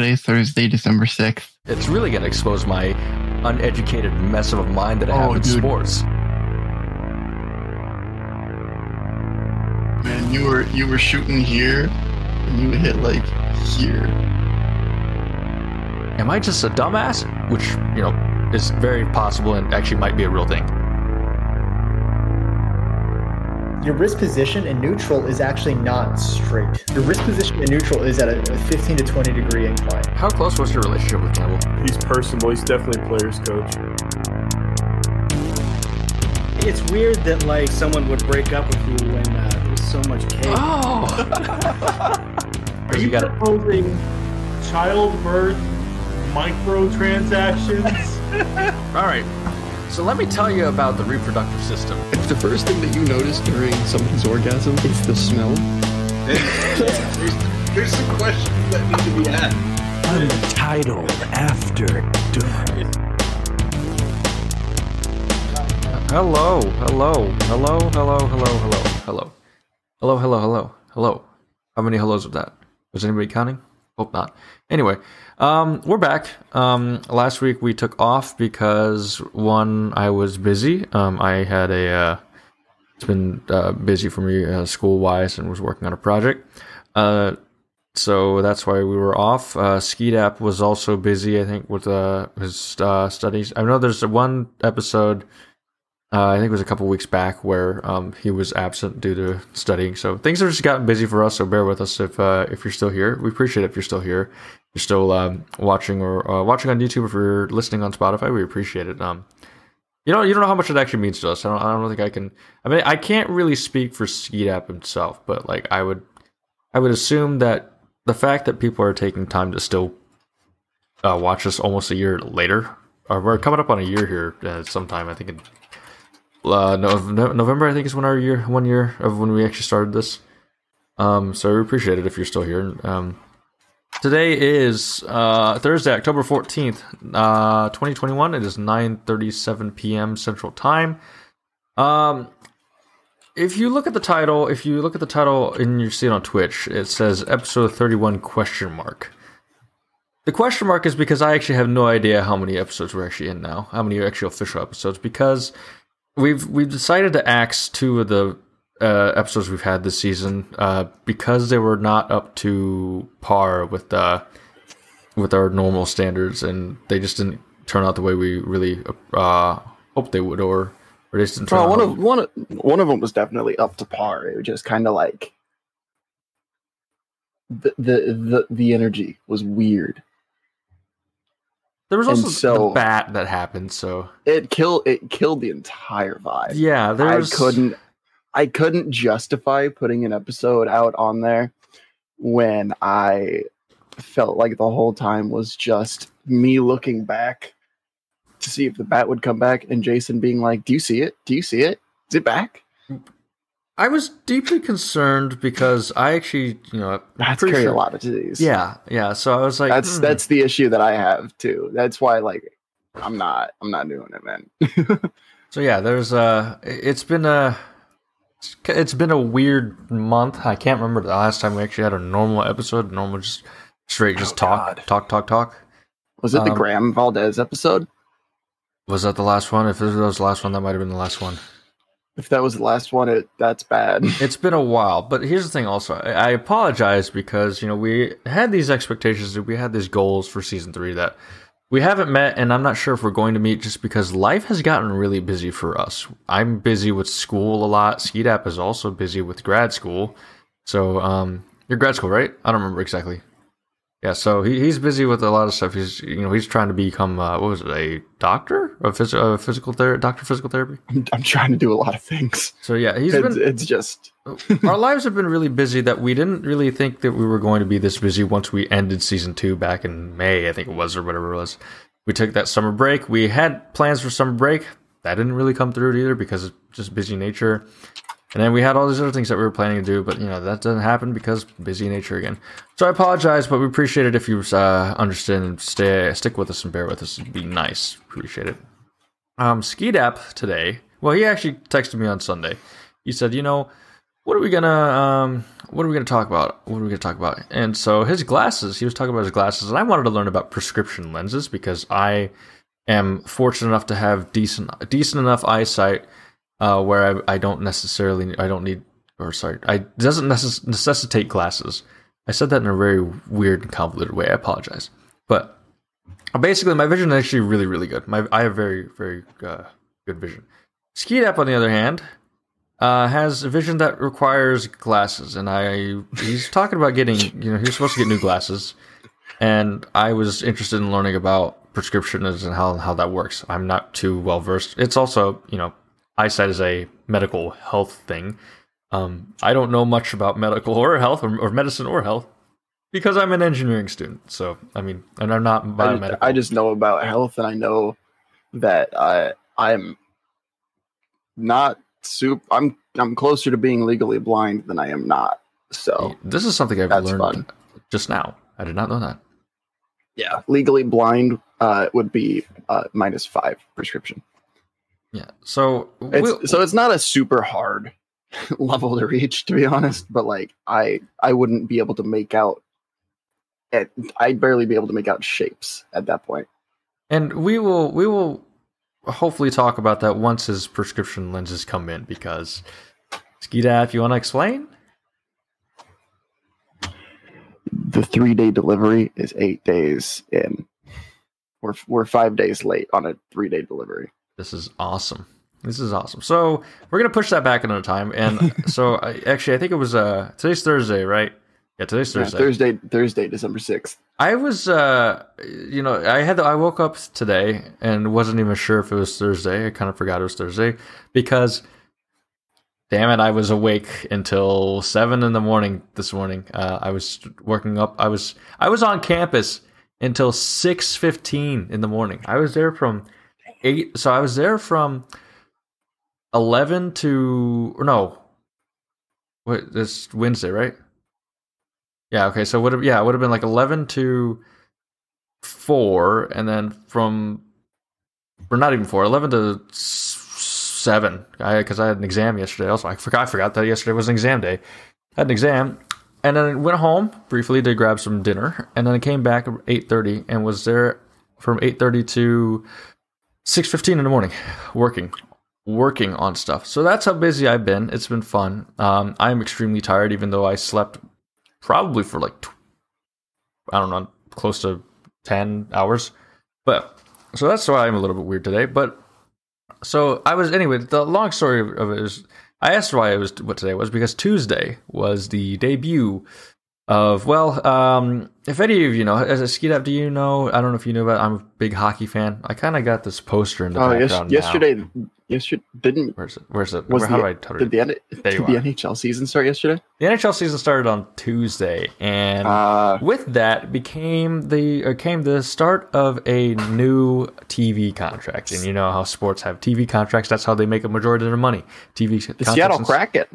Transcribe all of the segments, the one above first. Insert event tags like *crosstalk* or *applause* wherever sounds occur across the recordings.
Today's Thursday, December 6th. It's really going to expose my uneducated mess of a mind that I have Oh, in dude. sports. Man, you were you were shooting here, and you hit like here. Am I just a dumbass? Which, you know, is very possible and actually might be a real thing. Your wrist position in neutral is actually not straight. Your wrist position in neutral is at a a 15 to 20 degree incline. How close was your relationship with Campbell? He's personable. He's definitely a player's coach. It's weird that like someone would break up with you when uh, there's so much cake. Oh! *laughs* Are you, You proposing childbirth microtransactions? All right. So let me tell you about the reproductive system. If the first thing that you notice during someone's orgasm is the smell, there's, *laughs* there's some questions that need to be asked. Untitled After Dark. Hello, hello, hello, hello, hello, hello, hello, hello, hello, hello, hello. How many hellos was that? Was anybody counting? Hope not. Anyway, um, we're back. Um, last week we took off because one, I was busy. Um, I had a, uh, it's been uh, busy for me uh, school wise and was working on a project. Uh, so that's why we were off. Uh, Skeet was also busy, I think, with uh, his uh, studies. I know there's one episode uh, I think it was a couple weeks back where um, he was absent due to studying. So things have just gotten busy for us. So bear with us if uh, if you're still here. We appreciate it if you're still here. You're still um, watching or uh, watching on YouTube. If you're listening on Spotify, we appreciate it. Um, you know, you don't know how much it actually means to us. I don't. I don't think I can. I mean, I can't really speak for Skeet App himself, but like I would, I would assume that the fact that people are taking time to still uh, watch us almost a year later, or we're coming up on a year here uh, sometime. I think in uh, no, no- November, I think is when our year, one year of when we actually started this. Um, so we appreciate it if you're still here. Um, today is uh, Thursday, October fourteenth, uh, twenty twenty one. It is nine thirty seven p.m. Central Time. Um, if you look at the title, if you look at the title and you see it on Twitch, it says episode thirty one question mark. The question mark is because I actually have no idea how many episodes we're actually in now, how many actual official episodes, because we've we've decided to axe two of the uh, episodes we've had this season uh, because they were not up to par with uh, with our normal standards, and they just didn't turn out the way we really uh, hoped they would, or or they just didn't turn Well, out. one of one of one of them was definitely up to par. It was just kind of like the, the the the energy was weird. there was also so- the bat that happened, so It killed it killed the entire vibe. yeah, there I was couldn't I couldn't justify putting an episode out on there when I felt like the whole time was just me looking back to see if the bat would come back and Jason being like, "Do you see it? Do you see it? Is it back?" I was deeply concerned because I actually, you know, I'm Bats carry sure- a lot of disease. Yeah, yeah. So I was like, that's hmm. that's the issue that I have too. That's why like I'm not I'm not doing it, man. *laughs* So yeah, there's uh it's been a it's been a weird month. I can't remember the last time we actually had a normal episode, normal just straight just Oh, talk, God. talk, talk, talk. Was it the Um, Graham Valdez episode? Was that the last one? If this was the last one, that might have been the last one. If that was the last one, it that's bad. *laughs* It's been a while, but here's the thing. Also, I, I apologize because you know we had these expectations, we had these goals for season three that we haven't met, and I'm not sure if we're going to meet just because life has gotten really busy for us. I'm busy with school a lot. Skeet App is also busy with grad school. So, um, you're grad school, right? I don't remember exactly. Yeah, so he, he's busy with a lot of stuff. He's you know he's trying to become uh, what was it a doctor a, phys- uh, physical therapy, doctor physical therapy. I'm, I'm trying to do a lot of things. So yeah, he's It's, been it's just our *laughs* lives have been really busy that we didn't really think that we were going to be this busy once we ended season two back in May, I think it was, or whatever it was. We took that summer break. We had plans for summer break. That didn't really come through either because of just busy nature. And then we had all these other things that we were planning to do, but you know that doesn't happen because busy nature again. So I apologize, but we appreciate it if you uh, understand and stay stick with us and bear with us. It'd be nice. Appreciate it. Um, Skeet App today. Well, he actually texted me on Sunday. He said, "You know, what are we gonna um what are we to talk about? What are we to talk about? And so his glasses, he was talking about his glasses, and I wanted to learn about prescription lenses because I am fortunate enough to have decent decent enough eyesight uh, where I, I don't necessarily I don't need or sorry I doesn't necess- necessitate glasses. I said that in a very weird and convoluted way. I apologize, but basically my vision is actually really really good. My I have very very uh, good vision. Skeet on the other hand, uh, has a vision that requires glasses, and I he's talking about getting you know he's supposed to get new glasses, and I was interested in learning about prescriptions and how how that works. I'm not too well versed. It's also you know eyesight is a medical health thing. Um, I don't know much about medical or health or, or medicine or health because I'm an engineering student. So I mean, and I'm not I just, I just know about health, and I know that I I'm not super. I'm I'm closer to being legally blind than I am not. So this is something I've learned fun. just now. I did not know that. yeah, legally blind uh, would be uh, minus five prescription. Yeah. So It's, we'll- so it's not a super hard *laughs* level to reach, to be honest. But like, I I wouldn't be able to make out. It, I'd barely be able to make out shapes at that point. And we will we will hopefully talk about that once his prescription lenses come in because Skeeta, if you want to explain? The three day delivery is eight days in. We're we're five days late on a three day delivery. This is awesome. This is awesome. So we're gonna push that back another time. And *laughs* so I, actually, I think it was uh today's Thursday, right? Yeah, today's Yeah, Thursday. Thursday, Thursday, December sixth. I was, uh, you know, I had I woke up today and wasn't even sure if it was Thursday. I kind of forgot it was Thursday because, damn it, I was awake until seven in the morning this morning. Uh, I was working up. I was I was on campus until six fifteen in the morning. I was there from eight. So I was there from eleven to or no, what this Wednesday, right? Yeah, okay. So would have yeah, it would have been like eleven to four, and then from or not even four, 11 to seven. I because I had an exam yesterday. Also, I forgot I forgot that yesterday was an exam day. I had an exam, and then I went home briefly to grab some dinner, and then I came back at eight thirty and was there from eight thirty to six fifteen in the morning, working working on stuff. So that's how busy I've been. It's been fun. Um, I'm extremely tired, even though I slept probably for like I don't know, close to ten hours. But so that's why I'm a little bit weird today. But so I was anyway. The long story of it is, I asked why it was what today was because Tuesday was the debut of well, um, if any of you know, as a ski up, do you know? I don't know if you know about. I'm a big hockey fan. I kind of got this poster in the Oh, yes, background. now. yesterday, yesterday didn't Where's it? Where's it? was Where, how the, do I tell did the, did the. NHL season start yesterday? The NHL season started on Tuesday, and Uh, with that became the or came the start of a new TV contract. And you know how sports have TV contracts. That's how they make a majority of their money. TV the Seattle Kraken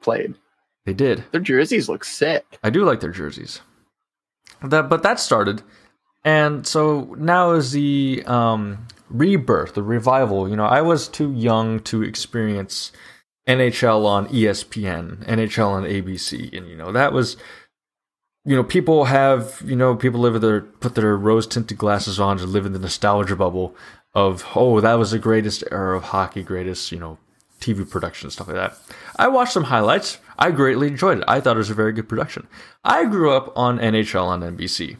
played. They did. Their jerseys look sick. I do like their jerseys. That, but that started, and so now is the um, rebirth, the revival. You know, I was too young to experience NHL on ESPN, NHL on ABC, and you know that was, you know, people have, you know, people live with their put their rose tinted glasses on to live in the nostalgia bubble of oh that was the greatest era of hockey, greatest you know TV production stuff like that. I watched some highlights. I greatly enjoyed it. I thought it was a very good production. I grew up on NHL on NBC,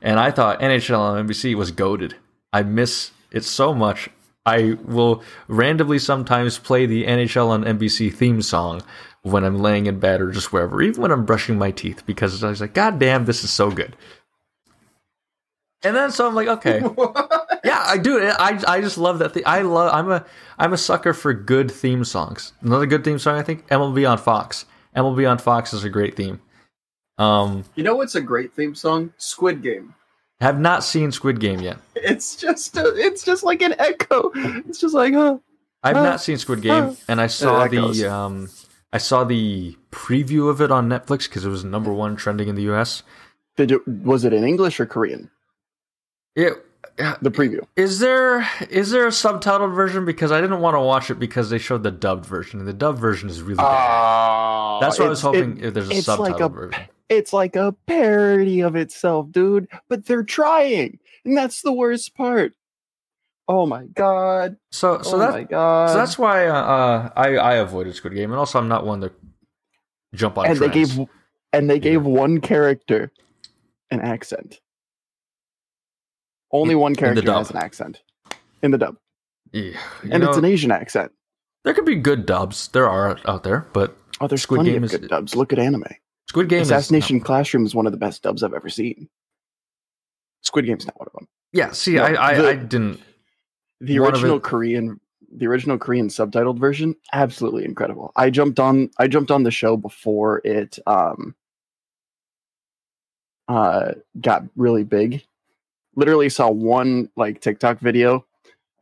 and I thought NHL on NBC was goaded. I miss it so much. I will randomly sometimes play the NHL on NBC theme song when I'm laying in bed or just wherever, even when I'm brushing my teeth, because I was like, God damn, this is so good. And then so I'm like, okay, *laughs* yeah, I do. I I just love that thing. I love. I'm a I'm a sucker for good theme songs. Another good theme song, I think, MLB on Fox. MLB on Fox is a great theme. Um, You know what's a great theme song? Squid Game. have not seen Squid Game yet. It's just a, it's just like an echo. It's just like huh. I've Uh, not seen Squid Game, uh, and I saw that the um, I saw the preview of it on Netflix because it was number one trending in the U.S. Did you, was it in English or Korean? It yeah, The preview. Is there is there a subtitled version? Because I didn't want to watch it because they showed the dubbed version, and the dubbed version is really bad. Oh, That's what I was hoping. it- if there's a it's like subtitled a- version. it's like a parody of itself, dude. But they're trying, and that's the worst part. Oh my god! So so oh that my god! so that's why uh, uh, I I avoided Squid Game, and also I'm not one to jump on. and they gave and they gave one character an accent. Only one character has an accent in the dub, Yeah, and it's an Asian accent. there could be good dubs. There are out there, but Oh, there's Squid plenty Game of is- good dubs. Look at anime. Squid Game Assassination is no. Classroom is one of the best dubs I've ever seen. Squid Game's not one of them. Yeah, see, No, I I, the- I didn't. The original Korean, the original Korean subtitled version, absolutely incredible. I jumped on, I jumped on the show before it um uh got really big. Literally saw one like TikTok video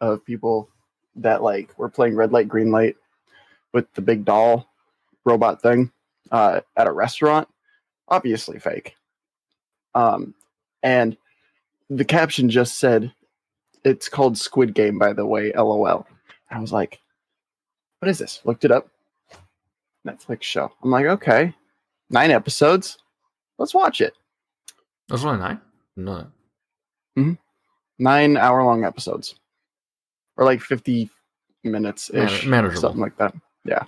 of people that like were playing red light, green light with the big doll robot thing uh, at a restaurant. Obviously fake. Um, and the caption just said, "It's called Squid Game, by the way." LOL. I was like, "What is this?" Looked it up. Netflix show. I'm like, okay, nine episodes. Let's watch it. That's only nine. No, Nine hour long episodes, or like 50 minutes ish, Man- something like that. Yeah,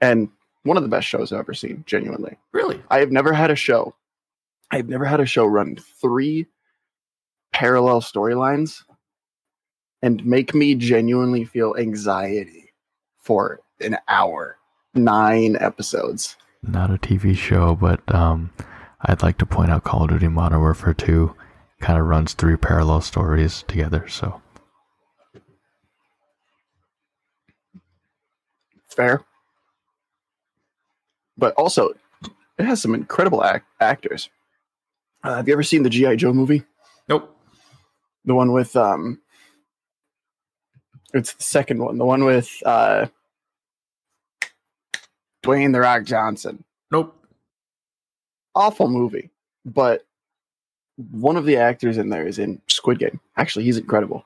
and one of the best shows I've ever seen. Genuinely. really. I have never had a show. I've never had a show run three parallel storylines and make me genuinely feel anxiety for an hour. Nine episodes. Not a TV show, but um, I'd like to point out Call of Duty Modern Warfare 2 kind of runs three parallel stories together. So Fair. But also, it has some incredible act- actors. Uh, have you ever seen the G.I. Joe movie? Nope. The one with, um, it's the second one. The one with, uh, Dwayne The Rock Johnson. Nope. awful movie, but one of the actors in there is in Squid Game. Actually, he's incredible.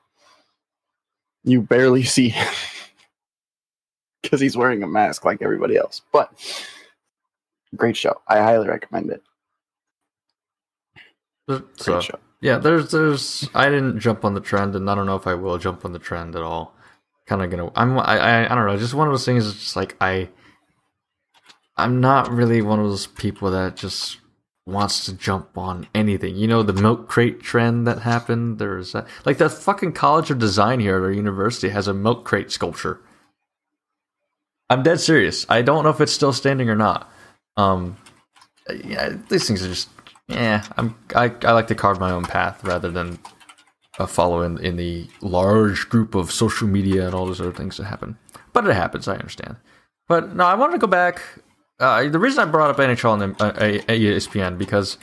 You barely see him *laughs* because he's wearing a mask like everybody else. But great show. I highly recommend it. So, Great show. yeah, there's there's I didn't jump on the trend, and I don't know if I will jump on the trend at all. Kind of gonna. I'm. I, I. I don't know. Just one of those things. It's just like I. I'm not really one of those people that just wants to jump on anything. You know the milk crate trend that happened. There's that, like the fucking College of Design here at our university has a milk crate sculpture. I'm dead serious. I don't know if it's still standing or not. Um, yeah, these things are just yeah. I'm I, I like to carve my own path rather than uh, follow in in the large group of social media and all those other things that happen. But it happens. I understand. But no, I wanted to go back. Uh, the reason I brought up NHL and uh, ESPN because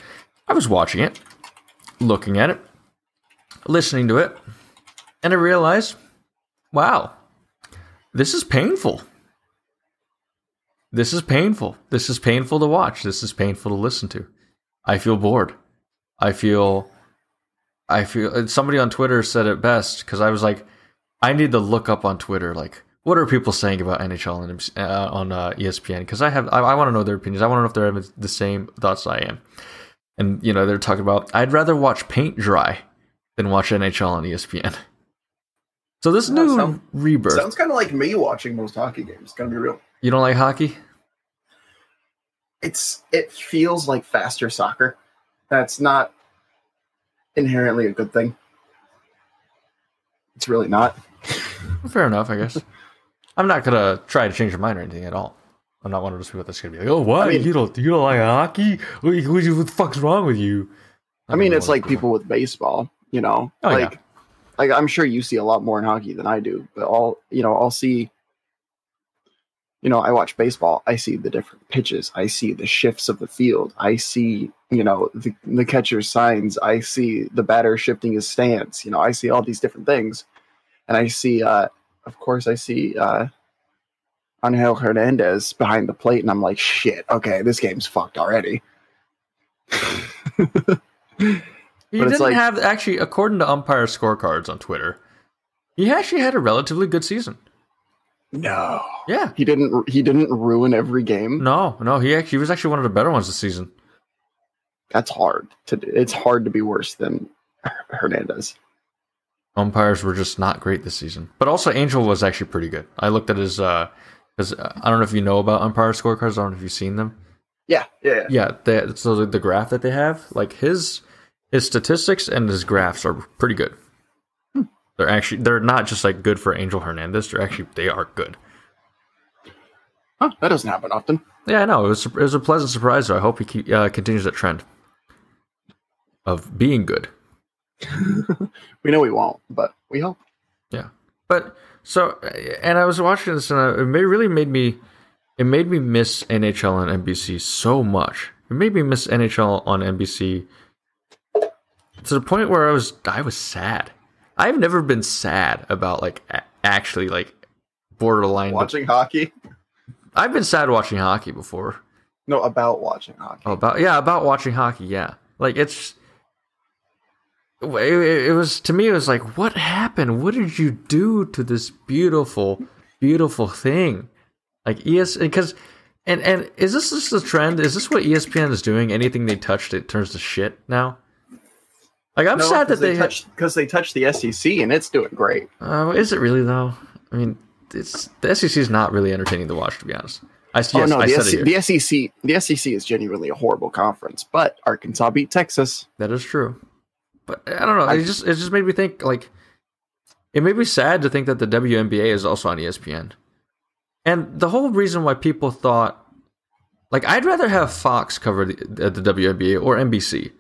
I was watching it, looking at it, listening to it, and I realized, wow, this is painful. This is painful. This is painful to watch. This is painful to listen to. I feel bored. I feel, I feel. Somebody on Twitter said it best because I was like, I need to look up on Twitter like what are people saying about NHL and uh, on uh, ESPN because I have I, I want to know their opinions. I want to know if they're having the same thoughts I am. And you know they're talking about I'd rather watch paint dry than watch NHL on ESPN. *laughs* So this new sound- rebirth. Sounds kind of like me watching most hockey games. Gonna be real. you don't like hockey? It's it feels like faster soccer. That's not inherently a good thing. It's really not. *laughs* Fair enough, I guess. I'm not gonna try to change your mind or anything at all. I'm not one of those people that's gonna be like, "Oh, what? I mean- you don't you don't like hockey? What, what, what the fuck's wrong with you?" I mean, it's like people with baseball, you know, Oh, yeah. like, like I'm sure you see a lot more in hockey than I do, but all, you know, I'll see, you know, I watch baseball. I see the different pitches. I see the shifts of the field. I see, you know, the, the catcher's signs. I see the batter shifting his stance. You know, I see all these different things. And I see, uh, of course, I see, uh, Angel Hernandez behind the plate, and I'm like, shit, okay, this game's fucked already. *laughs* He but didn't like- have actually, according to umpire scorecards on Twitter, he actually had a relatively good season. No, Yeah. he didn't. He didn't ruin every game. No, no, he actually he was actually one of the better ones this season. That's hard to. do. It's hard to be worse than Hernandez. Umpires were just not great this season. But also Angel was actually pretty good. I looked at his uh because I don't know if you know about umpire scorecards. I don't know if you've seen them. Yeah, yeah. yeah. Yeah, they, so the, the graph that they have, like his his statistics and his graphs are pretty good. They're actually they're not just like good for Angel Hernandez. They're actually they are good. Huh, that doesn't happen often. Yeah, I know. It was it was a pleasant surprise. Though. I hope he keep, uh, continues that trend of being good. We know we won't, but we hope. Yeah, but so and I was watching this and it really made me it made me miss NHL on NBC so much. It made me miss NHL on NBC to the point where I was I was sad. I've never been sad about like actually like borderline. Watching hockey? I've been sad watching hockey before. No, about watching hockey. Oh, about yeah, about watching hockey. Yeah, like it's. It, it, was to me. It was like, what happened? What did you do to this beautiful, beautiful thing? Like ES because, and and is this just the trend? Is this what ESPN is doing? Anything they touch, it turns to shit now. Like I'm No, sad that they, touched because they touched the SEC and it's doing great. uh, is it really though? I mean, it's the SEC is not really entertaining to watch, to be honest. I yes, oh no, I the, SEC, the SEC the SEC is genuinely a horrible conference, but Arkansas beat Texas. That is true. But I don't know. I- it just it just made me think like it made me sad to think that the WNBA is also on ESPN. And the whole reason why people thought like I'd rather have Fox cover the, the WNBA or NBC.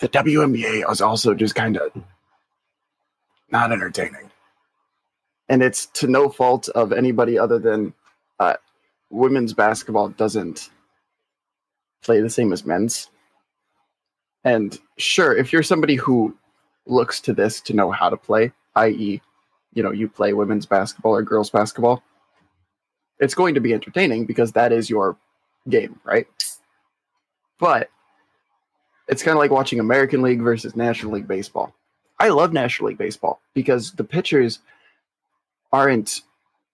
The WNBA is also just kind of not entertaining, and it's to no fault of anybody other than uh, women's basketball doesn't play the same as men's. And sure, if you're somebody who looks to this to know how to play, i.e., you know, you play women's basketball or girls basketball, it's going to be entertaining because that is your game, right? But it's kind of like watching American League versus National League baseball. I love National League baseball because the pitchers aren't,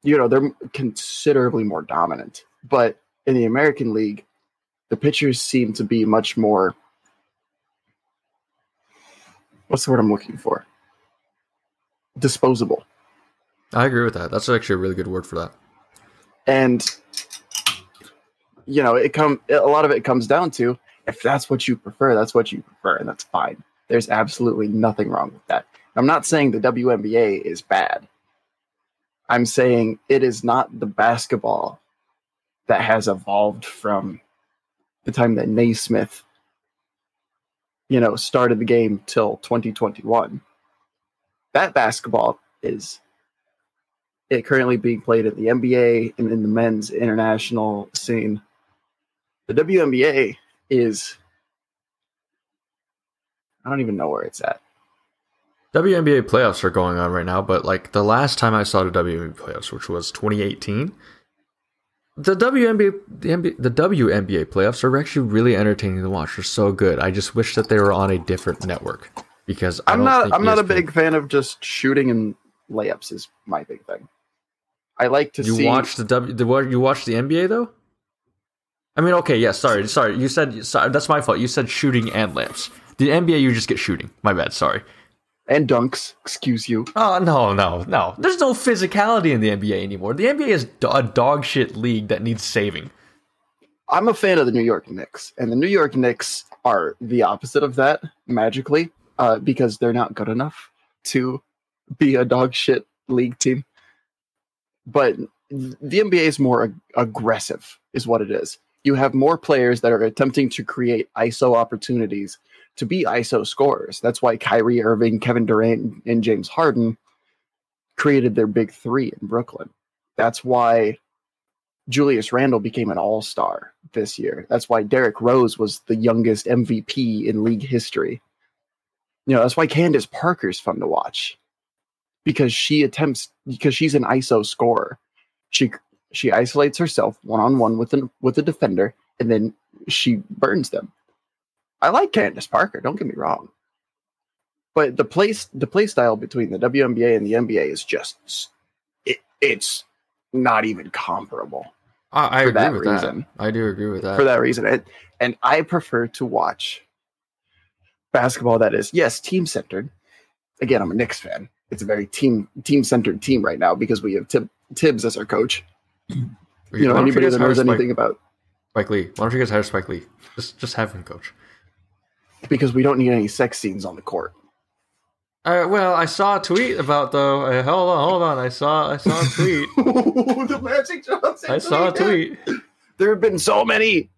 you know, they're considerably more dominant. But in the American League, the pitchers seem to be much more. What's the word I'm looking for? Disposable. I agree with that. That's actually a really good word for that. and you know it come a lot of it comes down to if that's what you prefer that's what you prefer and that's fine there's absolutely nothing wrong with that i'm not saying the WNBA is bad i'm saying it is not the basketball that has evolved from the time that Naismith you know started the game till 2021 that basketball is it currently being played in the NBA and in the men's international scene. The WNBA is I don't even know where it's at. WNBA playoffs are going on right now, but like the last time I saw the WNBA playoffs, which was 2018, the WNBA the, NBA, the WNBA playoffs are actually really entertaining to watch. They're so good. I just wish that they were on a different network because I I'm don't not I'm not a big fan of just shooting and layups is my big thing. I like to You see watch the W the what you watch the NBA though? I mean, okay, yeah, sorry, sorry. You said sorry, that's my fault. You said shooting and lamps. The NBA you just get shooting. My bad, sorry. And dunks, excuse you. Oh no, no, no. There's no physicality in the NBA anymore. The NBA is a dog shit league that needs saving. I'm a fan of the New York Knicks, and the New York Knicks are the opposite of that magically, uh, because they're not good enough to be a dog shit league team. But the NBA is more ag- aggressive, is what it is. You have more players that are attempting to create ISO opportunities to be ISO scorers. That's why Kyrie Irving, Kevin Durant, and James Harden created their big three in Brooklyn. That's why Julius Randle became an all star this year. That's why Derrick Rose was the youngest MVP in league history. You know, that's why Candace Parker's fun to watch because she attempts, because she's an ISO scorer. She she isolates herself one on one with an with a defender, and then she burns them. I like Candace Parker. Don't get me wrong. but the place the play style between the WNBA and the NBA is just it, it's not even comparable I, I agree with reason. that. I do agree with that. for that reason. And, and I prefer to watch basketball that is yes team centered. Again, I'm a Knicks fan. It's a very team team centered team right now because we have Tib, Thibs as our coach. You know, anybody that knows Spike- anything about Spike Lee. Why don't you guys hire Spike Lee? Just just have him coach. Because we don't need any sex scenes on the court. Uh, well, I saw a tweet about though. Uh, hold on, hold on. I saw I saw a tweet. *laughs* the Magic Johnson. I saw a tweet. There have been so many.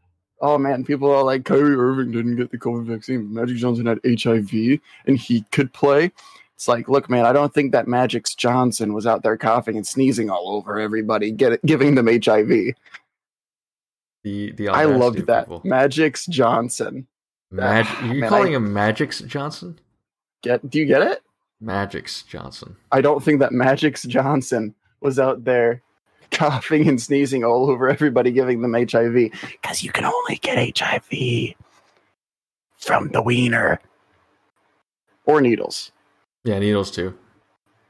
Oh man, people are like Kyrie Irving didn't get the COVID vaccine. Magic Johnson had HIV and he could play. It's like, look, man, I don't think that Magic's Johnson was out there coughing and sneezing all over everybody, get it, giving them HIV. The the I loved that. people. Magic's Johnson. Mag- Ah, *sighs* you man, calling I- him Magic's Johnson? Get do you get it? Magic's Johnson. I don't think that Magic's Johnson was out there *laughs* coughing and sneezing all over everybody, giving them HIV. Because you can only get HIV from the wiener or needles. Yeah, needles too.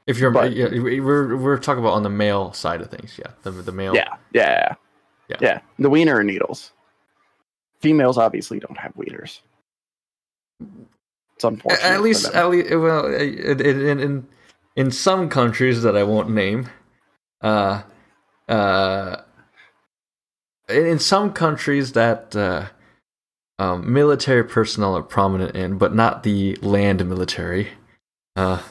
If you're, But- yeah, we- we're we're talking about on the male side of things. Yeah, the the male. Yeah, yeah, Yeah. yeah. The wiener and needles. Females obviously don't have wieners. It's unfortunate. At least, at least, well, in in in, in some countries that I won't name, uh, uh, in some countries that uh, um, military personnel are prominent in, but not the land military. Uh,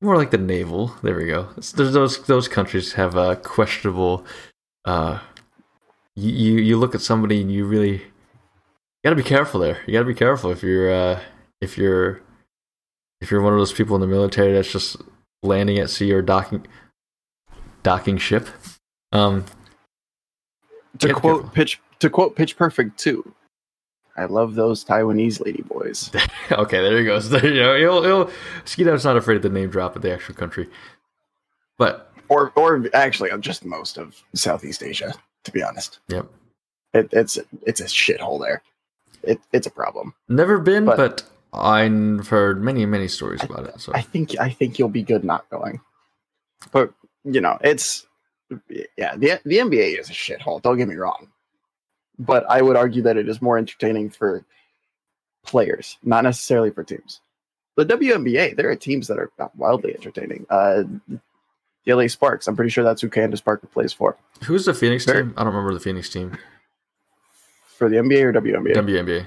more like the naval. There we go. It's, those those countries have a questionable. Uh, you you look at somebody and you really you got to be careful there. You got to be careful if you're uh, if you're if you're one of those people in the military that's just landing at sea or docking docking ship. Um, to quote careful. pitch to quote Pitch Perfect too. I love those Taiwanese lady boys. *laughs* okay, there he goes. There *laughs* you go. He'll, he'll, not afraid of the name drop of the actual country, but or or actually just most of Southeast Asia, to be honest. yep, It, it's it's a shithole there. It, it's a problem. never been, But- but, I've heard many many stories about it. So I think I think you'll be good not going. But you know, it's yeah, the the NBA is a shithole. Don't get me wrong, but I would argue that it is more entertaining for players, not necessarily for teams. The WNBA, there are teams that are wildly entertaining. Uh, the LA Sparks, I'm pretty sure that's who Candace Parker plays for. who's the Phoenix Very- team? I don't remember the Phoenix team. For the NBA or WNBA? WNBA.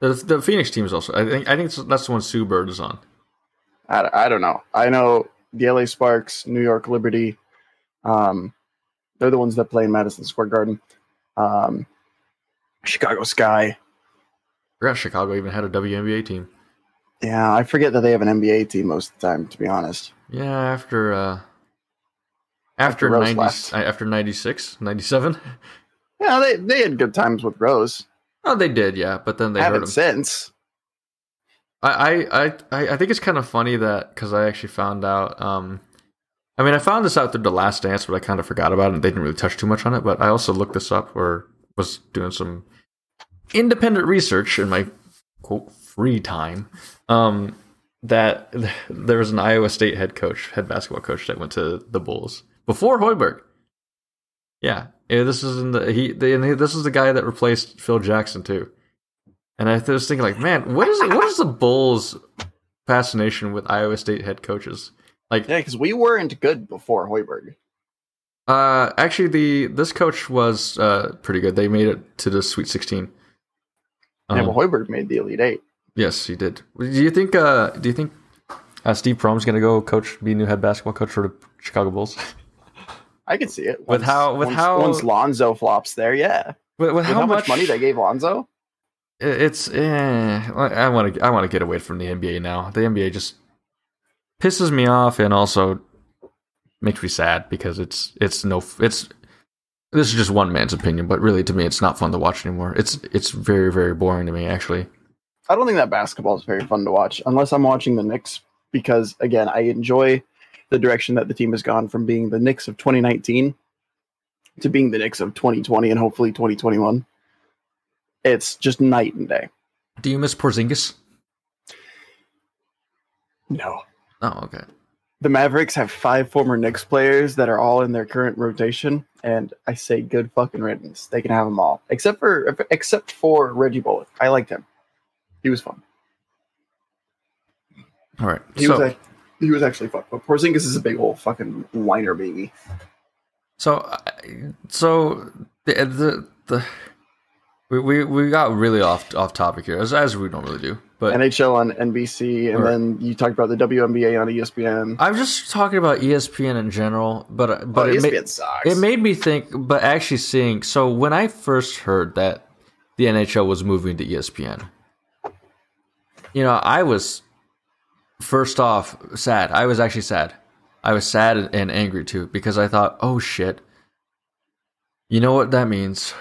The, the Phoenix team is also. I think. I think that's the one Sue Bird is on. I, I don't know. I know the LA Sparks, New York Liberty. Um, they're the ones that play in Madison Square Garden. Um, Chicago Sky. I forgot Chicago even had a WNBA team. Yeah, I forget that they have an NBA team most of the time. To be honest, Yeah, after uh, After after, 90, uh, after 96, 97. Yeah, they they had good times with Rose. Oh, they did, yeah, but then they haven't since. I, I, I, I I think it's kind of funny that because I actually found out. Um, I mean, I found this out through the Last Dance, but I kind of forgot about it. and They didn't really touch too much on it. But I also looked this up or was doing some independent research in my quote free time. Um, that there was an Iowa State head coach, head basketball coach that went to the Bulls before Hoiberg. Yeah, yeah this is in the he. The, and he- this is the guy that replaced Phil Jackson too. And I was thinking, like, man, what is what is the Bulls' fascination with Iowa State head coaches? Like, Yeah, because we weren't good before Hoiberg. uh, actually, the this coach was uh pretty good. They made it to the Sweet Sixteen. yeah, Um, but Hoiberg made the Elite Eight. yes, he did. Do you think? Uh, do you think uh, Steve Prohm's going to go coach, be new head basketball coach for the Chicago Bulls? *laughs* I can see it. With how- with once, how- once Lonzo flops there, yeah. with, with how, how, much money they gave Lonzo? it's eh, I want to I want to get away from the NBA now. The NBA just pisses me off and also makes me sad because it's it's no it's this is just one man's opinion, but really to me it's not fun to watch anymore. It's it's very very boring to me actually. I don't think that basketball is very fun to watch unless I'm watching the Knicks because again, I enjoy the direction that the team has gone from being the Knicks of 2019 to being the Knicks of 2020 and hopefully 2021. It's just night and day. Do you miss Porzingis? No. Oh, okay. The Mavericks have five former Knicks players that are all in their current rotation, and I say good fucking riddance. They can have them all, except for except for Reggie Bullock. I liked him. He was fun. All right. He so, was a, he was actually fun. But Porzingis is a big old fucking whiner baby. So, uh, so the the, the we, we we got really off off topic here as as we normally do. But NHL on NBC, and Right. then you talked about the WNBA on ESPN. I'm just talking about ESPN in general. But But but oh, it, ESPN ma- sucks. it made me think. But actually seeing so when I first heard that the NHL was moving to ESPN, you know, I was first off sad. I was actually sad. I was sad and angry too because I thought, oh shit. You know what that means?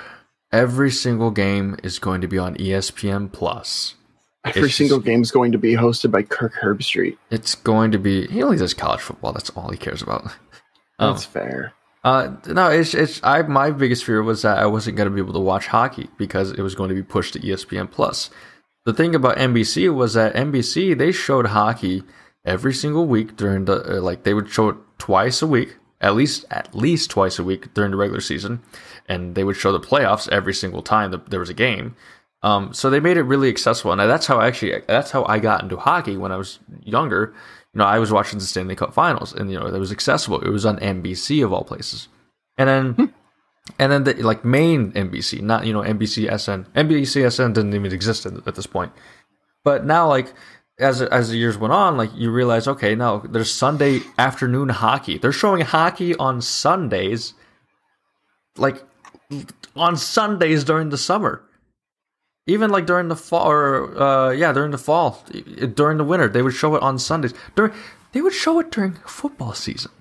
Every single game is going to be on ESPN Plus. Every it's single just- is going to be hosted by Kirk Herbstreit. It's going to be. He only does college football. That's all he cares about. *laughs* Um, That's fair. Uh, no, it's it's. I my biggest fear was that I wasn't going to be able to watch hockey because it was going to be pushed to ESPN Plus. The thing about NBC was that NBC they showed hockey every single week during the uh, like they would show it twice a week, at least at least twice a week during the regular season, and they would show the playoffs every single time that there was a game. Um, so they made it really accessible, and that's how I actually that's how I got into hockey when I was younger. You know, I was watching the Stanley Cup Finals, and you know it was accessible. It was on NBC of all places, and then and then the like main NBC, not you know NBC SN. NBC SN didn't even exist at, this point, but now like as as the years went on, like you realize, okay, now there's Sunday afternoon hockey. They're showing hockey on Sundays, like on Sundays during the summer. Even like during the fall, or uh, yeah, during the fall, during the winter, they would show it on Sundays. During they would show it during football season.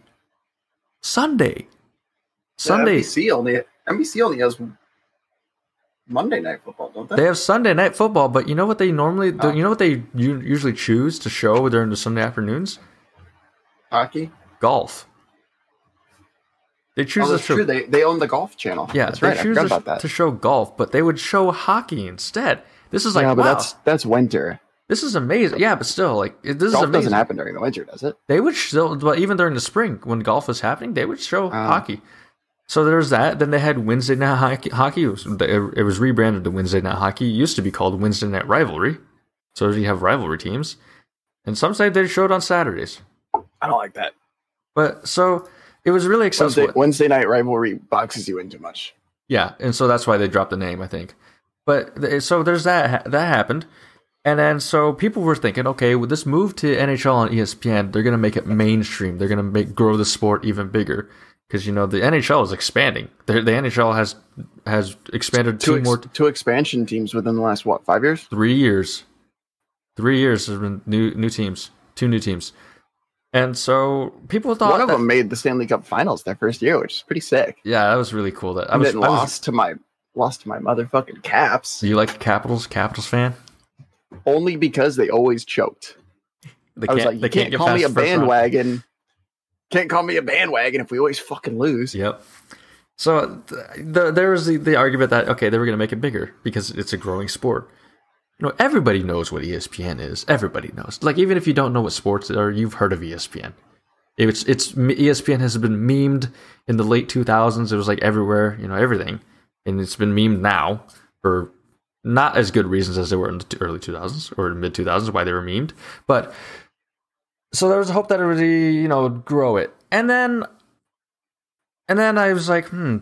Sunday, Sunday. NBC only NBC only has Monday night football, don't they? They have Sunday night football, but you know what they normally, Oh. you know what they usually choose to show during the Sunday afternoons? Hockey. Golf. They choose Oh, to that's show, true. They they own the golf channel. yeah, that's they right. I choose forgot to, about that. to show golf, but they would show hockey instead. This is like, yeah, but wow, that's that's winter. this is amazing. Yeah, but still, like, this Golf is amazing. doesn't happen during the winter, does it? They would still, but even during the spring when golf was happening, they would show Ah. hockey. So there's that. Then they had Wednesday night hockey. hockey. It, was, it was rebranded to Wednesday night hockey. It used to be called Wednesday night rivalry. So you have rivalry teams, and some say they showed on Saturdays. I don't like that. But so it was really accessible. Wednesday, Wednesday night rivalry boxes you in too much. Yeah, and so that's why they dropped the name, I think. But so there's that that happened, and then so people were thinking, okay, with this move to NHL on E ESPN, they're gonna make it mainstream. They're gonna make grow the sport even bigger because you know the NHL is expanding. The, the NHL has has expanded Two two ex- more two expansion teams within the last what five years? three years. Three years has been new new teams, two new teams, and so people thought One of that- them made the Stanley Cup Finals their first year, which is pretty sick. Yeah, that was really cool. That I was, I was lost to my lost to my motherfucking Caps you like Capitals? Capitals fan? only because they always choked. They I was can't. like, they you can't get call me a bandwagon. round. Can't call me a bandwagon if we always fucking lose. Yep. So th- the, there was the, the argument that okay, they were going to make it bigger because it's a growing sport. You know, everybody knows what ESPN is. Everybody knows. Like even if you don't know what sports are, you've heard of ESPN. It's it's ESPN has been memed in the late 2000s. It was like everywhere, you know, everything, and it's been memed now for not as good reasons as they were in the early 2000s or mid 2000s why they were memed, but so there was a hope that it would you know grow it, and then and then I was like, hmm,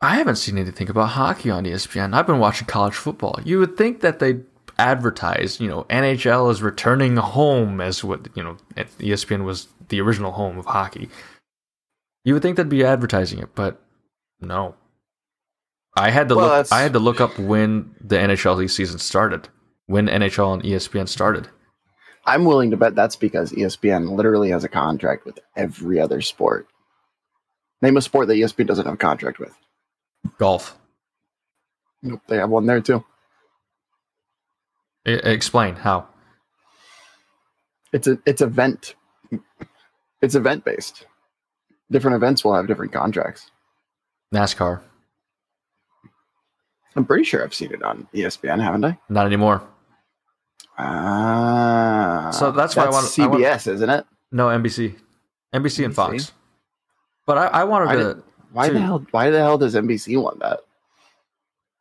I haven't seen anything about hockey on ESPN. I've been watching college football. You would think that they'd advertise, you know, NHL is returning home as what, you know, ESPN was the original home of hockey. You would think they'd be advertising it, but no. I had to Well, look I had to look up when the NHL season started. When NHL and ESPN started. I'm willing to bet that's because ESPN literally has a contract with every other sport. Name a sport that ESPN doesn't have a contract with. Golf. Nope, they have one there too. I- explain how. It's a it's event. It's event based. Different events will have different contracts. NASCAR. I'm pretty sure I've seen it on ESPN, haven't I? Not anymore. Ah, So that's why I That's want- I want- CBS, isn't it? No, NBC, NBC and Fox. But I, I wanted I to didn't- Why the hell? Why the hell does NBC want that?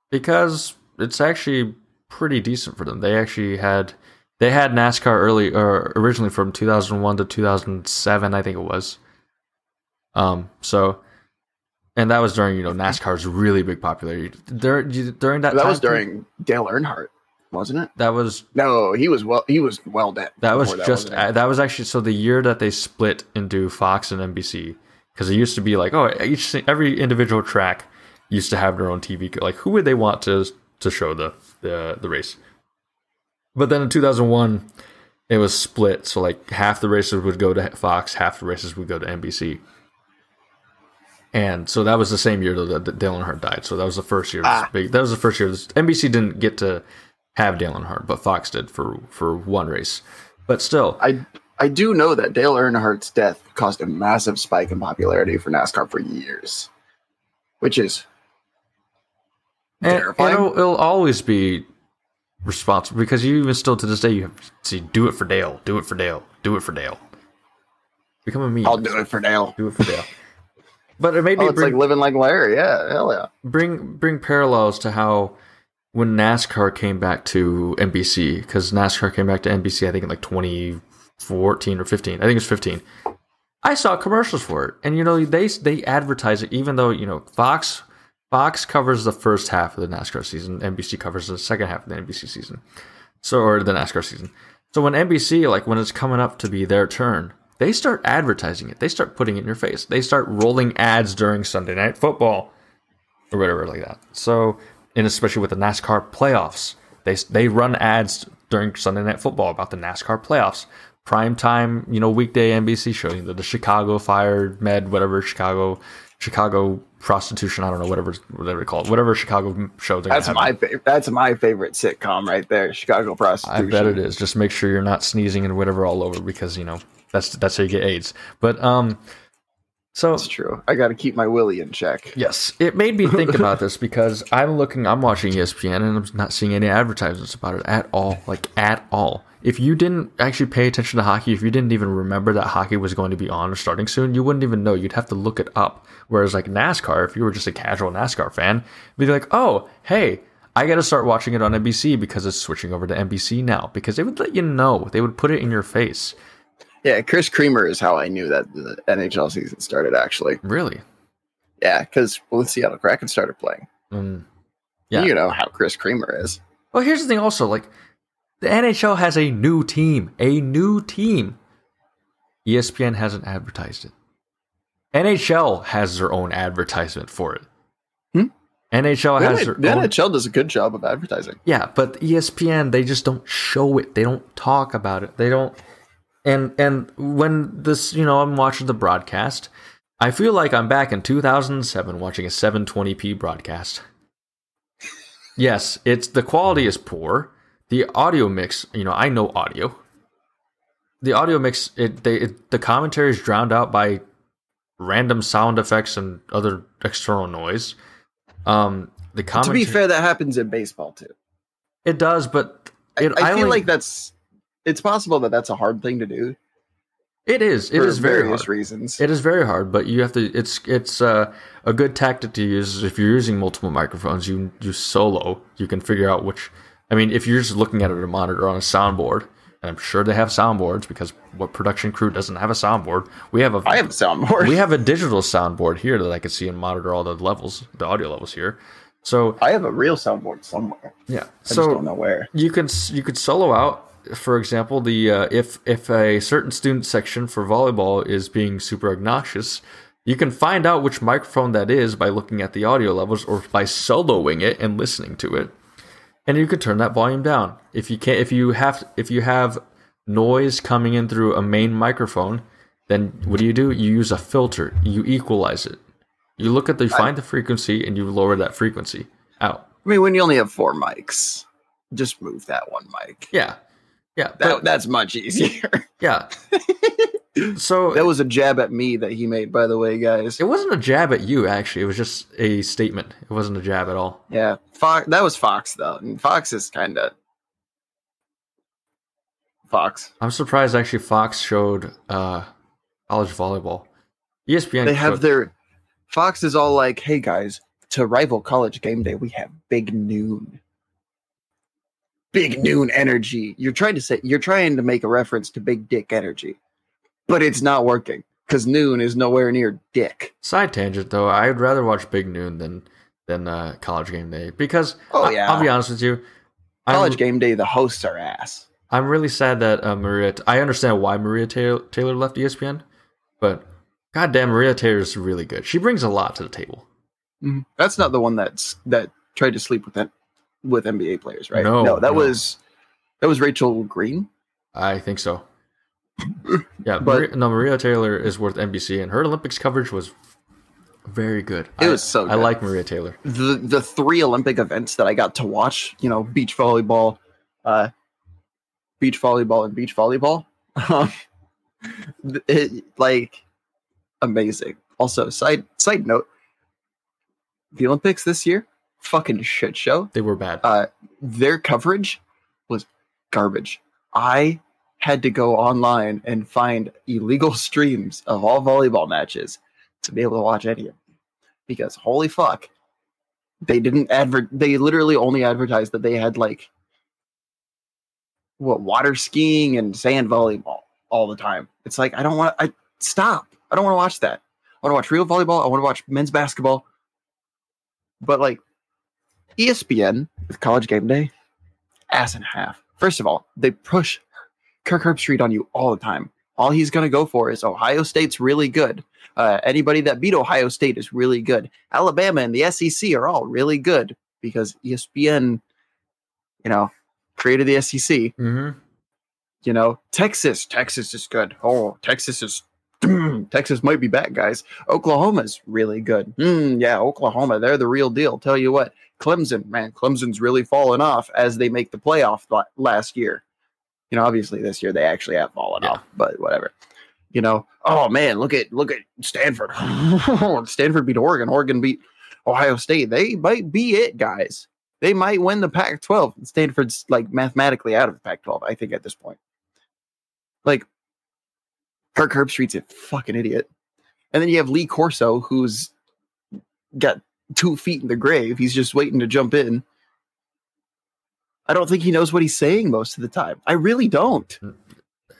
because it's actually pretty decent for them. They actually had they had NASCAR early or originally from 2001 to 2007, I think it was. Um, so and that was during you know NASCAR's really big popularity during during that. That time was during Dale Earnhardt, wasn't it? That was No, he was well. He was well dead. That was before just that, was actually so the year that they split into Fox and NBC because it used to be like oh each every individual track used to have their own TV like who would they want to to show the the the race, but then in two thousand one it was split so like half the races would go to Fox half the races would go to NBC. And so that was the same year that that Dale Earnhardt died. So that was the first year. Ah. Big, that was the first year. This, NBC didn't get to have Dale Earnhardt, but Fox did for for one race. But still, I I do know that Dale Earnhardt's death caused a massive spike in popularity for NASCAR for years, which is And Terrifying. it'll, it'll always be responsible because you even still to this day you have to see do it for Dale, do it for Dale, do it for Dale. Become a meme. I'll do it for Dale. Do it for Dale. *laughs* But it made me Oh, it's bring, like living like Larry. Yeah, hell yeah. bring bring parallels to how when NASCAR came back to NBC because NASCAR came back to NBC I think in like 2014 or 15 I think it's 15 I saw commercials for it. And you know they they advertise it even though you know Fox Fox covers the first half of the NASCAR season. NBC covers the second half of the NBC season. So or the NASCAR season. So when NBC like when it's coming up to be their turn they start advertising it. They start putting it in your face. They start rolling ads during Sunday night football or whatever like that. So, and especially with the NASCAR playoffs, they they run ads during Sunday Night Football about the NASCAR playoffs. Prime time, you know, weekday NBC showing the, the Chicago Fire Med, whatever Chicago Chicago prostitution, I don't know, whatever whatever they call it, whatever Chicago show they're That's my favorite. That's my favorite sitcom right there, Chicago prostitution. I bet it is. Just make sure you're not sneezing and whatever all over because you know that's that's how you get AIDS. But um, so That's true. I got to keep my willy in check. Yes, it made me think *laughs* about this because I'm looking, I'm watching ESPN and I'm not seeing any advertisements about it at all. Like, at all. If you didn't actually pay attention to hockey, if you didn't even remember that hockey was going to be on or starting soon, you wouldn't even know. You'd have to look it up. Whereas, like NASCAR, if you were just a casual NASCAR fan, you'd be like, oh, hey, I got to start watching it on NBC because it's switching over to NBC now. Because they would let you know, they would put it in your face. Yeah, Chris Creamer is how I knew that the NHL season started. Actually, Really? yeah, because well, the Seattle Kraken started playing. Mm. Yeah. You know how Chris Creamer is. Well, here's the thing also, like the NHL has a new team, a new team. ESPN hasn't advertised it. NHL has their own advertisement for it. Hmm? NHL has The, own, NHL does a good job of advertising. yeah, but ESPN they just don't show it. They don't talk about it. They don't. And and when this, you know, I'm watching the broadcast, I feel like I'm back in 2007 watching a 720p broadcast. Yes, it's the quality is poor. The audio mix, you know, I know audio. The audio mix, it they it, the commentary is drowned out by random sound effects and other external noise. Um, the To be fair, that happens in baseball too. it does, but I, I feel only- like that's. It's possible that that's a hard thing to do. it is. It is very various hard. reasons. It is very hard, but you have to. It's it's uh, a good tactic to use if you're using multiple microphones. You you solo. You can figure out which. I mean, if you're just looking at it at a monitor on a soundboard, and I'm sure they have soundboards because what production crew doesn't have a soundboard? We have a I have a soundboard. we have a digital soundboard here that I can see and monitor all the levels, the audio levels here. So I have a real soundboard somewhere. yeah, I just don't know where. you can you could solo out for example the uh, if if a certain student section for volleyball is being super obnoxious you can find out which microphone that is by looking at the audio levels or by soloing it and listening to it. And you can turn that volume down. If you can't if you have if you have noise coming in through a main microphone then what do you do? You use a filter. You equalize it. You look at the find the frequency and you lower that frequency out. I mean, when you only have four mics, just move that one mic. yeah yeah That, but- that's much easier. *laughs* Yeah. so that was a jab at me that he made, by the way, guys. it wasn't a jab at you, actually. It was just a statement. It wasn't a jab at all. Yeah, Fox. That was Fox though, and Fox is kind of Fox. I'm surprised actually Fox showed uh, college volleyball. ESPN. They have showed- their Fox is all like, "Hey guys, to rival college game day, we have Big Noon." Big Noon energy. You're trying to say you're trying to make a reference to Big Dick energy, but it's not working because Noon is nowhere near Dick. Side tangent though, I'd rather watch Big Noon than than uh, College Game Day because Oh, I- yeah. I'll be honest with you, College I'm, game day, the hosts are ass. I'm really sad that uh, Maria. I understand why Maria Taylor, Taylor left ESPN, but goddamn, Maria Taylor is really good. She brings a lot to the table. Mhm. That's not the one that's that tried to sleep with it with NBA players, right? No, that no. was that was Rachel Green. I think so. *laughs* Yeah, But- Maria, no, Maria Taylor is worth NBC, and her Olympics coverage was very good. It I- was so I like Maria Taylor. the the three Olympic events that I got to watch, you know, beach volleyball, uh, beach volleyball, and beach volleyball, um, *laughs* it, like amazing. Also, side side note, the Olympics this year, fucking shit show. They were bad. Uh, their coverage was garbage. I had to go online and find illegal *laughs* streams of all volleyball matches to be able to watch any of them. Because holy fuck, they didn't advert. They literally only advertised that they had like what water skiing and sand volleyball all the time. It's like I don't want. I stop. I don't want to watch that. I want to watch real volleyball. I want to watch men's basketball. But like ESPN with College Game Day, ass and a half. First of all, they push Kirk Herbstreit on you all the time. All he's going to go for is Ohio State's really good. Uh, anybody that beat Ohio State is really good. Alabama and the SEC are all really good because ESPN, you know, created the SEC. hmm You know, Texas, Texas is good. Oh, Texas is. *clears throat* Texas might be back, guys. Oklahoma's really good. Hmm, yeah, Oklahoma, they're the real deal. Tell you what, Clemson, man, Clemson's really fallen off as they make the playoff last year. You know, obviously this year they actually have fallen Yeah. off, but whatever. You know, oh man, look at look at Stanford. *laughs* Stanford beat Oregon. Oregon beat Ohio State. They might be it, guys. They might win the Pac-12. Stanford's like mathematically out of the Pac-12, I think, at this point. Like, Kirk Herbstreit's a fucking idiot. And then you have Lee Corso, who's got two feet in the grave. He's just waiting to jump in. I don't think he knows what he's saying most of the time. I really don't.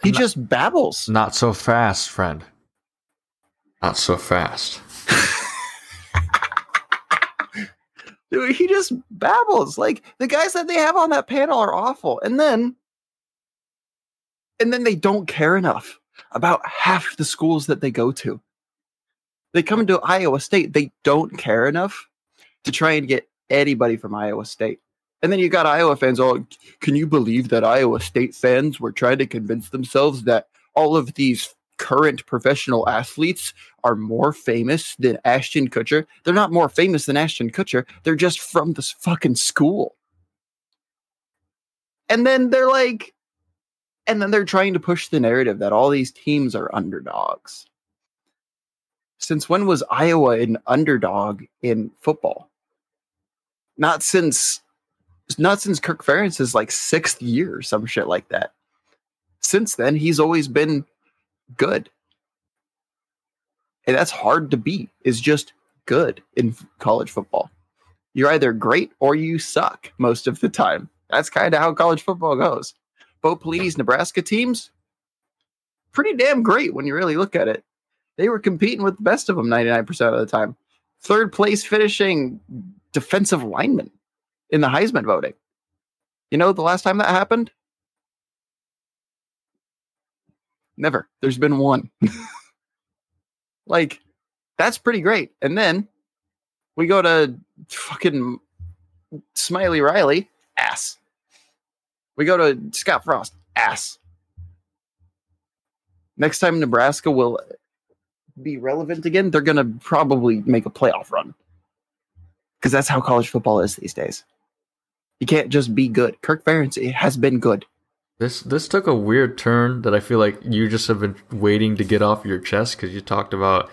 He Not- just babbles. Not so fast, friend. Not so fast. *laughs* Dude, he just babbles. Like the guys that they have on that panel are awful. And then and then they don't care enough about half the schools that they go to. They come into Iowa State, they don't care enough to try and get anybody from Iowa State. And then you got Iowa fans all can you believe that Iowa State fans were trying to convince themselves that all of these current professional athletes are more famous than Ashton Kutcher? They're not more famous than Ashton Kutcher. They're just from this fucking school. And then they're like, and then they're trying to push the narrative that all these teams are underdogs. Since when was Iowa an underdog in football? Not since not since Kirk Ferentz's like sixth year, some shit like that. Since then, he's always been good. And that's hard to beat, is just good in college football. You're either great or you suck most of the time. That's kind of how college football goes. Bo Pelini's Nebraska teams, pretty damn great when you really look at it. They were competing with the best of them 99% of the time. Third place finishing defensive lineman in the Heisman voting. You know the last time that happened? Never. There's been one. *laughs* like, that's pretty great. And then we go to fucking Smiley Riley, ass. We go to Scott Frost, ass. Next time Nebraska will be relevant again, they're going to probably make a playoff run. Because that's how college football is these days. You can't just be good. Kirk Ferentz has been good. This this took a weird turn that I feel like you just have been waiting to get off your chest because you talked about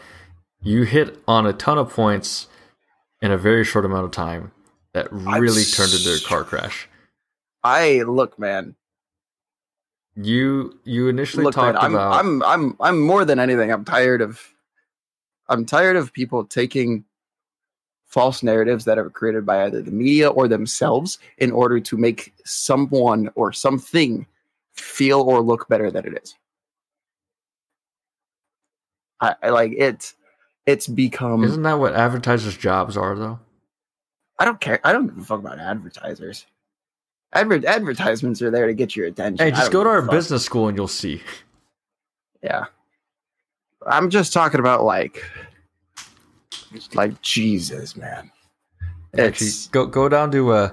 you hit on a ton of points in a very short amount of time that really turned into a car crash. I look, man. You you initially Look, talked man, I'm, about I'm I'm I'm more than anything. I'm tired of I'm tired of people taking false narratives that are created by either the media or themselves in order to make someone or something feel or look better than it is. I, I like it. It's become. Isn't that what advertisers' jobs are, though? I don't care. I don't give a fuck about advertisers. Adver- advertisements are there to get your attention. Hey, just go to our business school and you'll see. Yeah. I'm just talking about like like Jesus, man. Actually, go go down to uh,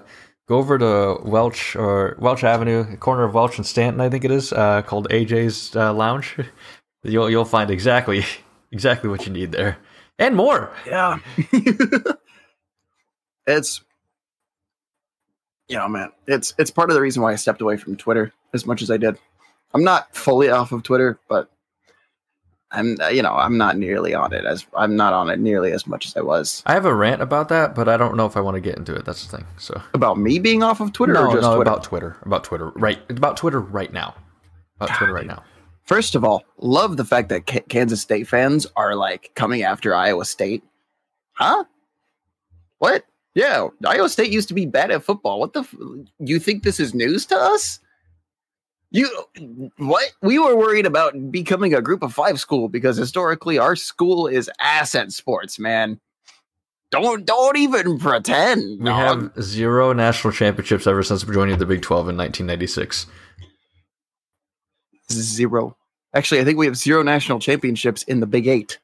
go over to Welch or Welch Avenue, corner of Welch and Stanton, I think it is, uh, called AJ's uh, Lounge. *laughs* You'll you'll find exactly *laughs* exactly what you need there and more. yeah. *laughs* it's you know, man, it's it's part of the reason why I stepped away from Twitter as much as I did. I'm not fully off of Twitter, but I'm you know, I'm not nearly on it as I'm not on it nearly as much as I was. I have a rant about that, but I don't know if I want to get into it. That's the thing. So About me being off of Twitter no, or just no, Twitter? about Twitter, about Twitter, right? About Twitter right now. About Twitter right now. First of all, love the fact that K- Kansas State fans are like coming after Iowa State. Huh? What? Yeah, Iowa State used to be bad at football. What the? F- you think this is news to us? You what? We were worried about becoming a group of five school because historically our school is ass at sports, man. Don't don't even pretend. We dog. have zero national championships ever since joining the Big Twelve in 1996. zero. Actually, I think we have zero national championships in the Big Eight.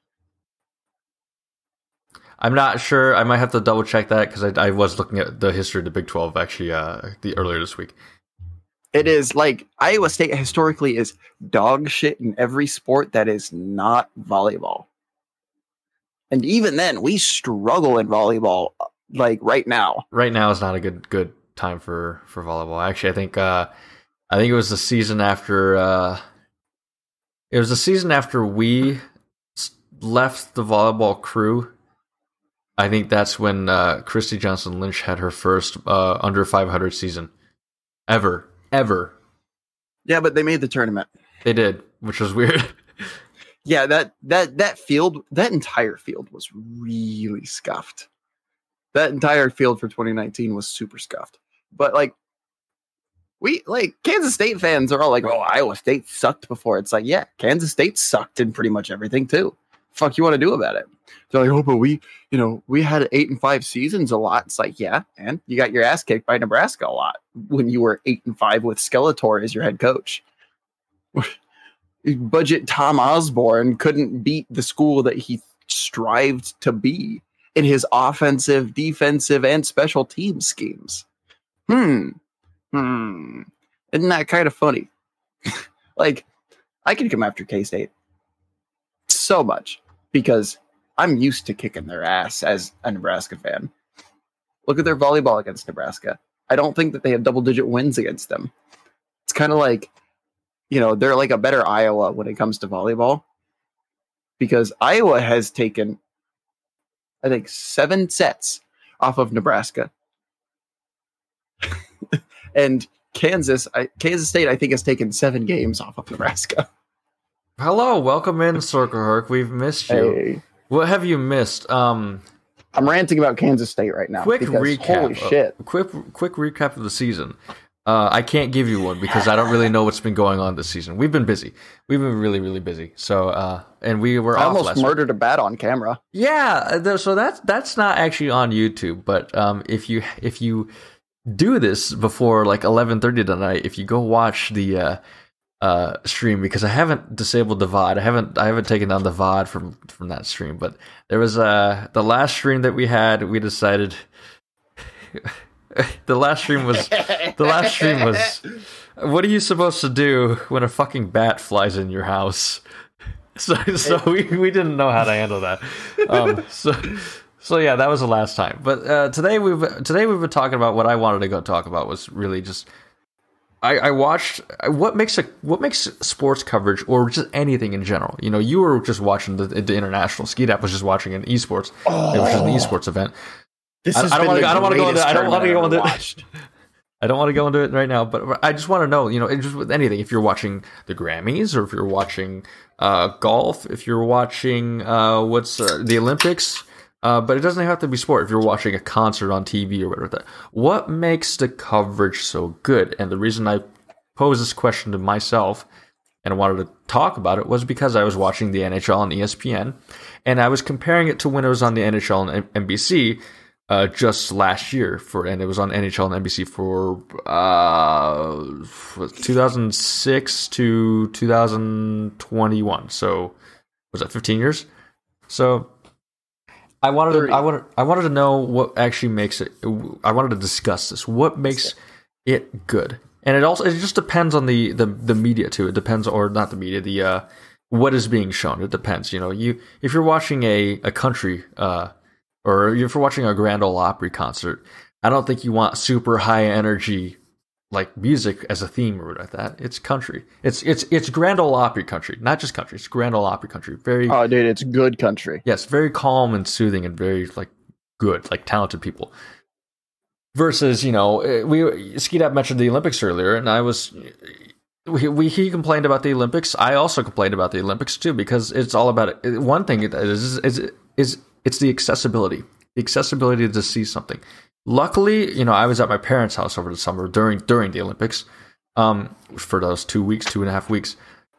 I'm not sure. I might have to double check that because I, I was looking at the history of the Big 12 actually uh, the earlier this week. It is like Iowa State historically is dog shit in every sport that is not volleyball. And even then, we struggle in volleyball uh, like right now. Right now is not a good good time for for volleyball. Actually, I think uh, I think it was the season after uh, it was the season after we left the volleyball crew. I think that's when uh, Christy Johnson Lynch had her first uh, under 500 season ever ever. Yeah, but they made the tournament. They did, which was weird. *laughs* Yeah, that that that field, that entire field was really scuffed. That entire field for 2019 was super scuffed. But like we like Kansas State fans are all like, "Oh, Iowa State sucked before." It's like, yeah, Kansas State sucked in pretty much everything too. Fuck, you want to do about it? They're like, "Oh, but we, you know, we had eight and five seasons a lot." It's like, yeah, and you got your ass kicked by Nebraska a lot when you were eight and five with Skeletor as your head coach. *laughs* Budget Tom Osborne couldn't beat the school that he strived to be in his offensive, defensive, and special team schemes. Hmm. Hmm. Isn't that kind of funny? *laughs* like, I can come after K State so much because I'm used to kicking their ass as a Nebraska fan. Look at their volleyball against Nebraska. I don't think that they have double digit wins against them. It's kind of like, you know, they're like a better Iowa when it comes to volleyball because Iowa has taken, I think, seven sets off of Nebraska. *laughs* and Kansas, I, Kansas State, I think, has taken seven games off of Nebraska. *laughs* Hello, welcome in, Circle Herc. We've missed you. Hey, What have you missed? Um, I'm ranting about Kansas State right now. quick because recap. Holy uh, shit. quick, quick recap of the season. Uh, I can't give you one because I don't really know what's been going on this season. We've been busy. We've been really, really busy. So, uh, and we were I almost last week. murdered a bat on camera. Yeah, uh, th- so that's that's not actually on YouTube, but um, if you if you do this before like eleven thirty tonight, if you go watch the uh, stream because I haven't disabled the VOD, I haven't I haven't taken down the VOD from from that stream, but there was uh the last stream that we had, we decided *laughs* the last stream was the last stream was what are you supposed to do when a fucking bat flies in your house? *laughs* So, so we, we didn't know how to handle that. Um, *laughs* so, so yeah, that was the last time. But uh, today we've today we've been talking about what I wanted to go talk about was really just I, I watched what makes a what makes sports coverage or just anything in general. You know, you were just watching the, the international. Skeetap was just watching an esports. It was just an esports event. This I- I don't wanna go- I don't wanna go into- I don't wanna go into- watched. *laughs* I don't want to go into it right now, but I just want to know, you know, just with anything, if you're watching the Grammys or if you're watching uh, golf, if you're watching uh, what's uh, the Olympics, uh, but it doesn't have to be sport. If you're watching a concert on TV or whatever, that what makes the coverage so good? And the reason I posed this question to myself and wanted to talk about it was because I was watching the NHL on ESPN, and I was comparing it to when it was on the NHL and NBC uh, just last year for, and it was on NHL and NBC for uh, 2006 to 2021. So was that 15 years? So I wanted to, I wanted I wanted to know what actually makes it. I wanted to discuss this. What makes it good? And it also it just depends on the the, the media too. It depends, or not the media, the uh, what is being shown. It depends. You know, you if you're watching a a country uh, or if you're watching a Grand Ole Opry concert, I don't think you want super high energy like music as a theme or like that. It's country. It's it's it's Grand Ole Opry country, not just country. It's Grand Ole Opry country. Very Oh, dude, it's good country. yes, very calm and soothing and very like good, like talented people. Versus, you know, eh, we Skeet up mentioned the Olympics earlier, and I was we, we he complained about the Olympics. I also complained about the Olympics too because it's all about it. One thing it is is is it's the accessibility, the accessibility to see something. Luckily, you know, I was at my parents' house over the summer during during the Olympics, um, for those two weeks, two and a half weeks.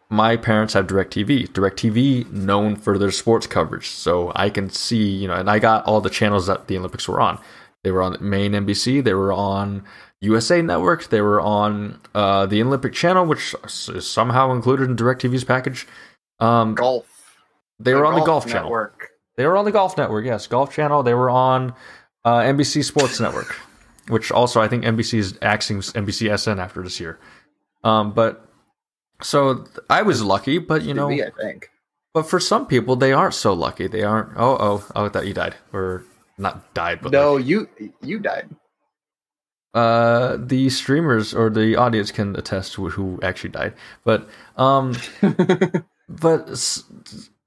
My parents have DirecTV. DirecTV known for their sports coverage, so I can see, you know, and I got all the channels that the Olympics were on. They were on main NBC. They were on USA Network. They were on uh, the Olympic Channel, which is somehow included in DirecTV's package. Um, Golf. they were on the Golf Channel. Network. They were on the Golf Network, yes, Golf Channel. They were on uh, NBC Sports Network, which also I think NBC is axing NBC SN after this year. Um, but so I was lucky, but you know, TV, I think. but for some people they aren't so lucky. They aren't. Oh, oh, oh, I thought you died or not died, but No, like, you you died. uh, the streamers or the audience can attest to who actually died. But um, *laughs* but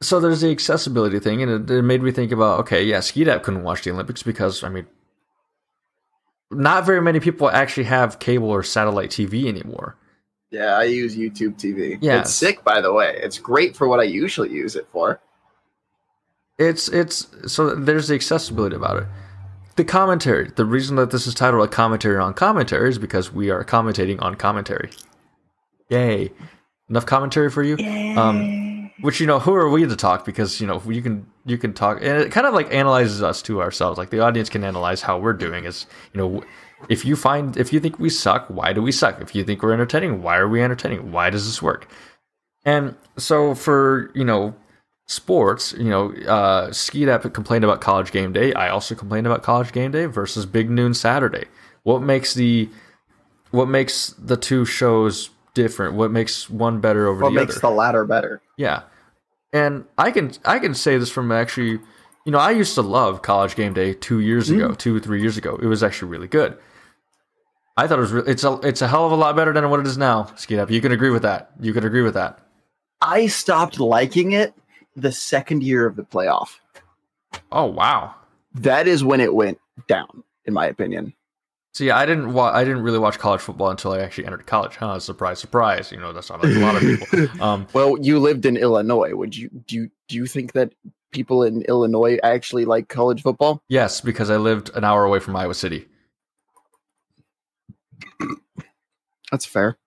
so there's the accessibility thing, and it, it made me think about okay, yeah, Skeet couldn't watch the Olympics because I mean, not very many people actually have cable or satellite TV anymore. Yeah, I use YouTube TV. Yeah. It's sick, by the way. It's great for what I usually use it for. It's it's so there's the accessibility about it. The commentary. The reason that this is titled a commentary on commentary is because we are commentating on commentary. Yay! Enough commentary for you. Um, which you know, who are we to talk? Because you know, you can you can talk, and it kind of like analyzes us to ourselves. Like the audience can analyze how we're doing. Is you know, if you find if you think we suck, why do we suck? If you think we're entertaining, why are we entertaining? Why does this work? And so for you know sports, you know, uh, Skeet App complained about College Game Day. I also complained about College Game Day versus Big Noon Saturday. What makes the what makes the two shows different? What makes one better over What the other? What makes the latter better? Yeah. And I can I can say this from actually you know, I used to love College Game Day 2 years ago, mm. 2 or 3 years ago. It was actually really good. I thought it was re- it's a it's a hell of a lot better than what it is now. Skeet Up. You can agree with that. You can agree with that. I stopped liking it the second year of the playoff. Oh, wow. That is when it went down, in my opinion. See, I didn't wa- I didn't really watch college football until I actually entered college. Huh? Surprise, surprise. You know, that's not like a lot of people. *laughs* Um, Well, you lived in Illinois. Would you do you do you think that people in Illinois actually like college football? yes, because I lived an hour away from Iowa City. That's fair.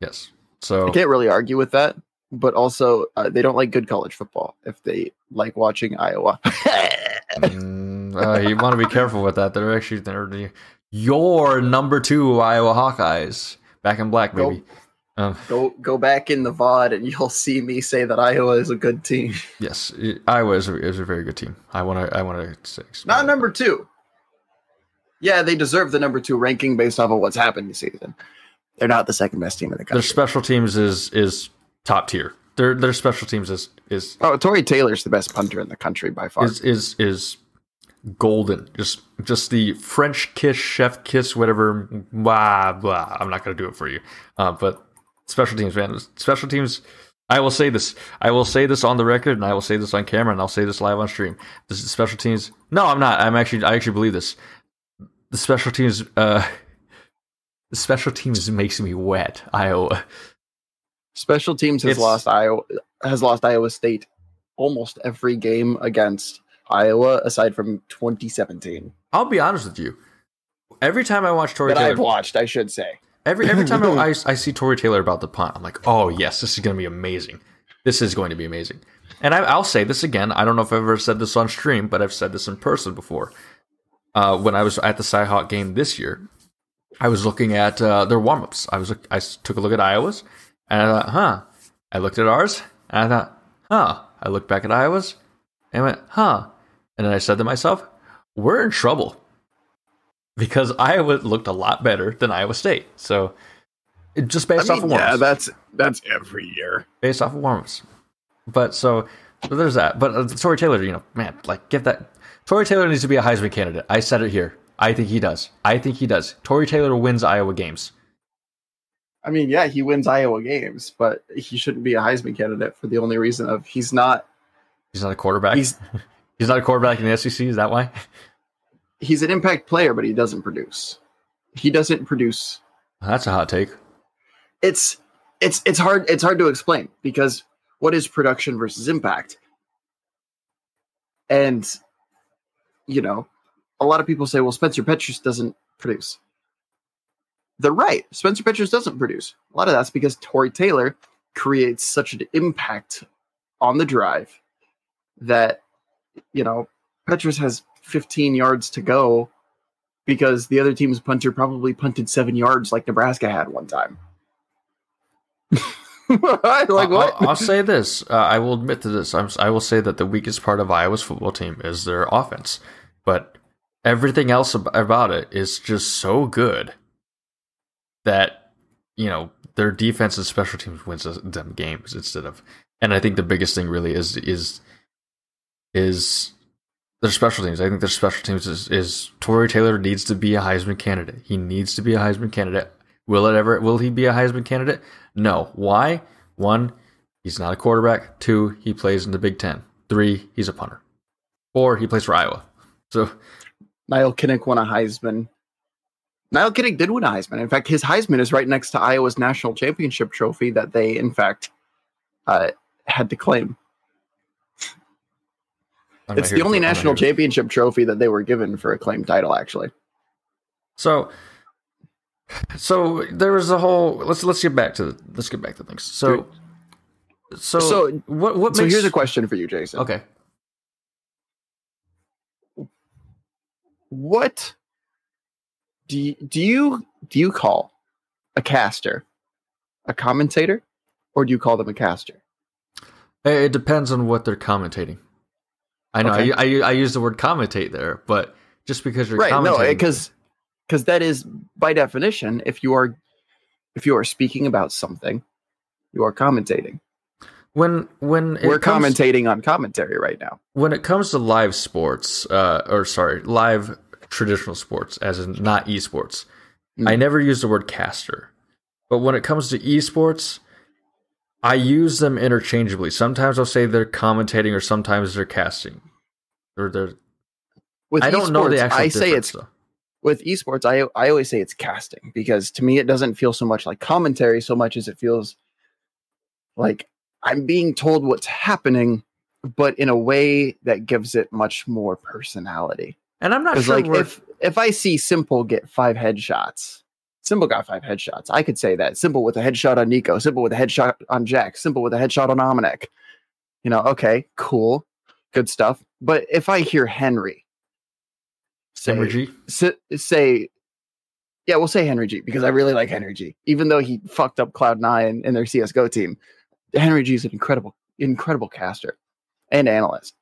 Yes. So I can't really argue with that. But also, uh, they don't like good college football if they like watching Iowa. *laughs* Mm, uh, you want to be careful with that. They're actually they're the, your number two Iowa Hawkeyes back in black, Go- baby. Um, go go back in the VOD and you'll see me say that Iowa is a good team. *laughs* yes, Iowa is a, is a very good team. I want to I want to say Not number two. Yeah, they deserve the number two ranking based off of what's happened this season. They're not the second best team in the country. Their special teams is is top tier. Their their special teams is is oh, Tory Taylor's the best punter in the country by far. is is is golden. Just just the French kiss, chef kiss, whatever. Blah blah. I'm not gonna do it for you. Uh, but special teams, man. Special teams. I will say this. I will say this on the record, and I will say this on camera, and I'll say this live on stream. This is special teams. No, I'm not. I'm actually. I actually believe this. The special teams. Uh, The special teams makes me wet. Iowa. Special teams has It's- lost Iowa has lost Iowa State almost every game against Iowa aside from 2017 I'll be honest with you. Every time I watch Tory that I've watched. I should say. every every time *laughs* I, I, see Tory Taylor about the punt, I'm like, oh yes, this is going to be amazing. This is going to be amazing. And I, I'll say this again. I don't know if I've ever said this on stream, but I've said this in person before. Uh, when I was at the Cyhawk game this year, I was looking at uh, their warmups. I was I took a look at Iowa's, and I thought, huh. I looked at ours, and I thought, huh. I looked back at Iowa's, and I went, huh. And then I said to myself, we're in trouble because Iowa looked a lot better than Iowa State. So it just based I off mean, of yeah, warm-ups. that's that's every year. based off of warm-ups. But so, so there's that. But uh, Tory Taylor, you know, man, like give that. Tory Taylor needs to be a Heisman candidate. I said it here. I think he does. I think he does. Tory Taylor wins Iowa games. I mean, yeah, he wins Iowa games, but he shouldn't be a Heisman candidate for the only reason of he's not. He's not a quarterback. He's, He's not a quarterback in the SEC. Is that why? *laughs* he's an impact player, but he doesn't produce. He doesn't produce. That's a hot take. It's it's it's hard it's hard to explain because what is production versus impact? And you know, a lot of people say, well, Spencer Petras doesn't produce. They're right. Spencer Petras doesn't produce. A lot of that's because Tory Taylor creates such an impact on the drive that, you know, Petras has 15 yards to go because the other team's punter probably punted seven yards like Nebraska had one time. *laughs* like what? I'll, I'll say this. Uh, I will admit to this. I'm, I will say that the weakest part of Iowa's football team is their offense, but everything else ab- about it is just so good that you know their defense and special teams wins them games instead of. And I think the biggest thing really is is is their special teams. I think their special teams is, is Tory Taylor needs to be a Heisman candidate. He needs to be a Heisman candidate. Will it ever? Will he be a Heisman candidate? No. Why? One, he's not a quarterback. Two, he plays in the Big Ten. Three, he's a punter. Four, he plays for Iowa. So Nile Kinnick won a Heisman. Nile Kinnick did win a Heisman. In fact, his Heisman is right next to Iowa's national championship trophy that they, in fact, uh, had to claim. I'm It's the only I'm national championship trophy that they were given for a claimed title, actually. So, so there was a whole. Let's let's get back to let's get back to things. So, so, So- what what So here's a question for you, Jason. Okay, What do you, do you do you call a caster a commentator, or do you call them a caster? it depends on what they're commentating. I know Okay. I, I I use the word commentate there, but just because you're right no because because that is by definition if you are if you are speaking about something you are commentating when when it we're comes, commentating on commentary right now when it comes to live sports, uh, or sorry, live traditional sports, as in not esports, Mm. I never use the word caster. But when it comes to esports, I use them interchangeably. Sometimes I'll say they're commentating, or sometimes they're casting. Or they're. with I don't know the actual i say it's though. with esports I, I always say it's casting because to me it doesn't feel so much like commentary so much as it feels like i'm being told what's happening but in a way that gives it much more personality And I'm not sure. like if if I see Simple get five headshots, Simple got five headshots. I could say that Simple with a headshot on Nico, Simple with a headshot on Jack, Simple with a headshot on Omenek. You know, okay, cool, good stuff. But if I hear Henry say, Henry G. say, say yeah, we'll say Henry G because I really like Henry G. Even though he fucked up Cloud9 and their CS:GO team, Henry G is an incredible, incredible caster and analyst.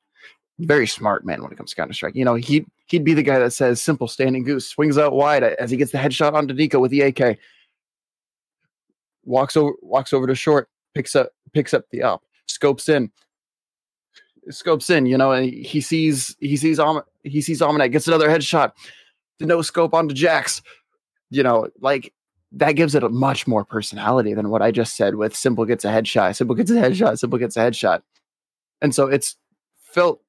Very smart man when it comes to Counter Strike. You know, he he'd be the guy that says simple standing goose, swings out wide as he gets the headshot onto Nico with the AK, walks over walks over to short, picks up picks AWP the up, scopes in, scopes in. You know, and he sees he sees he sees Omenek, gets another headshot, the no scope onto Jax. You know, like that gives it a much more personality than what I just said with Simple gets a headshot, Simple gets a headshot, Simple gets a headshot. And so it's felt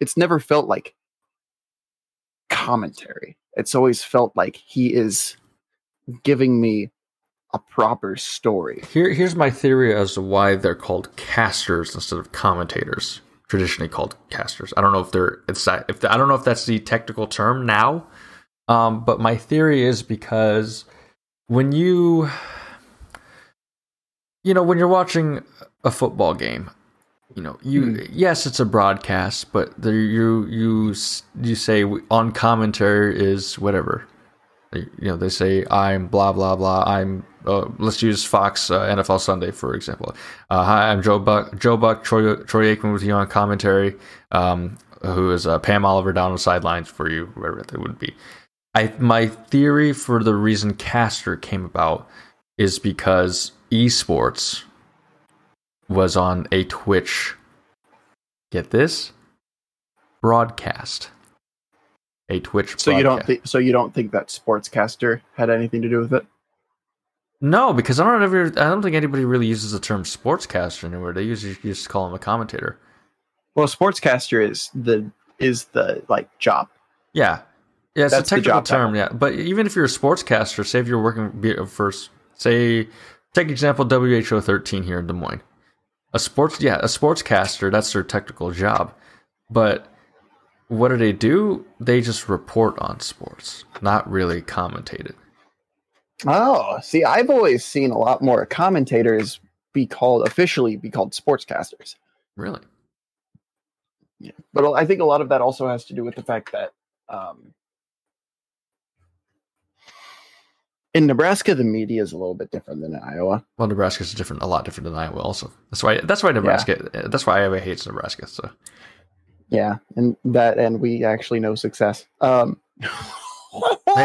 it's never felt like commentary. It's always felt like he is giving me a proper story. Here, here's my theory as to why they're called casters instead of commentators. Traditionally called casters. I don't know if they're it's if I don't know if that's the technical term now, um, but my theory is because when you, you know, when you're watching a football game, you know, you yes, it's a broadcast, but there you you you say on commentary is whatever. You know, they say I'm blah blah blah. I'm uh, let's use Fox uh, NFL Sunday for example. Uh, hi, I'm Joe Buck. Joe Buck. Troy Troy Aikman with you on commentary. Um, who is uh, Pam Oliver down the sidelines for you, whoever it would be. I my theory for the reason caster came about is because esports was on a Twitch. Get this? Broadcast. A Twitch. So you don't broadcast. think so you don't think that sportscaster had anything to do with it? No, because I don't ever. I don't think anybody really uses the term sportscaster anywhere. They usually just call him a commentator. Well, sportscaster is the is the like job. Yeah, yeah, it's That's a technical term. Yeah, but even if you're a sportscaster, say if you're working for, say, take example WHO 13 here in Des Moines. A sports, yeah, a sportscaster. That's their technical job. But what do they do? They just report on sports, not really commentate it. Oh, see, I've always seen a lot more commentators be called officially be called sportscasters. Really? Yeah. But I think a lot of that also has to do with the fact that um, in Nebraska, the media is a little bit different than in Iowa. Well, Nebraska's different, a lot different than Iowa. Also, that's why. That's why Nebraska. That's why Iowa hates Nebraska. So Yeah, and that, and we actually know success. Um, *laughs* hey,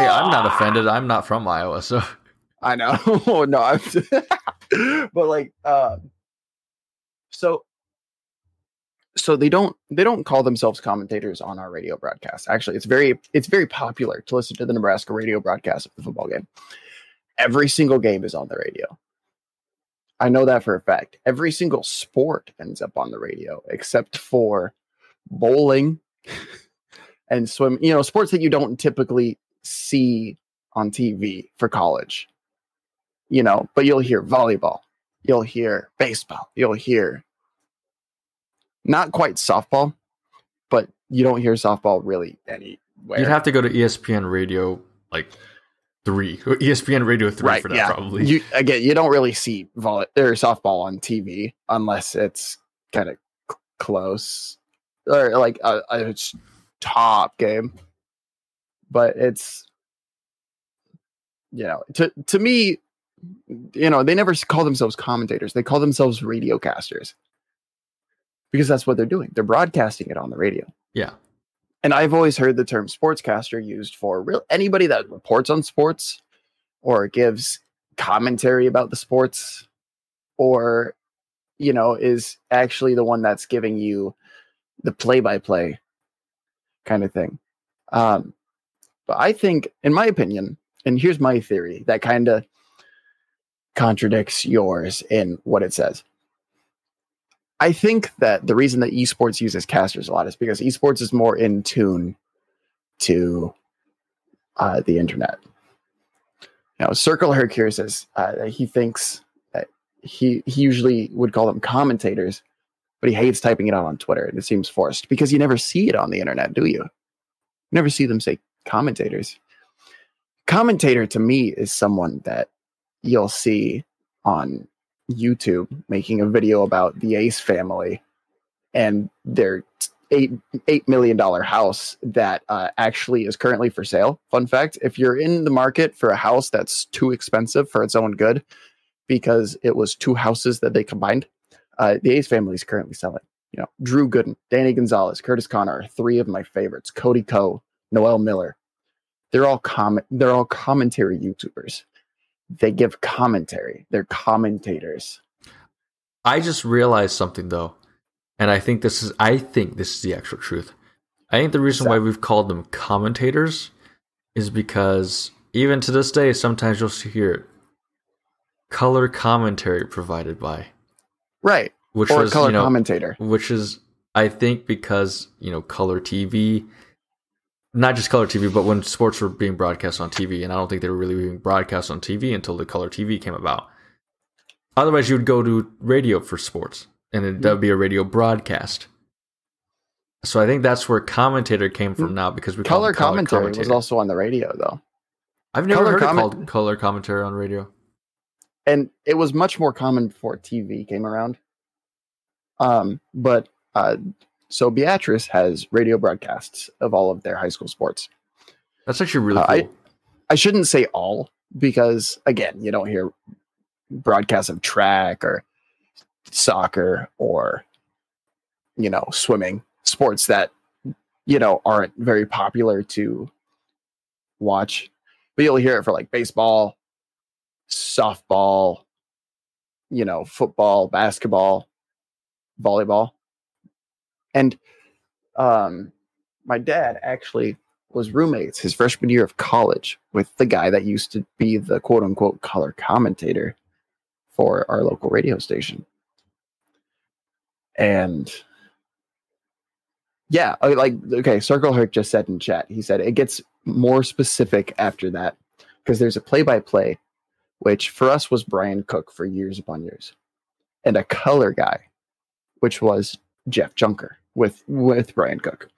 I'm not *laughs* offended. I'm not from Iowa, so I know. *laughs* no, I'm but like um so so they don't they don't call themselves commentators on our radio broadcast. Actually, it's very it's very popular to listen to the Nebraska radio broadcast of the football game. Every single game is on the radio. I know that for a fact. Every single sport ends up on the radio except for bowling *laughs* and swim, you know, sports that you don't typically see on TV for college you know, but you'll hear volleyball, you'll hear baseball, you'll hear not quite softball, but you don't hear softball really anywhere. you'd have to go to ESPN Radio like three, *laughs* or ESPN Radio three right, for that yeah. probably. You again, you don't really see volley or softball on TV unless it's kind of c- close or like a top game. But it's you know, to to me, you know, they never call themselves commentators. They call themselves radiocasters because that's what they're doing. They're broadcasting it on the radio. yeah, And I've always heard the term sportscaster used for real anybody that reports on sports or gives commentary about the sports or you know is actually the one that's giving you the play by play kind of thing. Um but I think in my opinion and here's my theory that kind of contradicts yours in what it says. I think that the reason that esports uses casters a lot is because esports is more in tune to uh, the internet. Know, Circle Hercure says uh, he thinks that he he usually would call them commentators, but he hates typing it out on Twitter, and it seems forced because you never see it on the internet, do you? You never see them say commentators. Commentator to me is someone that you'll see on YouTube making a video about the Ace family and their eight eight million dollar house that uh, actually is currently for sale. Fun fact: if you're in the market for a house that's too expensive for its own good, because it was two houses that they combined, uh, the Ace family is currently selling. You know, Drew Gooden, Danny Gonzalez, Kurtis Conner three of my favorites. Cody Ko, Noel Miller. They're all comment. They're all commentary YouTubers. They give commentary. They're commentators. I just realized something though, and I think this is I think this is the actual truth. I think the reason why we've called them commentators is because even to this day, sometimes you'll hear it, color commentary provided by, Right. which or was color you know, commentator. which is I think because you know color TV not just color TV, but when sports were being broadcast on TV, and I don't think they were really being broadcast on TV until the color TV came about. Otherwise, you would go to radio for sports, and it, that would be a radio broadcast. So I think that's where commentator came from now because we color color commentary was also on the radio though. I've never color heard comment- it called color commentary on radio. and it was much more common before TV came around. Um, but uh, so Beatrice has radio broadcasts of all of their high school sports. That's actually really Uh, cool. I- I shouldn't say all because again, you don't hear broadcasts of track or soccer or you know swimming sports that you know aren't very popular to watch, but you'll hear it for like baseball, softball, you know, football, basketball, volleyball. And um my dad actually was roommates his freshman year of college with the guy that used to be the quote unquote color commentator for our local radio station. And yeah, like okay, Circle Herc just said in chat. He said it gets more specific after that because there's a play-by-play, which for us was Brian Cook for years upon years, and a color guy, which was Jeff Junker with with Brian Cook.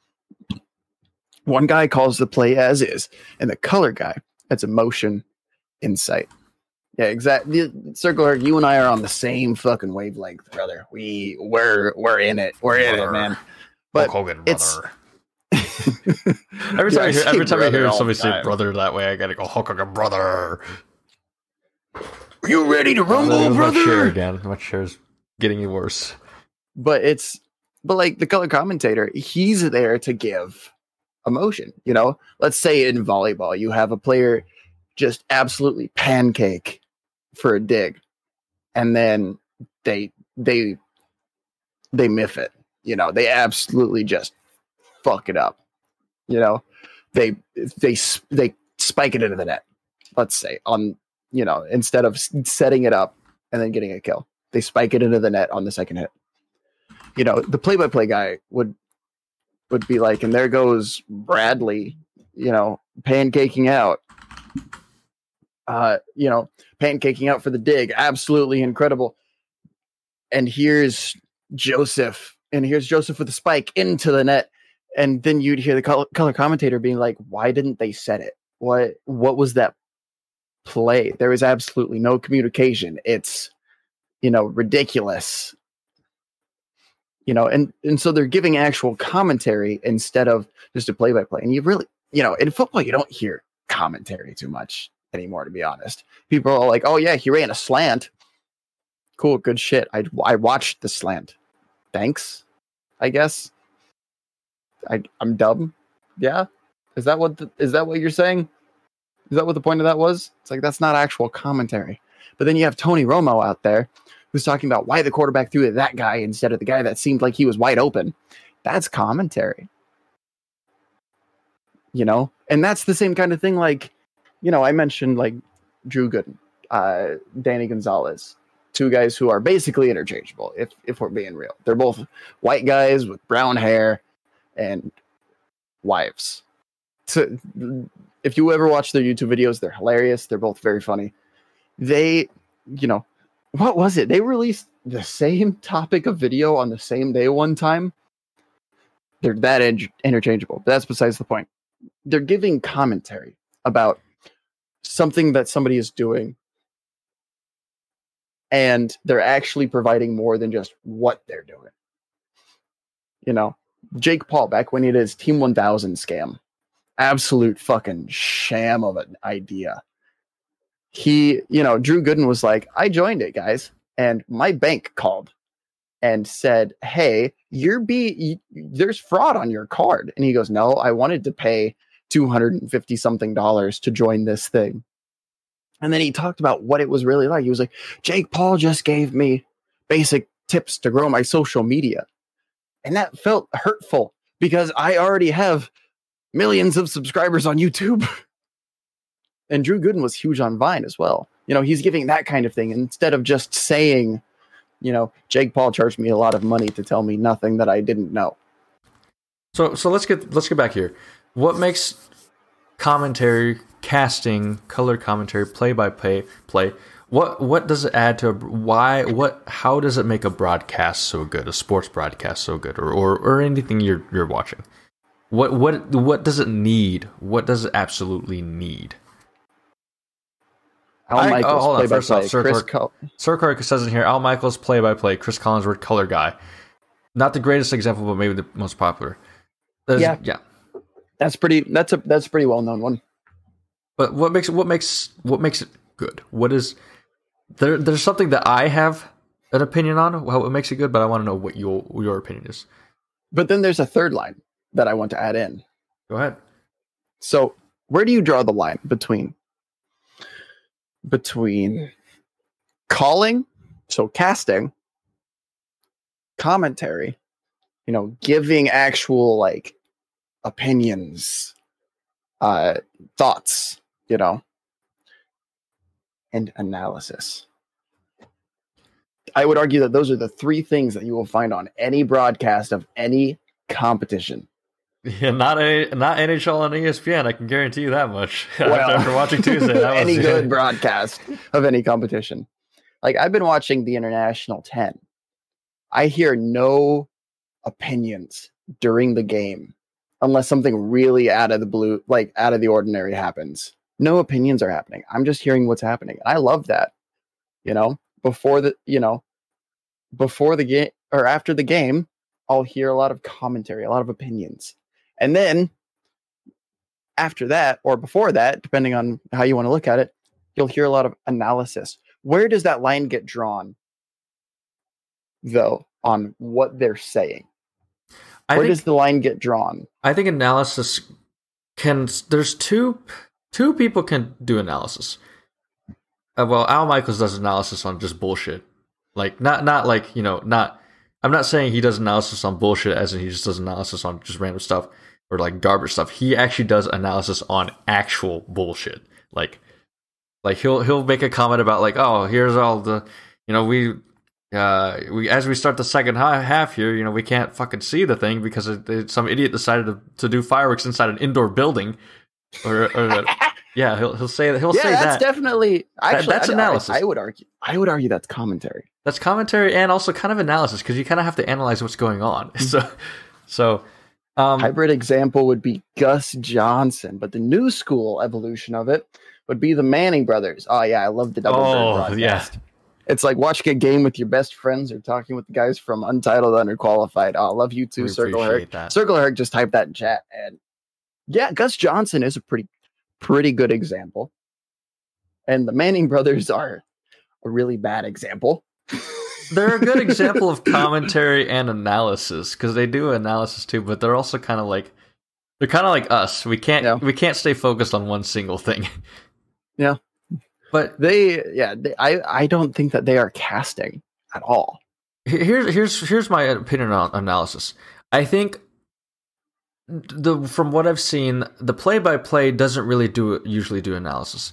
One guy calls the play as is, and the color guy adds emotion, insight. Yeah, exactly. Circle Herc, you and I are on the same fucking wavelength, brother. We we're we're in it. We're in it, man. But it's *laughs* Every time, Yeah, I hear, every time I hear somebody say brother that way, I gotta go Hulk Hogan brother. Are you ready to rumble, Oh, my chair brother? again. My chair's getting you worse. but it's but like the color commentator he's there to give emotion you know? Let's say in volleyball you have a player just absolutely pancake for a dig and then they they they miff it you know? They absolutely just fuck it up you know? They they they spike it into the net let's say on you know instead of setting it up and then getting a kill. They spike it into the net on the second hit you know the play-by-play guy would would be like and there goes bradley you know pancaking out. Uh you know pancaking out for the dig. Absolutely incredible. And here's joseph and here's joseph with the spike into the net. And then you'd hear the color, color commentator being like why didn't they set it? What what was that play? There was absolutely no communication. It's you know ridiculous you know and and so they're giving actual commentary instead of just a play by play and you really you know in football you don't hear commentary too much anymore to be honest. People are like oh yeah he ran a slant. Cool good shit. I i watched the slant. Thanks i guess. I i'm dumb. Yeah? Is that what the, is that what you're saying? Is that what the point of that was? It's like that's not actual commentary. But then you have tony romo out there who's talking about why the quarterback threw to that guy instead of the guy that seemed like he was wide open. That's commentary. You know? And that's the same kind of thing like, you know, I mentioned like Drew Gooden, uh, Danny Gonzalez, two guys who are basically interchangeable, if if we're being real. They're both white guys with brown hair and wives. So if you ever watch their YouTube videos, they're hilarious. They're both very funny. They, you know, what was it? They released the same topic of video on the same day one time. They're that in- interchangeable. That's besides the point. They're giving commentary about something that somebody is doing, and they're actually providing more than just what they're doing. You know, Jake Paul back when he did his Team 1000 scam, absolute fucking sham of an idea he, you know, Drew Gooden was like, I joined it, guys. And my bank called and said, Hey, you're be there's fraud on your card. And he goes, No, I wanted to pay 250 something dollars to join this thing. And then he talked about what it was really like. He was like, Jake Paul just gave me basic tips to grow my social media. And that felt hurtful because I already have millions of subscribers on YouTube. *laughs* and Drew Gooden was huge on Vine as well. You know, he's giving that kind of thing instead of just saying, you know, Jake Paul charged me a lot of money to tell me nothing that I didn't know. So so let's get let's get back here. what makes commentary, casting, color commentary, play by play play? What what does it add to a, why what how does it make a broadcast so good, a sports broadcast so good, or or, or anything you're you're watching? What what what does it need? What does it absolutely need? Al I- oh, Michaels, hold on, play by first off, play. Sir Chris Clark- Col- Sir Clark says in here, Al Michaels play by play, Chris Collinsworth color guy. Not the greatest example, but maybe the most popular. There's- Yeah. yeah. That's pretty. That's a that's a pretty well known one. But what makes what makes what makes it good? What is there? There's something that I have an opinion on how it makes it good, but I want to know what your your opinion is. But then there's a third line that I want to add in. Go ahead. So where do you draw the line between between calling, so casting, commentary, you know, giving actual like opinions, uh thoughts, you know, and analysis. I would argue that those are the three things that you will find on any broadcast of any competition. Yeah, not a not NHL E ESPN. I can guarantee you that much. *laughs* Well, After watching Tuesday, that *laughs* was any good broadcast of any competition. Like I've been watching the International 10. I hear no opinions during the game unless something really out of the blue, like out of the ordinary happens. No opinions are happening. I'm just hearing what's happening. And I love that. You know, before the, you know, before the game or after the game, I'll hear a lot of commentary, a lot of opinions. And then after that or before that, depending on how you want to look at it, you'll hear a lot of analysis. Where does that line get drawn, though, on what they're saying? I Where think, does the line get drawn? I think analysis can. There's two two people can do analysis. Uh, well, Al Michaels does analysis on just bullshit. Like not not like you know not. I'm not saying he does analysis on bullshit as in he just does analysis on just random stuff or like garbage stuff. He actually does analysis on actual bullshit. Like like he'll he'll make a comment about like oh here's all the you know we uh we as we start the second half here you know we can't fucking see the thing because it, it- some idiot decided to, to do fireworks inside an indoor building or, or *laughs* yeah he'll he'll say he'll yeah, say that's that definitely actually that's I- I- analysis. I, would argue. I would argue that's commentary. that's commentary and also kind of analysis because you kind of have to analyze what's going on *laughs* so so um Hybrid example would be Gus Johnson, but the new school evolution of it would be the Manning brothers. Oh yeah, I love the double bird Oh, broadcast. yeah. It's like watching a game with your best friends or talking with the guys from Untitled Underqualified. Oh, I love you too, we Circle Herc. that Circle Herc just typed that in chat, and yeah, Gus Johnson is a pretty, pretty good example, and the Manning brothers are a really bad example. *laughs* they're a good example of commentary and analysis because they do analysis too, but they're also kind of like they're kind of like us. We can't Yeah. we can't stay focused on one single thing. *laughs* Yeah. But They, yeah, they, I, I don't think that they are casting at all. here's here's here's my opinion on analysis. I think the from what I've seen, the play by play doesn't really do usually do analysis.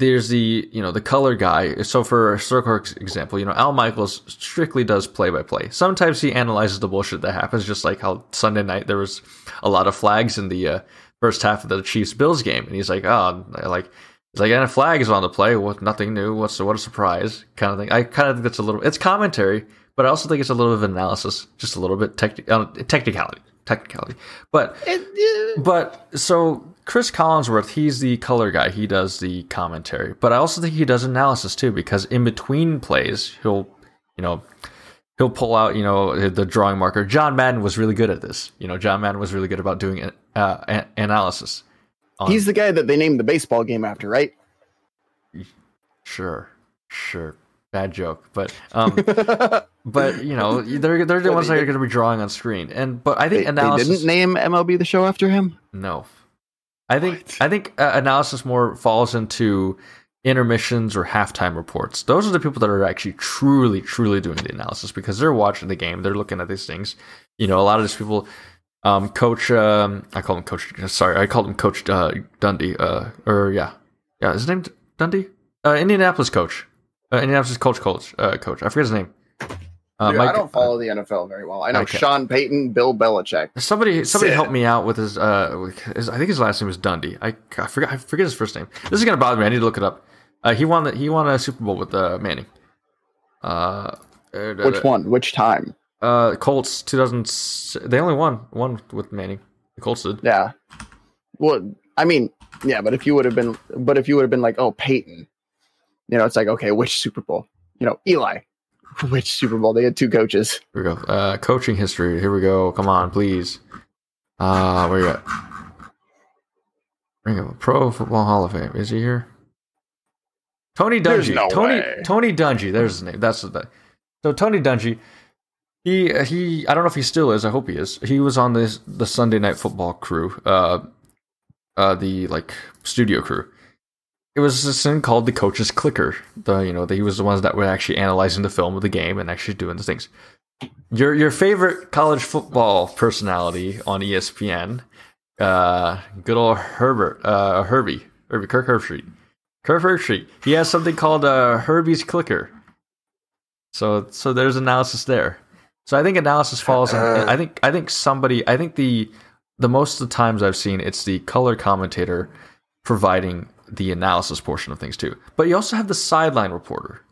There's the you know the color guy. So for Circle example, you know Al Michaels strictly does play by play. Sometimes he analyzes the bullshit that happens, just like how Sunday night there was a lot of flags in the uh, first half of the Chiefs Bills game, and he's like, oh, like it's like and a flag is on the play. What nothing new. What's what a surprise kind of thing. I kind of think that's a little. It's commentary, but I also think it's a little bit of analysis, just a little bit techni- uh, technicality, technicality. But but so Chris Collinsworth, he's the color guy. He does the commentary, but I also think he does analysis too because in between plays, he'll you know he'll pull out you know the drawing marker. John Madden was really good at this. You know, John Madden was really good about doing uh, analysis. on- He's the guy that they named the baseball game after, right? Sure, sure. Bad joke, but um, *laughs* but you know they're they're the ones that are going to be drawing on screen, and but I think they analysis. didn't name MLB the show after him. No, I think I think uh, analysis more falls into intermissions or halftime reports. Those are the people that are actually truly, truly doing the analysis because they're watching the game, they're looking at these things. You know, a lot of these people. Um, Coach, um, I call him Coach. Sorry, I called him Coach uh, Dundee. Uh, or yeah, yeah, his name Dundee. Uh, Indianapolis coach. Uh, Indianapolis coach, coach, uh, coach. I forget his name. Uh, Dude, Mike- I don't follow the NFL very well. I know Okay. Sean Payton, Bill Belichick. Somebody, somebody Sid. help me out with his, uh, with his. I think his last name was Dundee. I, I forget. I forget his first name. This is gonna bother me. I need to look it up. Uh, he won. The, he won a Super Bowl with uh, Manning. Uh, uh, Which one? Which time? Uh, Colts. Two thousand. They only won one with Manning. The Colts did. Yeah. Well, I mean, yeah, but if you would have been, but if you would have been like, oh, Peyton, you know, it's like, okay, which Super Bowl? You know, Eli, *laughs* which Super Bowl? They had two coaches. Here we go. Uh, coaching history. Here we go. Come on, please. Uh, where you at? Ring of a Pro Football Hall of Fame. Is he here? Tony Dungy. no Tony way. Tony Dungy. There's his name. That's the. So Tony Dungy. He he. I don't know if he still is. I hope he is. He was on this the Sunday Night Football crew. Uh, uh, the like studio crew. It was this thing called the coach's clicker. The you know he was the ones that were actually analyzing the film of the game and actually doing the things. Your your favorite college football personality on ESPN, uh, good old Herbert, uh, Herbie, Herbie Kirk Herbstreit, Kirk Herbstreit. He has something called uh, Herbie's clicker. So so there's analysis there. So I think analysis falls. In, I think I think somebody. I think the the most of the times I've seen it's the color commentator providing the analysis portion of things too. But you also have the sideline reporter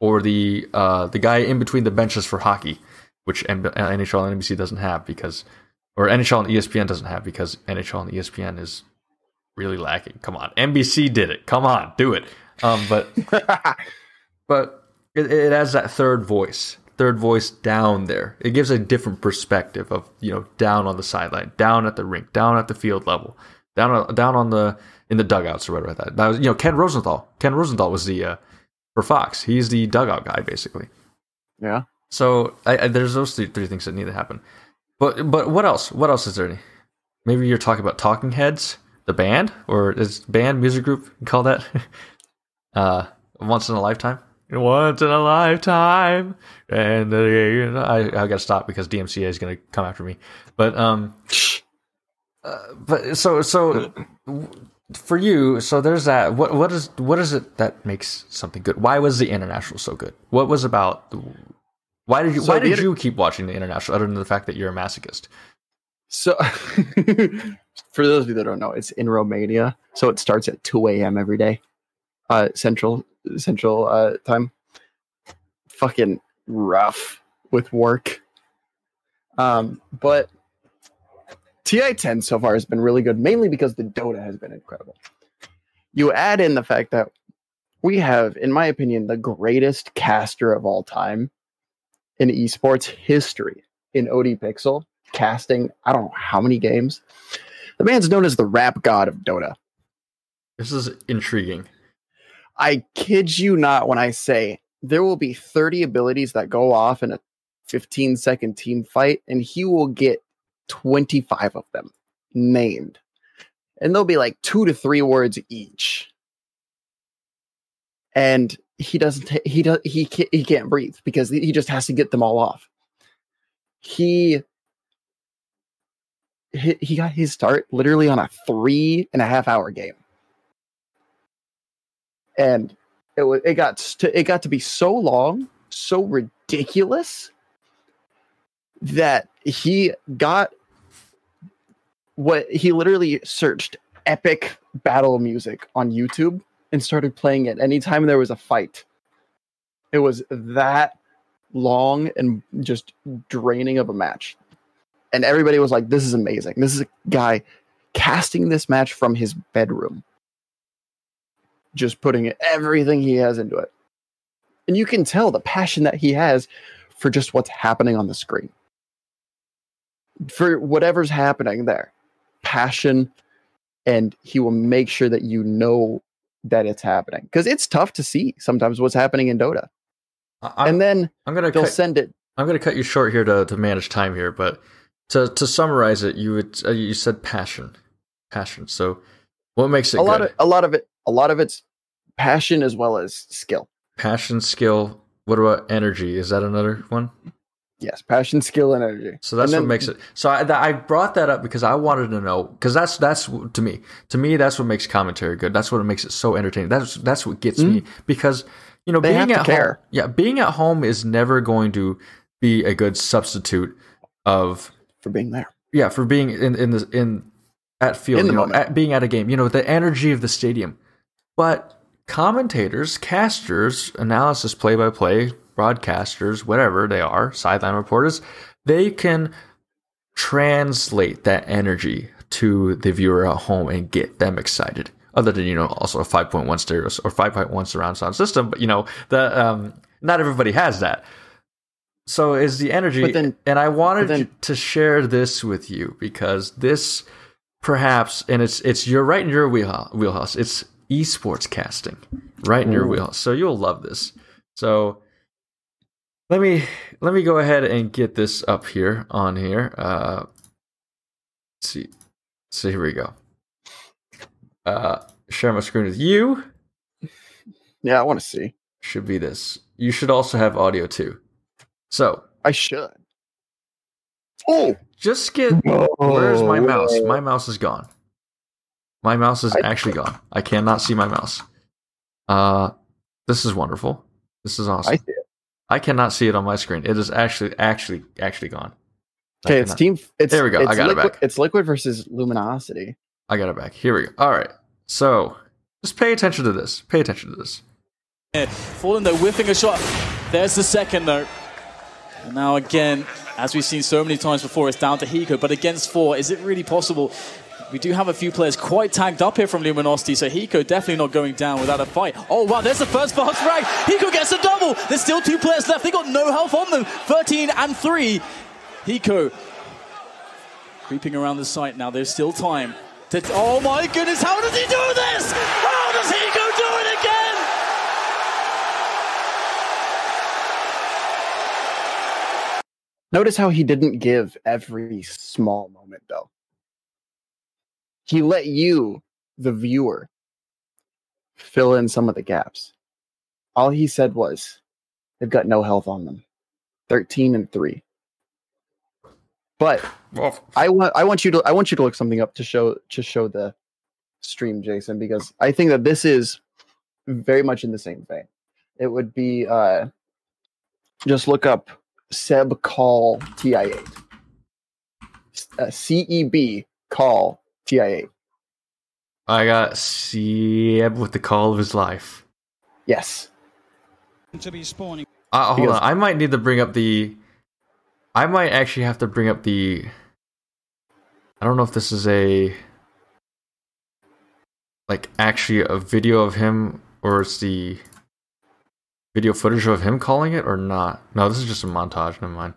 or the uh, the guy in between the benches for hockey, which N- uh, NHL and NBC doesn't have because, or NHL and ESPN doesn't have because NHL and ESPN is really lacking. Come on, NBC did it. Come on, do it. Um, but *laughs* but it, it has that third voice, third voice down there. It gives a different perspective of you know down on the sideline, down at the rink, down at the field level, down down on the in the dugouts or whatever like that. That was you know Ken Rosenthal. Ken Rosenthal was the uh, for Fox. He's the dugout guy basically. Yeah. So I, I, there's those three, three things that need to happen. But but what else? What else is there? Any? Maybe you're talking about Talking Heads, the band, or is band music group you call that? *laughs* uh, once in a lifetime. Once in a lifetime, and uh, I I gotta stop because DMCA is gonna come after me. But um, uh, but so so for you, so there's that. What what is what is it that makes something good? Why was the international so good? What was about? Why did you So Why did inter- you keep watching the international? Other than the fact that you're a masochist. So, *laughs* for those of you that don't know, it's in Romania. So it starts at 2 a.m. every day, uh, central central uh, time. Fucking rough with work. Um, but TI10 so far has been really good, mainly because the Dota has been incredible. You add in the fact that we have, in my opinion, the greatest caster of all time in esports history in OD Pixel casting I don't know how many games. The man's known as the rap god of Dota. This is intriguing. I kid you not when I say there will be 30 abilities that go off in a 15 second team fight, and he will get 25 of them named. And they'll be like two to three words each. And he doesn't, he does, he can't, he can't breathe because he just has to get them all off. He, he, got his start literally on a three and a half hour game and it was it got to, it got to be so long, so ridiculous that he got what he literally searched epic battle music on YouTube and started playing it anytime there was a fight. It was that long and just draining of a match. And everybody was like, this is amazing. This is a guy casting this match from his bedroom just putting everything he has into it. And you can tell the passion that he has for just what's happening on the screen. For whatever's happening there. Passion and he will make sure that you know that it's happening because it's tough to see sometimes what's happening in Dota. I- I'm, and then I'm gonna they'll cut, send it I'm gonna cut you short here to, to manage time here, but to to summarize it, you would uh, you said passion, passion. So what makes it a lot of a lot of it a lot of it's passion as well as skill. passion, skill. What about energy? Is that another one? Yes, passion, skill, and energy. So that's And what makes it. So I, I brought that up because I wanted to know because that's that's to me to me that's what makes commentary good. That's what makes it so entertaining. That's that's what gets me because you know Mm-hmm. They being at to home. Yeah, being at home is never going to be a good substitute of for being there. yeah for being in in the in at field In you know, at being at a game you know the energy of the stadium but commentators casters analysis play by play broadcasters whatever they are sideline reporters they can translate that energy to the viewer at home and get them excited. Other than you know also a 5.1 stereo or 5.1 surround sound system but you know the um not everybody has that. So is the energy then- and i wanted then- to share this with you because this perhaps and it's it's you're right in your wheelhouse, wheelhouse. it's esports casting right in your wheelhouse. So you'll love this. So let me let me go ahead and get this up here on here. Uh let's see so here we go. Uh share my screen with you. Yeah, I want to see. should be this. You should also have audio too. So I should. Oh, just get where's my mouse? My mouse is gone. My mouse is I- actually gone. I cannot see my mouse. Uh this is wonderful. This is awesome. I see it. I cannot see it on my screen. It is actually, actually, actually gone. Okay, it's team. It's, There we go, I It's got it back. It's liquid versus luminosity. I got it back. Here we go. All right. So just pay attention to this. Pay attention to this. Fallen though, whiffing a shot. There's the second though. And now again, as we've seen so many times before, it's down to Hiko. But against four, is it really possible? We do have a few players quite tagged up here from Luminosity, so Hiko definitely not going down without a fight. Oh wow, there's the first fast frag. Hiko gets a double. There's still two players left. They got no health on them. 13 and 3. Hiko creeping around the site now. There's still time. To, oh my goodness, how does he do this? How does Hiko do it again? Notice how he didn't give every small moment though. He let you, the viewer, fill in some of the gaps. All he said was, they've got no health on them. 13 and 3. But Well, I want I want you to I want you to look something up to show to show the stream, Jason, because I think that this is very much in the same vein. It would be uh just look up Ceb call TI8. Uh, Ceb call TI8. I got Ceb with the call of his life. Yes. to be spawning. Uh, hold Because- on. I might need to bring up the. I might actually have to bring up the. I don't know if this is a. Like, actually a video of him, or it's the video footage of him calling it, or not. No, this is just a montage. Never mind.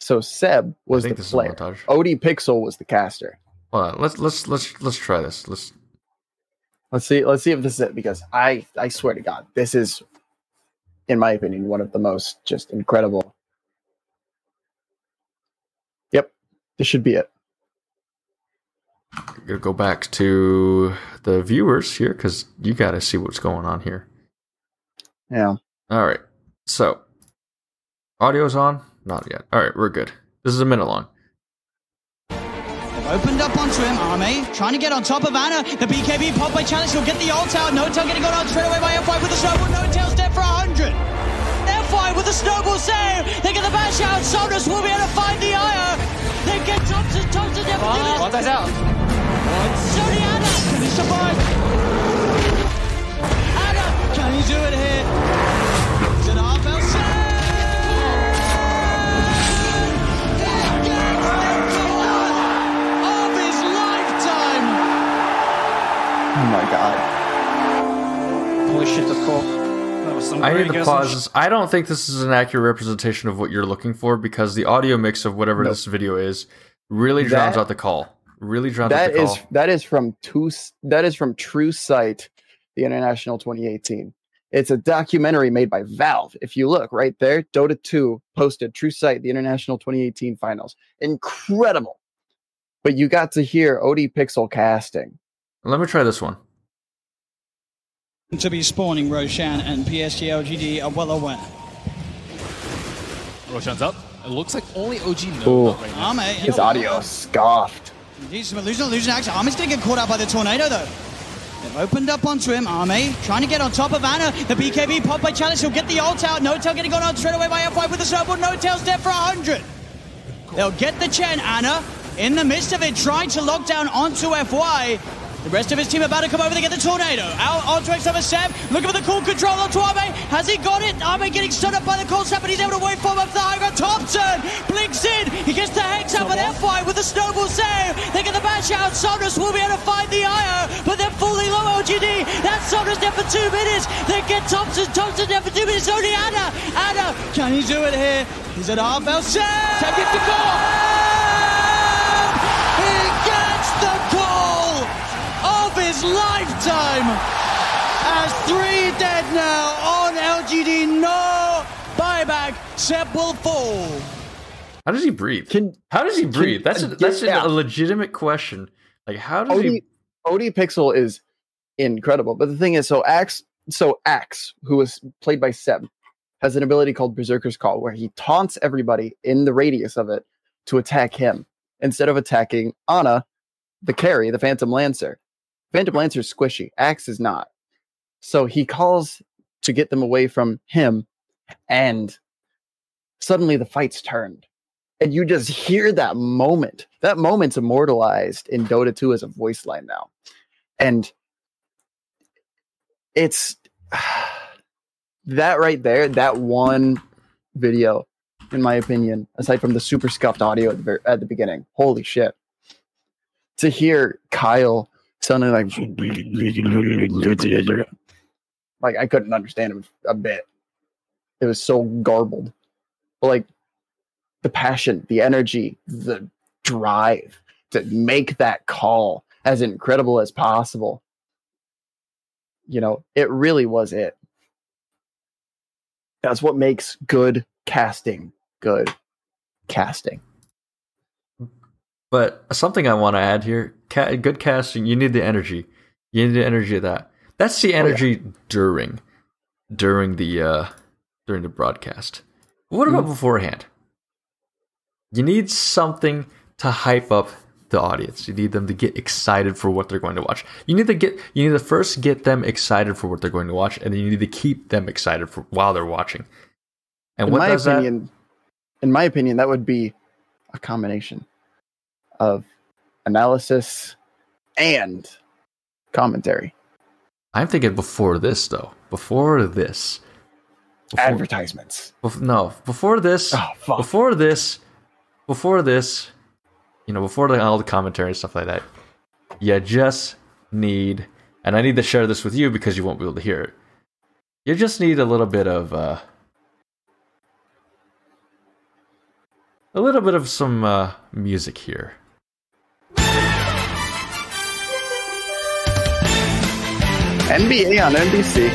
So Ceb was think the this is a player. montage. Odie Pixel was the caster. Hold on. Let's let's let's let's try this. Let's. Let's see. Let's see if this is it because I I swear to God, this is, in my opinion, one of the most just incredible. Yep, this should be it. Gonna go back to the viewers here because you got to see what's going on here. Yeah. All right. So, audio's on? Not yet. All right, we're good. This is a minute long. Opened up onto him, Ame, trying to get on top of Ana. The BKB pop by Chalice, he'll get the ult out. N0tail getting out straight away by FY with the snowball. N0tail's dead for 100. FY with the snowball save. They get the bash out. Somnus will be able to find the IO. They get Topson. Topson it. One guy's out. Sony Ana. Can he survive? Ana, can he do it here? Cool. That was some I need to guessing. pause. I don't think this is an accurate representation of what you're looking for because the audio mix of whatever Nope. this video is really drowns That- out the call. Really drowns That out the is call. that is from two that is from True Sight, the International 2018. It's a documentary made by Valve. If you look right there, Dota 2 posted True Sight, the International 2018 finals. Incredible. But you got to hear OD Pixel casting. Let me try this one. To be spawning, Roshan and PSG LGD are well aware. Roshan's up. It looks like only OG knows Ooh. that right now. Ame, His audio scoffed. He's some illusion, illusion action. Ame's gonna get caught out by the tornado though. They've opened up onto him. Ame trying to get on top of Ana. The BKB pop by Chalice. He'll get the ult out. N0tail getting gone on straight away by FY with the snowball. N0tail's dead for 100. They'll get the Chen. Ana in the midst of it trying to lock down onto FY. The rest of his team about to come over to get the tornado. Out onto over Ceb. Looking for the cool control onto Ame. Has he got it? Ame getting stood up by the cool snap, but he's able to wait for him up the high ground. Topson blinks in. He gets the hex out, but FY with the snowball save. They get the bash out. Somnus will be able to find the IO, but they're fully low LGD. That's Somnus dead for two minutes. They get Topson. Topson dead for two minutes. Only Ana. Ana. Can he do it here? He's at half. Ceb. Ceb gets the goal. Lifetime. As three dead now on LGD, no buyback. Ceb will fall. How does he breathe? how does he breathe? that's a, that's yeah. a legitimate question. Like, how does Odie, he? OD Pixel is incredible, but the thing is, so Axe, so Axe, who was played by Ceb, has an ability called Berserker's Call, where he taunts everybody in the radius of it to attack him instead of attacking Ana, the carry, the Phantom Lancer. Phantom Lancer is squishy. Axe is not. So he calls to get them away from him, and suddenly the fight's turned. And you just hear that moment. That moment's immortalized in Dota 2 as a voice line now. And it's *sighs* that right there, that one video, in my opinion, aside from the super scuffed audio at the, at the beginning, holy shit. To hear Kyle sounding like like I couldn't understand him a bit. It was so garbled. But like the passion, the energy, the drive to make that call as incredible as possible. You know, it really was it. That's what makes good casting good casting. But something I want to add here: ca- good casting. You need the energy. You need the energy of that. That's the energy during during the uh during the broadcast. What about beforehand? You need something to hype up the audience. You need them to get excited for what they're going to watch. You need to get you need to first get them excited for what they're going to watch, and then you need to keep them excited for while they're watching. And in what my does opinion, in my opinion, that would be a combination of analysis and commentary. I'm thinking before this though. Before this. Before- Advertisements. Bef- no, before this, Oh, before this, before this, you know, before the, all the commentary and stuff like that, you just need, and I need to share this with you because you won't be able to hear it. You just need a little bit of, uh, a little bit of some uh, music here. NBA on NBC.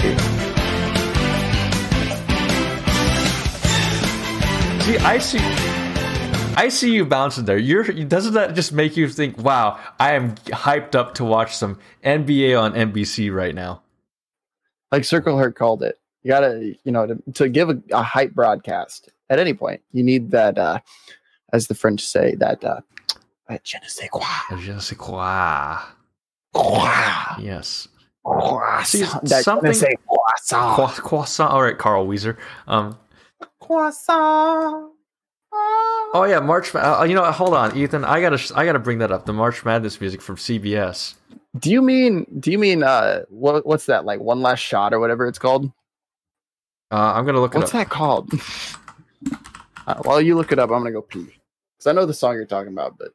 See, I see. I see you bouncing there. You're doesn't that just make you think, "Wow, I am hyped up to watch some NBA on NBC right now." Like Circle Herc called it. You gotta, you know, to, to give a, a hype broadcast at any point, you need that, uh, as the French say, that, uh, that je ne sais quoi. Je ne sais quoi. Yes. Croissant. That je ne something- sais croissant. Croissant. All right, Carl Wheezer. Um. Croissant. Oh yeah, March. Uh, you know, hold on, Ethan. I gotta. I gotta bring that up. The March Madness music from CBS. Do you mean? Do you mean? Uh, what, what's that? Like one last shot or whatever it's called? Uh, I'm gonna look What's it up. that called? *laughs* uh, while you look it up, I'm gonna go pee because I know the song you're talking about. But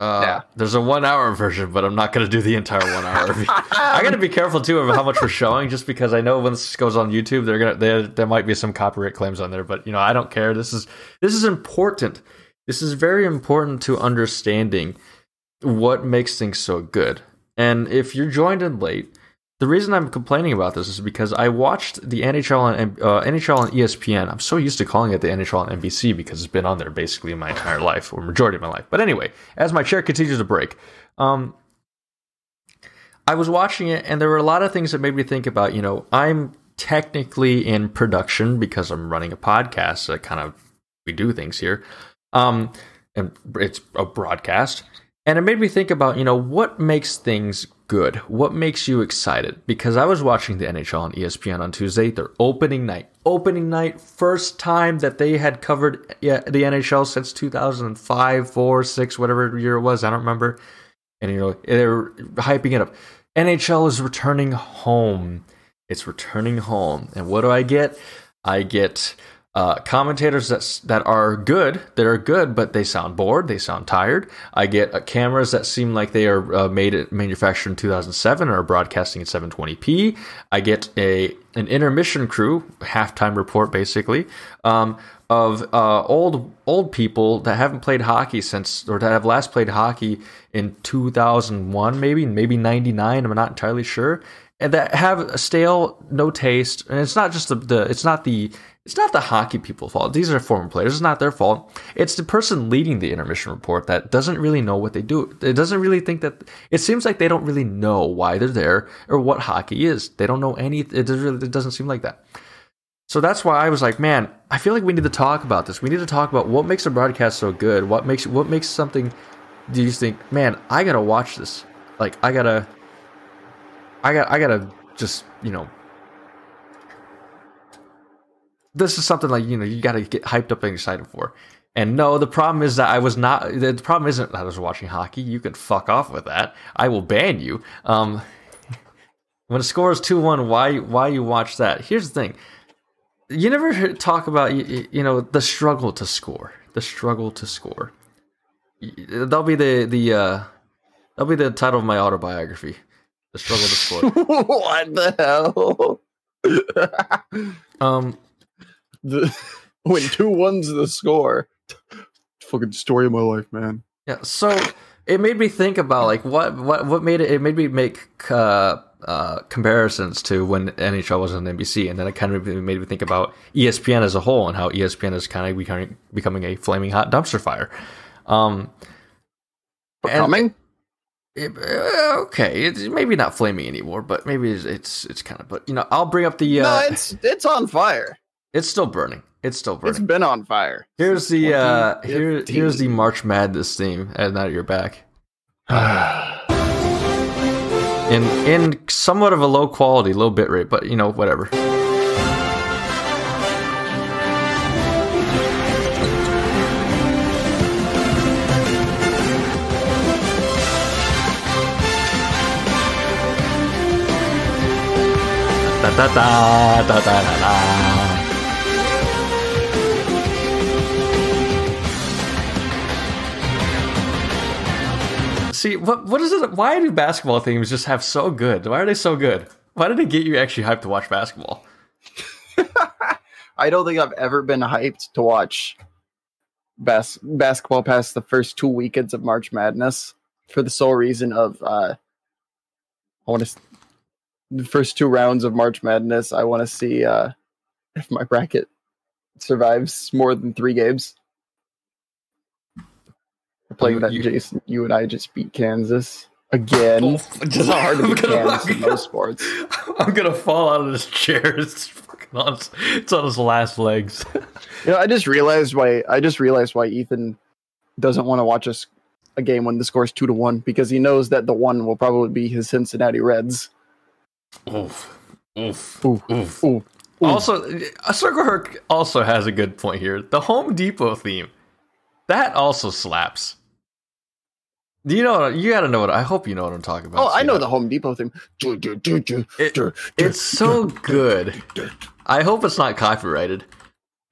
Uh, Yeah. There's a one hour version, but I'm not going to do the entire one hour. *laughs* I got to be careful too of how much we're showing, just because I know when this goes on YouTube, they're gonna there there might be some copyright claims on there. But you know, I don't care. This is this is important. This is very important to understanding what makes things so good. And if you're joined in late, the reason I'm complaining about this is because I watched the NHL on uh, NHL on ESPN. I'm so used to calling it the NHL on NBC because it's been on there basically my entire life or majority of my life. But anyway, as my chair continues to break, um, I was watching it and there were a lot of things that made me think about. You know, I'm technically in production because I'm running a podcast. That kind of we do things here, um, and it's a broadcast. And it made me think about, you know, what makes things good? What makes you excited? Because I was watching the NHL on ESPN on Tuesday, their opening night. Opening night, first time that they had covered the NHL since 2005, 4, 6, whatever year it was. I don't remember. And you know, they're hyping it up. NHL is returning home. It's returning home. And what do I get? I get uh, commentators that that are good, that are good, but they sound bored, they sound tired. I get uh, cameras that seem like they are uh, made at manufactured in 2007 and are broadcasting at 720p. I get a an intermission crew, halftime report basically, um, of uh, old old people that haven't played hockey since, or that have last played hockey in 2001, maybe maybe 99. I'm not entirely sure. And that have a stale, no taste, and it's not just the, the it's not the it's not the hockey people's fault. These are former players. It's not their fault. It's the person leading the intermission report that doesn't really know what they do. It doesn't really think that. It seems like they don't really know why they're there or what hockey is. They don't know any. It doesn't, really, it doesn't seem like that. So that's why I was like, man, I feel like we need to talk about this. We need to talk about what makes a broadcast so good. What makes what makes something. Do you think, man, I gotta watch this? Like, I gotta. I got. I gotta just you know this is something like you know you got to get hyped up and excited for. And no, the problem is that I was not. The problem isn't that I was watching hockey. You can fuck off with that. I will ban you. Um, *laughs* when a score is two one, why why you watch that? Here's the thing. You never hear- talk about you, you know the struggle to score. The struggle to score. That'll be the the uh, that'll be the title of my autobiography. The struggle to score. *laughs* what the hell? *laughs* um, the *laughs* when two ones the score. Fucking story of my life, man. Yeah, so it made me think about like what what what made it. It made me make uh, uh, comparisons to when NHL was on NBC, and then it kind of made me think about ESPN as a whole and how ESPN is kind of becoming becoming a flaming hot dumpster fire. Um, Becoming? It, uh, okay, it's maybe not flaming anymore, but maybe it's it's, it's kind of. But you know, I'll bring up the. Uh, no, it's it's on fire. It's still burning. It's still burning. It's been on fire. Here's the uh, here here's the March Madness theme, and now you're back. *sighs* in in somewhat of a low quality, low bit rate, but you know whatever. Da da da da da da da. See what what is it? Why do basketball themes just have so good? Why are they so good? Why did they get you actually hyped to watch basketball? *laughs* I don't think I've ever been hyped to watch bas- basketball past the first two weekends of March Madness for the sole reason of uh, I want to the first two rounds of March Madness. I want to see uh, if my bracket survives more than three games. Playing that, you- Jason. You and I just beat Kansas again. Oh, *laughs* it's not hard to I'm beat gonna- Kansas in *laughs* most sports. I'm gonna fall out of this chair. *laughs* It's fucking on. Its, it's on his last legs. You know, I just realized why I just realized why Ethan doesn't want to watch us a game when the score's two to one because he knows that the one will probably be his Cincinnati Reds. Oof. Oof. Oof. ooh. Also, a Circle Herc also has a good point here. The Home Depot theme, that also slaps. Do you know? You got to know what. I hope you know what I'm talking about. Oh, I know Scott. the Home Depot thing. It- It's so good. I hope it's not copyrighted.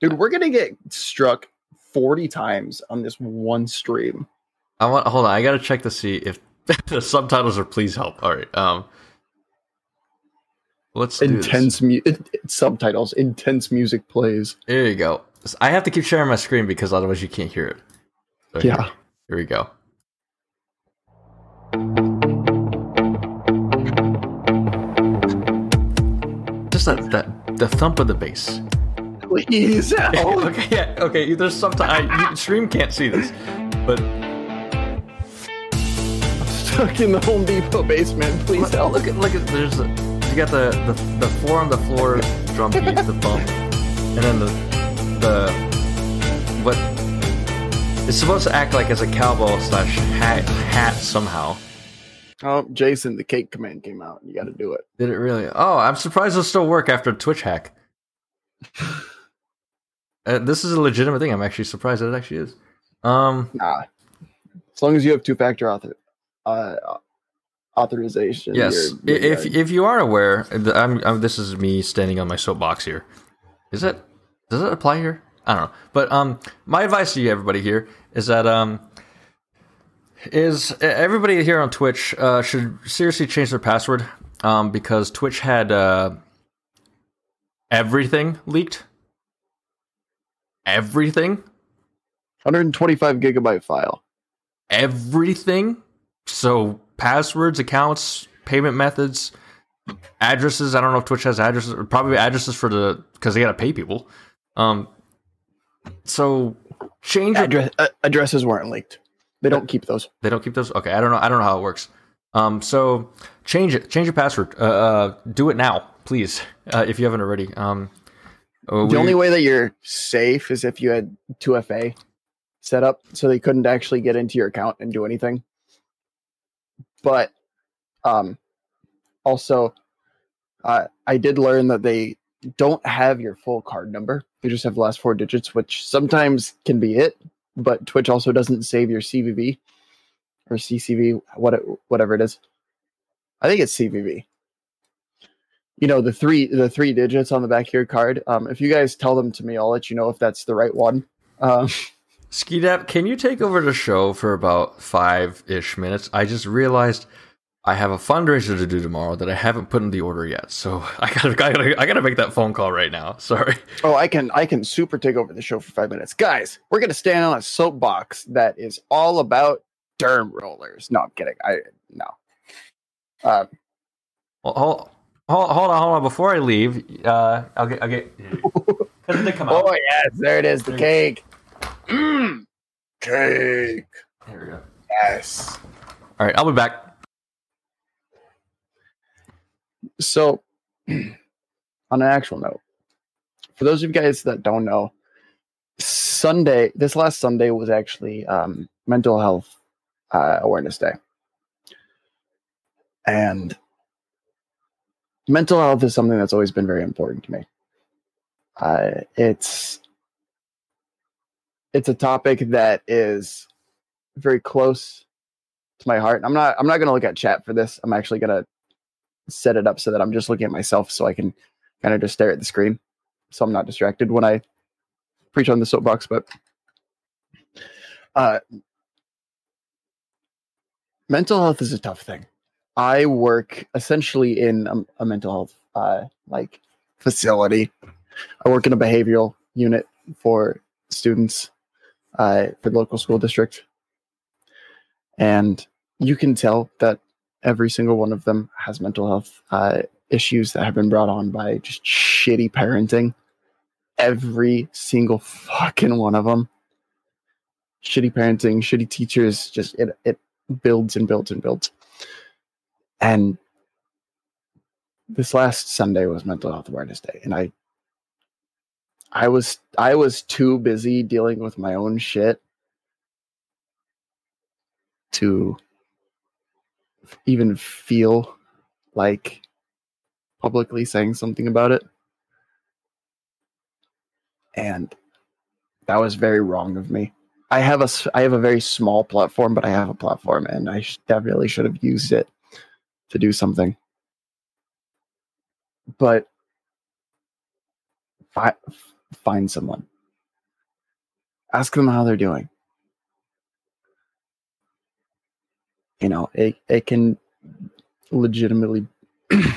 Dude, we're gonna get struck forty times on this one stream. I want. Hold on. I gotta check to see if *laughs* the subtitles are. Please help. All right. Um. Let's. Intense mu- it- it- subtitles. Intense music plays. There you go. I have to keep sharing my screen because otherwise you can't hear it. So Yeah. Here, here we go. Just that that the thump of the bass. Please help. *laughs* okay, yeah, okay. There's sometimes I, you, stream can't see this, but I'm Stuck in the Home Depot basement. Please look, help. look at look at there's a, you got the, the the four on the floor drum beat, the bump, and then the the what it's supposed to act like as a cowbell slash hat hat somehow. Oh, Jason, the cake command came out. You got to do it. Did it really? Oh, I'm surprised it'll still work after Twitch hack. *laughs* Uh, this is a legitimate thing. I'm actually surprised that it actually is. Um, Nah. As long as you have two factor author, uh, authorization. yes, you're- you're if if you are aware, I'm, I'm this is me standing on my soapbox here. Is it? Does it apply here? I don't know. But um, my advice to you, everybody here, is that um, is everybody here on Twitch uh, should seriously change their password um, because Twitch had uh, everything leaked. Everything. 125 gigabyte file. Everything. So passwords, accounts, payment methods, addresses. I don't know if Twitch has addresses. or Probably addresses for the because they got to pay people. Um. So change Address, uh, addresses weren't leaked. They don't keep those. They don't keep those. Okay, I don't know. I don't know how it works. Um, so change it. Change your password. Uh, uh do it now, please, uh, if you haven't already. Um, uh, The we- only way that you're safe is if you had 2FA set up so they couldn't actually get into your account and do anything. But um, also, uh, I did learn that they don't have your full card number. They just have the last four digits, which sometimes can be it. But Twitch also doesn't save your CVV or CCV, what it, whatever it is. I think it's CVV you know the three the three digits on the back of your card um if you guys tell them to me i'll let you know if that's the right one um Skidap, can you take over the show for about five ish minutes? I just realized I have a fundraiser to do tomorrow that I haven't put in the order yet, so *laughs* I gotta, I gotta, I gotta make that phone call right now. *laughs* Sorry. oh i can i can super take over the show for five minutes guys we're gonna stand on a soapbox that is all about derm rollers no i'm kidding i no uh Well, hold, hold, hold on, hold on. Before I leave, uh, I'll get, I'll get. *laughs* Because they come out. oh yes there it is the cake mm, cake There we go. yes All right, I'll be back. So, *clears throat* on an actual note, for those of you guys that don't know, Sunday, this last Sunday was actually um, Mental Health uh, Awareness Day. And mental health is something that's always been very important to me. Uh, it's it's a topic that is very close to my heart. I'm not I'm not going to look at chat for this. I'm actually going to set it up so that I'm just looking at myself so I can kind of just stare at the screen so I'm not distracted when I preach on the soapbox. But uh, mental health is a tough thing. I work essentially in a, a mental health uh, like facility. I work in a behavioral unit for students uh, for the local school district, and you can tell that every single one of them has mental health uh, issues that have been brought on by just shitty parenting. Every single fucking one of them. Shitty parenting, shitty teachers, just it, it builds and builds and builds. And this last Sunday was mental health awareness day. And I I was I was too busy dealing with my own shit to even feel like publicly saying something about it. And that was very wrong of me. I have a I have a very small platform, but I have a platform, and I sh- definitely should have used it to do something. But fi- find someone, ask them how they're doing. You know, it it can legitimately *clears throat* it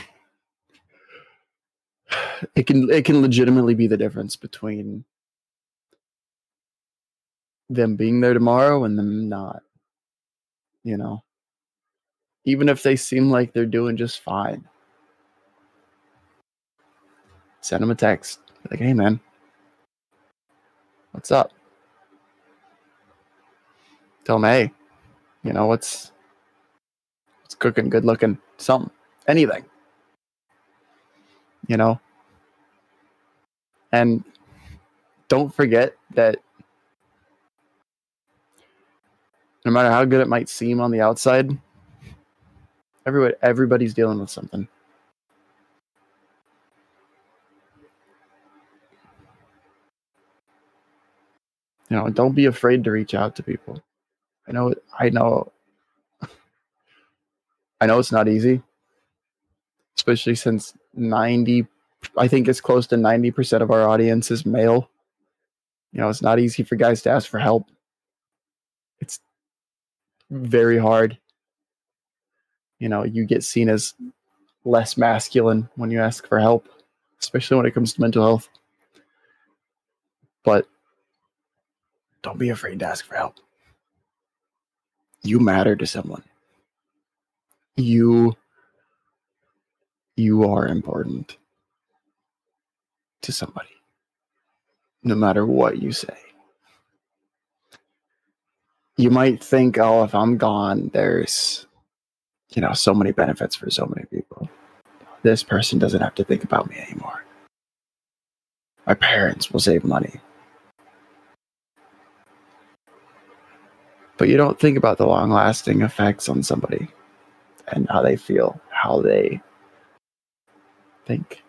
can it can legitimately be the difference between them being there tomorrow and them not you know? Even if they seem like they're doing just fine. Send them a text. Like hey man. What's up? Tell them hey you know what's cooking good looking something anything you know and don't forget that no matter how good it might seem on the outside Everybody, everybody's dealing with something. You know, don't be afraid to reach out to people. I know, I know, I know it's not easy, especially since 90, I think it's close to 90% of our audience is male. You know, it's not easy for guys to ask for help. It's very hard. You know, you get seen as less masculine when you ask for help, especially when it comes to mental health. But don't be afraid to ask for help. You matter to someone. You you are important to somebody. No matter what you say. You might think, oh, if I'm gone, there's you know, so many benefits for so many people. This person doesn't have to think about me anymore. My parents will save money. But you don't think about the long lasting effects on somebody and how they feel, how they think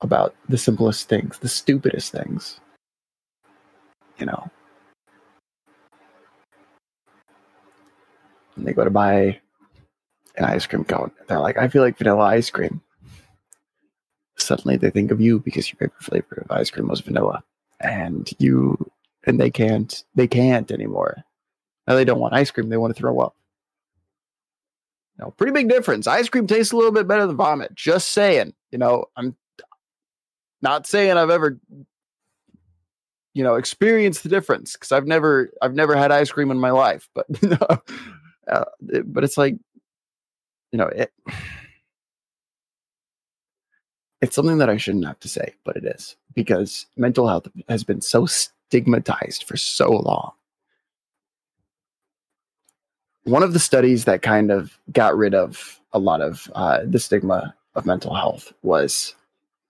about the simplest things, the stupidest things. You know, and they go to buy an ice cream cone. They're like, I feel like vanilla ice cream. Suddenly they think of you because your favorite flavor of ice cream was vanilla. And you and they can't they can't anymore. Now they don't want ice cream, they want to throw up. No, pretty big difference. Ice cream tastes a little bit better than vomit. Just saying. You know, I'm not saying I've ever you know experienced the difference because I've never I've never had ice cream in my life, but *laughs* uh, but it's like you know it it's something that I shouldn't have to say, but it is because mental health has been so stigmatized for so long. One of the studies that kind of got rid of a lot of uh, the stigma of mental health was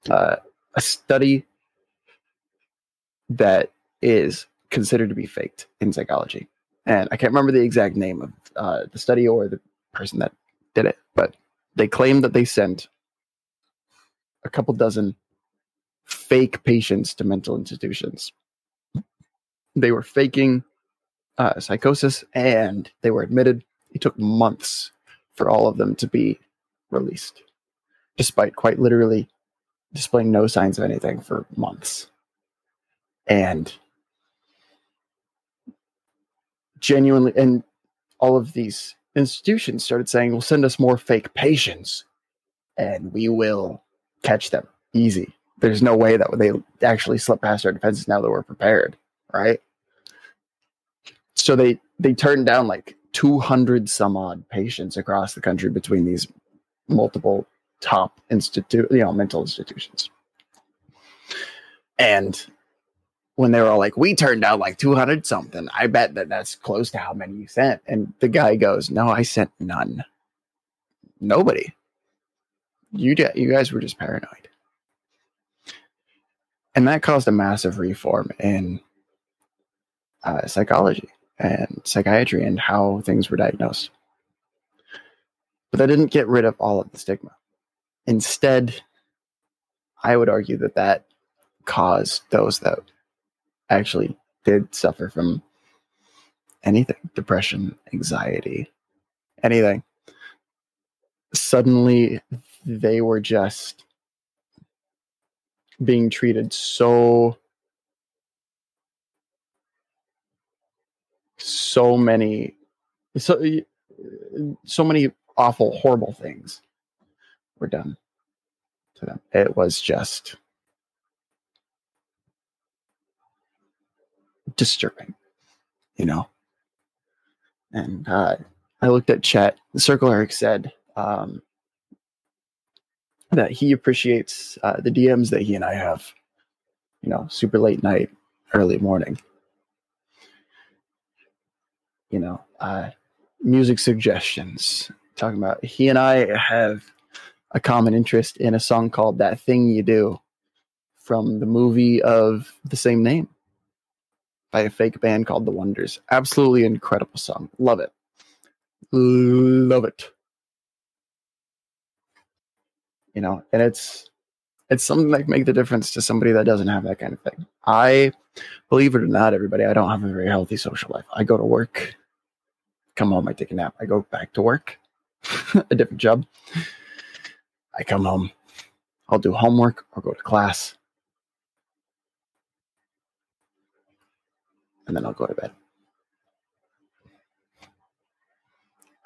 uh, a study that is considered to be faked in psychology. And I can't remember the exact name of uh, the study or the person that did it, but they claimed that they sent a couple dozen fake patients to mental institutions. They were faking uh, psychosis and they were admitted. It took months for all of them to be released, despite quite literally displaying no signs of anything for months. And genuinely, and all of these institutions started saying, "Well, send us more fake patients, and we will catch them easy." There's no way that they actually slip past our defenses now that we're prepared, right? So they they turned down like 200 some odd patients across the country between these multiple top institute, you know, mental institutions. And when they were all like, we turned down like 200 something, I bet that that's close to how many you sent. And the guy goes, no, I sent none. Nobody. You, d- you guys were just paranoid. And that caused a massive reform in uh, psychology and psychiatry and how things were diagnosed. But that didn't get rid of all of the stigma. Instead, I would argue that that caused those that actually did suffer from anything depression, anxiety, anything. Suddenly, they were just being treated so so many so so many awful horrible things were done to them. It was just disturbing you know? And uh i looked at chat Circle Herc said um that he appreciates uh, the dms that he and i have you know super late night early morning you know, uh, music suggestions. Talking about he and I have a common interest in a song called "That Thing You Do" from the movie of the same name by a fake band called The Wonders. Absolutely incredible song. Love it. Love it. you know, and it's it's something that make the difference to somebody that doesn't have that kind of thing. I believe it or not, everybody, I don't have a very healthy social life. I go to work, come home, I take a nap, I go back to work, *laughs* a different job. I come home, I'll do homework or go to class. And then I'll go to bed.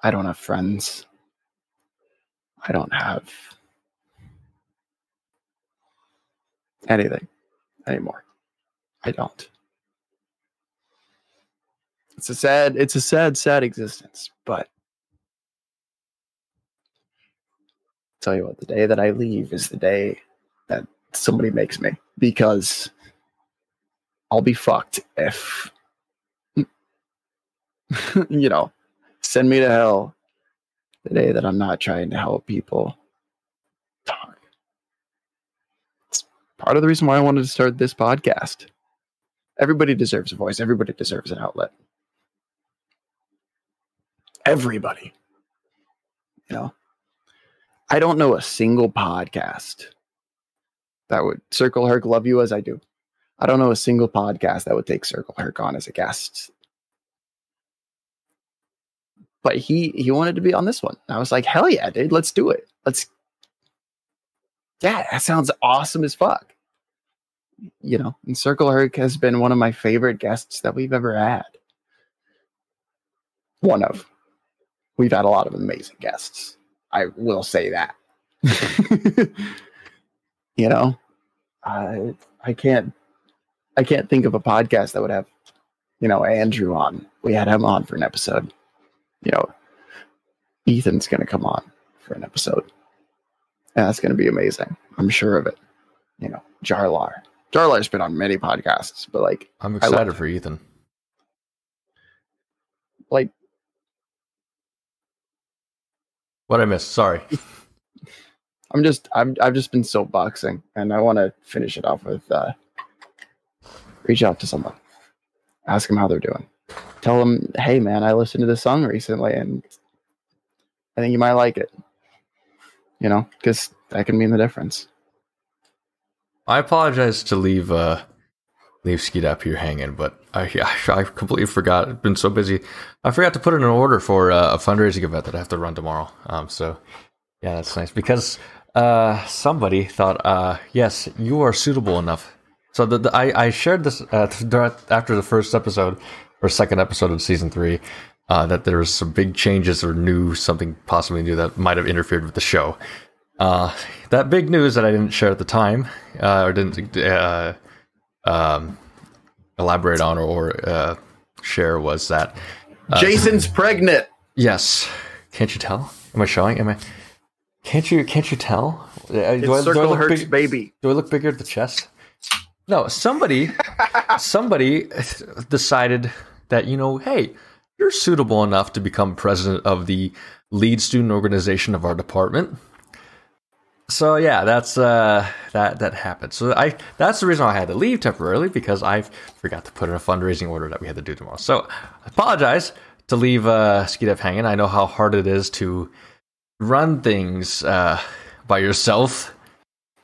I don't have friends. I don't have anything anymore. I don't. It's a sad, it's a sad, sad existence, but tell you what, the day that I leave is the day that somebody makes me because I'll be fucked if *laughs* you know, send me to hell the day that I'm not trying to help people talk. It's part of the reason why I wanted to start this podcast. Everybody deserves a voice, everybody deserves an outlet. Everybody. You know, I don't know a single podcast that would Circle Herc love you as I do. I don't know a single podcast that would take Circle Herc on as a guest. But he he wanted to be on this one. I was like, hell yeah, dude, let's do it. Let's Yeah, that sounds awesome as fuck. You know, and Circle Herc has been one of my favorite guests that we've ever had. One of. We've had a lot of amazing guests. I will say that. *laughs* you know, I I can't I can't think of a podcast that would have, you know, Andrew on. We had him on for an episode. You know, Ethan's going to come on for an episode. And that's going to be amazing. I'm sure of it. You know, Jarlar. Jarlar's been on many podcasts, but like, I'm excited for Ethan. like, What I missed? Sorry. *laughs* I'm just, I'm, I've just been soapboxing, and I want to finish it off with, uh, reach out to someone, ask them how they're doing, tell them, hey man, I listened to this song recently, and I think you might like it. You know, because that can mean the difference. I apologize to leave uh leave Skeet up here hanging, but I *laughs* I completely forgot. I've been so busy. I forgot to put in an order for uh, a fundraising event that I have to run tomorrow. Um, so yeah, that's nice because uh somebody thought uh yes you are suitable enough. So the, the I I shared this uh, after the first episode or second episode of season three. Uh, that there was some big changes or new something possibly new that might have interfered with the show. Uh, that big news that I didn't share at the time, uh, or didn't uh, um, elaborate on or, uh, share was that uh, Jason's pregnant. Yes, can't you tell? Am I showing? Am I? Can't you? Can't you tell? Uh, do It's do Circle look big- baby. Do I look bigger at the chest? No, somebody, *laughs* somebody decided that you know, hey, you're suitable enough to become president of the lead student organization of our department. So yeah, that's uh that that happened. So I that's the reason why I had to leave temporarily because I forgot to put in a fundraising order that we had to do tomorrow. So I apologize to leave uh Skeetup hanging. I know how hard it is to run things uh by yourself.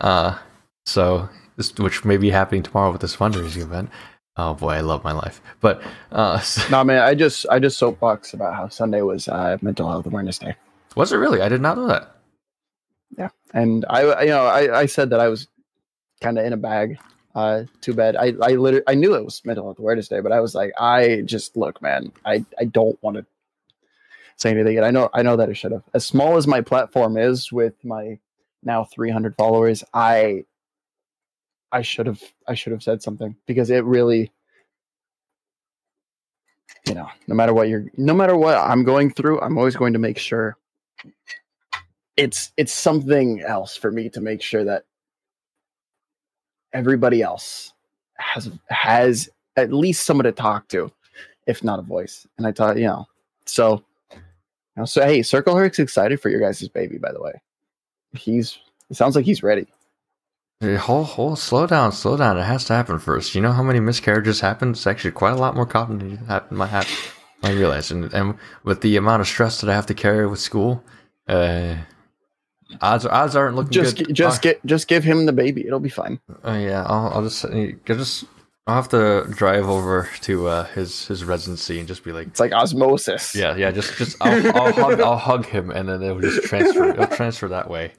Uh so this which may be happening tomorrow with this fundraising event. Oh boy, I love my life. But uh *laughs* No man, I just I just soapbox about how Sunday was uh, Mental Health Awareness Day. was it really? I did not know that. Yeah, and I you know I, I said that I was kind of in a bag. Uh, too bad. I I literally I knew it was Mental Health Awareness Day, but I was like, I just look, man. I I don't want to say anything. And I know I know that I should have. As small as my platform is, with my now 300 followers, I I should have I should have said something because it really you know, no matter what you're no matter what I'm going through, I'm always going to make sure it's it's something else for me to make sure that everybody else has has at least someone to talk to, if not a voice. And I thought, you know, so you know, so hey, Circle Herc's excited for your guys' baby, by the way. He's it sounds like he's ready. Hey, Hold, hold, slow down, slow down. It has to happen first. You know how many miscarriages happen? It's actually quite a lot more common than have, might. I realize, and, and with the amount of stress that I have to carry with school, uh, odds odds aren't looking Just good. gi- just Uh, get just give him the baby. It'll be fine. Oh yeah, I'll, I'll just I'll just I'll have to drive over to uh, his his residency and just be like, It's like osmosis. yeah, yeah, just just I'll, I'll hug I'll hug him and then it'll just transfer it'll transfer that way.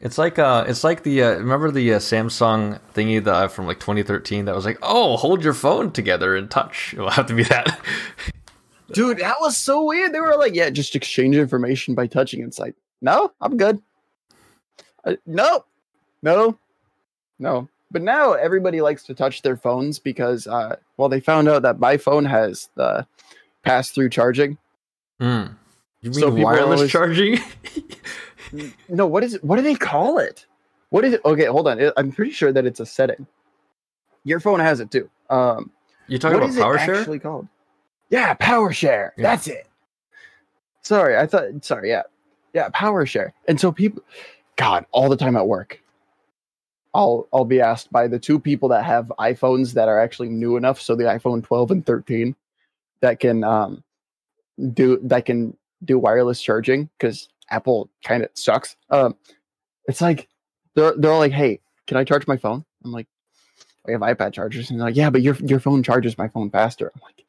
It's like uh, it's like the uh, remember the uh, Samsung thingy that uh, from like 2013 that was like, oh, hold your phone together and touch. *laughs* It'll have to be that. Dude, that was so weird. They were like, yeah, just exchange information by touching. It's like, no, I'm good. Uh, no, no, no. But now everybody likes to touch their phones because, uh, well, they found out that my phone has the pass through charging. Hmm. You mean So wireless always- charging? *laughs* No, what is it? What do they call it? What is it? Okay, hold on. I'm pretty sure that it's a setting. Your phone has it too. Um, You talking what about is it power share? actually called? Yeah, power share. Yeah. That's it. Sorry, I thought. Sorry, yeah, yeah, power share. And so people, God, all the time at work, I'll I'll be asked by the two people that have iPhones that are actually new enough, so the iPhone 12 and 13, that can um do that can do wireless charging because Apple kind of sucks. Um, it's like they're they're all like, "Hey, can I charge my phone?" I'm like, "I have iPad chargers," and they're like, "Yeah, but your your phone charges my phone faster." I'm like,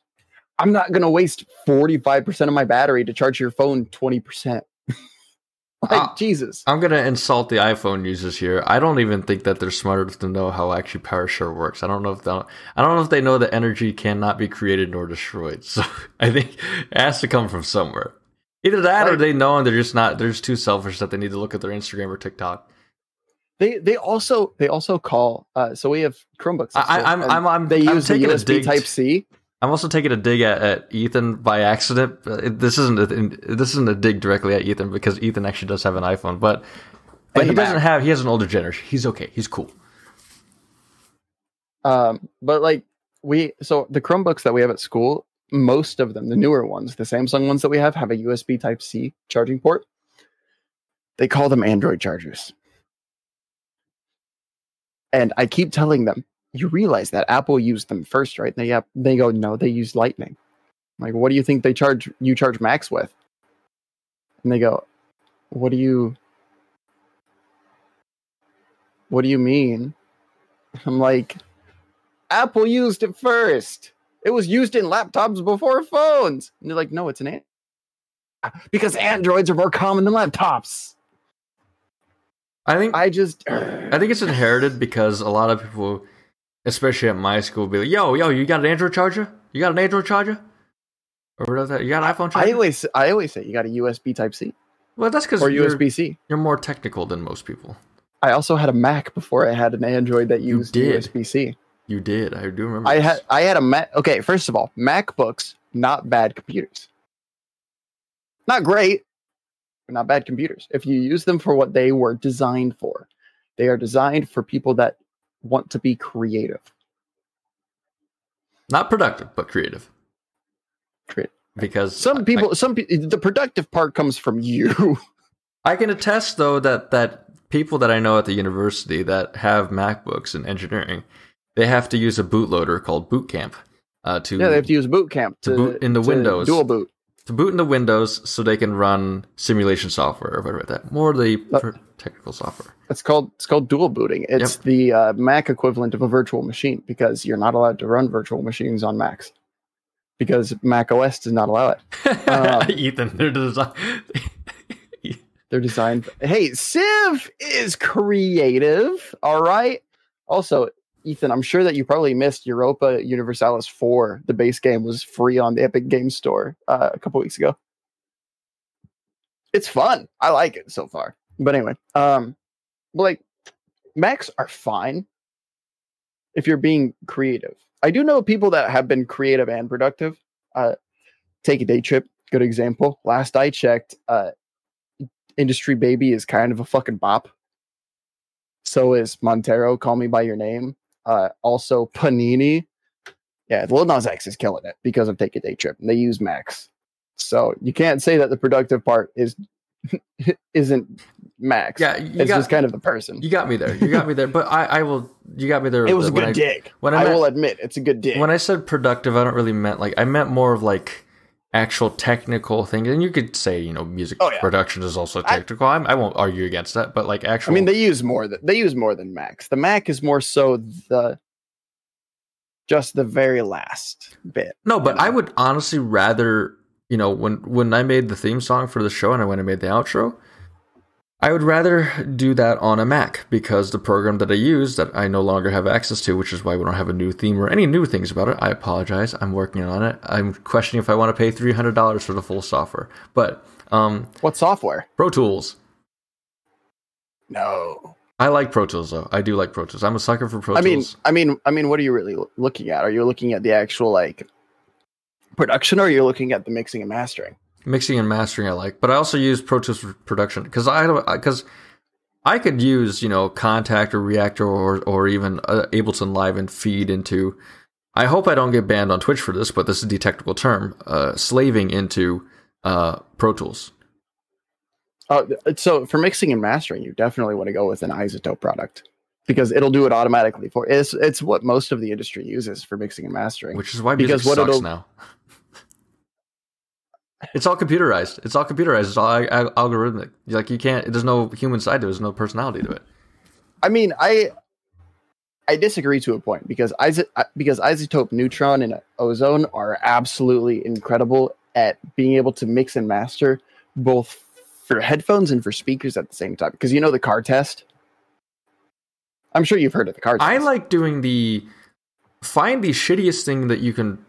"I'm not gonna waste 45 percent of my battery to charge your phone 20 percent." Like Ah. Jesus. I'm gonna insult the iPhone users here. I don't even think that they're smart enough to know how actually power share works. I don't know if they I don't know if they know that energy cannot be created nor destroyed. *laughs* So I think it has to come from somewhere. Either that or they know and they're just not they're just too selfish that they need to look at their Instagram or TikTok. They they also they also call uh so we have Chromebooks. I- so- I'm- I'm- I'm- they I'm use the USB Type C. I'm also taking a dig at, at Ethan by accident. Uh, This isn't a, this isn't a dig directly at Ethan because Ethan actually does have an iPhone, but but he doesn't have. He has an older generation. He's okay. He's cool. Um, but like we, so the Chromebooks that we have at school, most of them, the newer ones, the Samsung ones that we have, have a USB Type C charging port. They call them Android chargers. And I keep telling them, you realize that Apple used them first, right? They, they go, no, they use Lightning. Like, what do you think they charge you charge Macs with? And they go, what do you, what do you mean? *laughs* I'm like, Apple used it first. It was used in laptops before phones. And they're like, no, it's an Android. Because Androids are more common than laptops. I think I just I think it's inherited because a lot of people, especially at my school, be like, "Yo, yo, you got an Android charger? You got an Android charger? Or what is that? You got an iPhone charger?" I always I always say you got a USB type C well, that's because or you're, USB C. you're more technical than most people. I also had a Mac before I had an Android that used. USB C. You did. I do remember. I this. had I had a Mac. Okay, first of all, MacBooks not bad computers. Not great, but not bad computers. If you use them for what they were designed for, they are designed for people that want to be creative. not productive, but creative. Creative. Because Some I- people, some the productive part comes from you. *laughs* I can attest though that that people that I know at the university that have MacBooks in engineering, they have to use a bootloader called Boot Camp uh, to yeah, they have to use Boot Camp To boot in the to Windows. dual boot. to boot in the Windows so they can run simulation software or whatever that. More the Uh, technical software. It's called it's called dual booting. It's the uh, Mac equivalent of a virtual machine because you're not allowed to run virtual machines on Macs because Mac OS does not allow it. *laughs* Um, Ethan, they're design- *laughs* They're designed. Hey, Civ is creative. All right. Also, Ethan, I'm sure that you probably missed Europa Universalis 4. The base game was free on the Epic Game Store uh, a couple weeks ago. It's fun. I like it so far. But anyway, um, like Macs are fine if you're being creative. I do know people that have been creative and productive. Uh, take a day trip, good example. Last I checked, uh, Industry Baby is kind of a fucking bop. So is Montero, Call Me By Your Name. Uh, also, Panini. Yeah, Lil Nas X is killing it because of Take a Day Trip. And they use Macs. So you can't say that the productive part is *laughs* isn't Macs. Yeah, you it's got- just kind of the person. you got me there. You got me there. But I, I will. You got me there. It was a good I- dig. When I, I, meant, will admit, it's a good dig. when I said productive, I don't really meant like I meant more of like actual technical thing, and you could say you know music Oh, yeah. production is also technical. I, I won't argue against that, but like actual, I mean, they use more than they use more than Macs. The Mac is more so the just the very last bit. no, but I would honestly rather you know when when I made the theme song for the show and I went and made the outro. I would rather do that on a Mac because the program that I use that I no longer have access to, which is why we don't have a new theme or any new things about it. I apologize. I'm working on it. I'm questioning if I want to pay three hundred dollars for the full software. But um, What software? Pro Tools. No. I like Pro Tools though. I do like Pro Tools. I'm a sucker for Pro I mean, Tools. I mean, I mean, what are you really looking at? Are you looking at the actual like production, or are you looking at the mixing and mastering? Mixing and mastering I like, but I also use Pro Tools for production because I because I could use you know Kontakt or Reaktor or or even uh, Ableton Live and feed into. I hope I don't get banned on Twitch for this, but this is a technical term. Uh, slaving into uh, Pro Tools. Uh, so for mixing and mastering, you definitely want to go with an iZotope product because it'll do it automatically for it's it's what most of the industry uses for mixing and mastering. which is why because what sucks it'll now. It's all computerized. It's all computerized. It's all al- algorithmic. Like you can't. There's no human side to it. There's no personality to it. I mean, I I disagree to a point because iso- because iZotope neutron and ozone are absolutely incredible at being able to mix and master both for headphones and for speakers at the same time. Because you know the car test. I'm sure you've heard of the car test. I like doing the find the shittiest thing that you can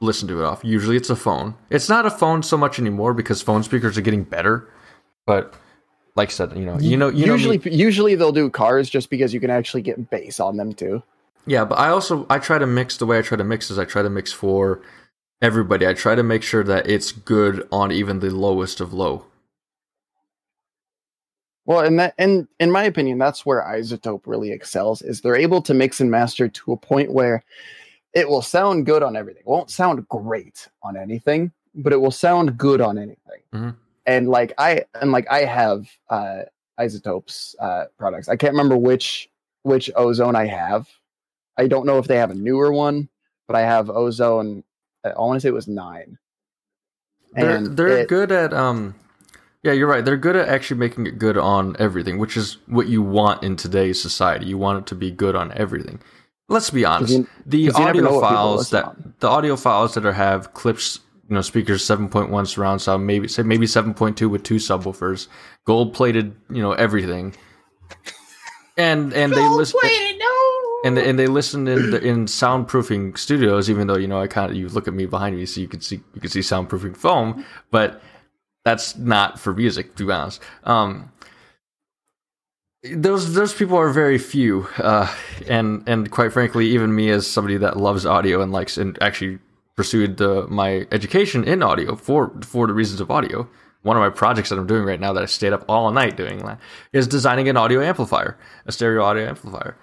listen to it off. Usually it's a phone. It's not a phone so much anymore because phone speakers are getting better. But like I said, you know, you know, you know usually me- usually they'll do cars just because you can actually get bass on them too. Yeah, but I also I try to mix the way I try to mix is I try to mix for everybody. I try to make sure that it's good on even the lowest of low. Well, and that and in my opinion, that's where iZotope really excels is they're able to mix and master to a point where it will sound good on everything. It won't sound great on anything, but it will sound good on anything. Mhm. And like I and like I have uh iZotope's uh products. I can't remember which which ozone I have. I don't know if they have a newer one, but I have ozone I want to say it was 9. They're And they're it- good at um yeah, you're right. They're good at actually making it good on everything, which is what you want in today's society. You want it to be good on everything. Let's be honest. you- the 'cause you never know audio files that on. the audio files that are have clips, you know, speakers 7.1 surround sound, maybe say maybe 7.2 with two subwoofers, gold plated, you know, everything. And and they listen and they, and they listen in the, in soundproofing studios. Even though you know, I kind of you look at me behind me, so you can see you can see soundproofing foam, but that's not for music. To be honest, um, those those people are very few, uh, and and quite frankly, even me as somebody that loves audio and likes and actually pursued the, my education in audio for for the reasons of audio. One of my projects that I'm doing right now that I stayed up all night doing is designing an audio amplifier, a stereo audio amplifier.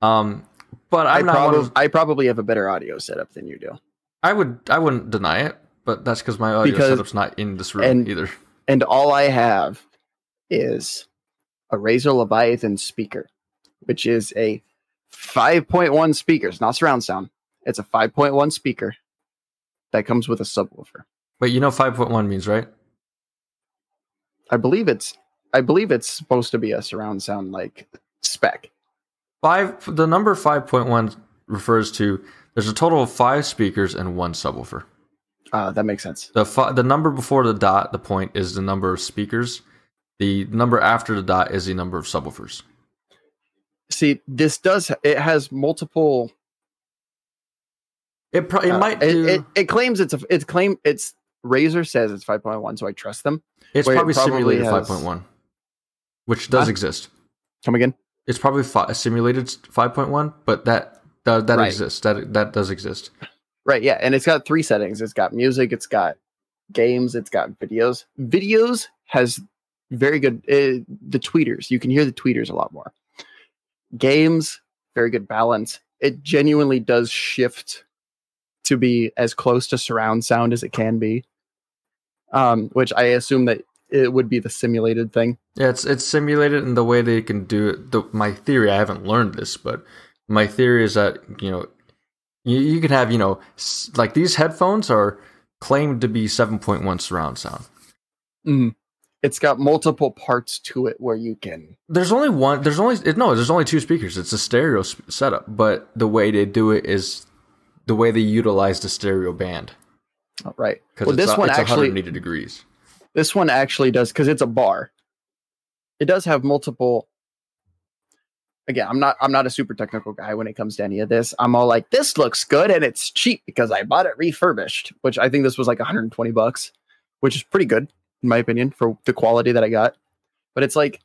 Um, but I, I'm not one probably of, I probably have a better audio setup than you do. I would I wouldn't deny it, but that's because my audio Because- setup's not in this room and- either. and all I have is a Razer Leviathan speaker, which is a 5.1 speaker. It's not surround sound. It's a 5.1 speaker that comes with a subwoofer. But you know, five point one means right. I believe it's I believe it's supposed to be a surround sound like spec. Five. The number five point one refers to there's a total of five speakers and one subwoofer. Uh, that makes sense. The fi- the number before the dot, the point, is the number of speakers. The number after the dot is the number of subwoofers. See, this does it has multiple It pro- it uh, might it, do. it, it claims it's a it's claim it's Razer says it's 5.1, so I trust them. it's where it probably, probably simulated has- five point one, which does Huh? exist. Come again? It's probably fi- simulated five point one, but that that, that Right. exists. That that does exist. Right, yeah, and it's got three settings. It's got music, it's got games, it's got videos. Videos has very good uh, the tweeters. You can hear the tweeters a lot more. Games, very good balance. It genuinely does shift to be as close to surround sound as it can be. Um, which I assume that it would be the simulated thing. Yeah, it's it's simulated in the way they can do it. The, my theory, I haven't learned this, but my theory is that you know you, you can have you know like these headphones are claimed to be 7.1 surround sound. Mm. It's got multiple parts to it where you can. There's only one. There's only no. There's only two speakers. It's a stereo setup, but the way they do it is the way they utilize the stereo band oh, Right. because Well, this a- one it's actually 180 degrees. This one actually does because it's a bar. It does have multiple. Again, I'm not I'm not a super technical guy when it comes to any of this. I'm all like, this looks good and it's cheap because I bought it refurbished, which I think this was like 120 bucks, which is pretty good in my opinion for the quality that I got. But it's like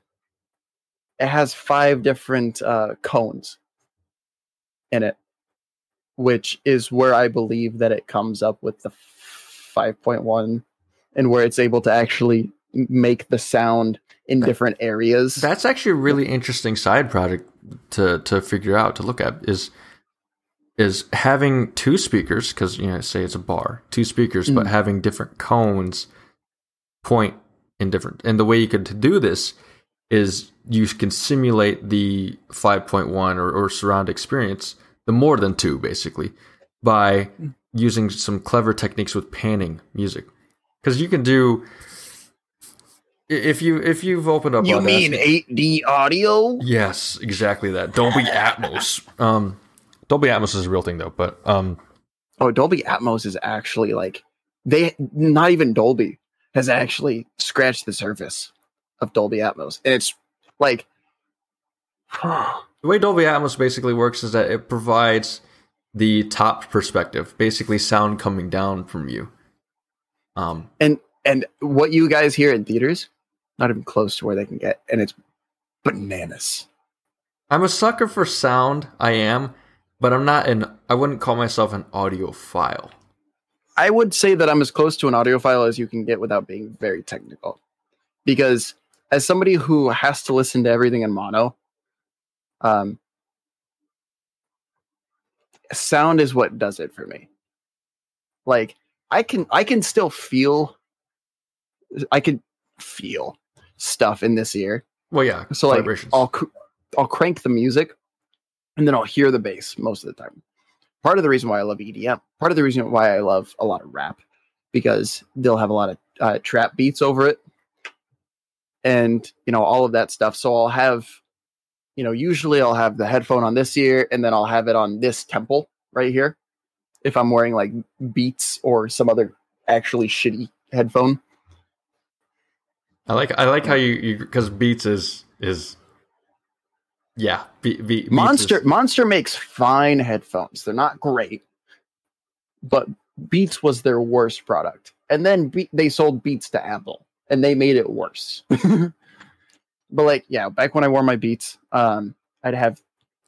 it has five different uh, cones in it, which is where I believe that it comes up with the 5.1 and where it's able to actually make the sound in different areas. That's actually a really interesting side project to to figure out to look at is is having two speakers because you know say it's a bar two speakers but Mm. having different cones point in different and the way you could do this is you can simulate the 5.1 or, or surround experience the more than two basically by using some clever techniques with panning music because you can do if you if you've opened up you Audacity- mean 8D audio? Yes, exactly that. Dolby Atmos. *laughs* Um, Dolby Atmos is a real thing though, but um, Oh, Dolby Atmos is actually like they not even Dolby has actually scratched the surface of Dolby Atmos, and it's like the way Dolby Atmos basically works is that it provides the top perspective, basically sound coming down from you. Um, and and what you guys hear in theaters, not even close to where they can get, and it's bananas. I'm a sucker for sound. I am, but I'm not an. I wouldn't call myself an audiophile. I would say that I'm as close to an audiophile as you can get without being very technical. Because as somebody who has to listen to everything in mono, um, sound is what does it for me. Like I can I can still feel I can feel stuff in this ear. Well, yeah. So like. I'll I'll crank the music and then I'll hear the bass most of the time. Part of the reason why I love EDM, part of the reason why I love a lot of rap, because they'll have a lot of uh, trap beats over it, and you know all of that stuff. So I'll have, you know, usually I'll have the headphone on this ear, and then I'll have it on this temple right here, if I'm wearing like Beats or some other actually shitty headphone. I like I like how you because Beats is is yeah be, be, Monster Monster makes fine headphones. They're not great, but Beats was their worst product. And then Be- they sold Beats to Apple, and they made it worse. *laughs* but like, yeah, back when I wore my Beats, um, I'd have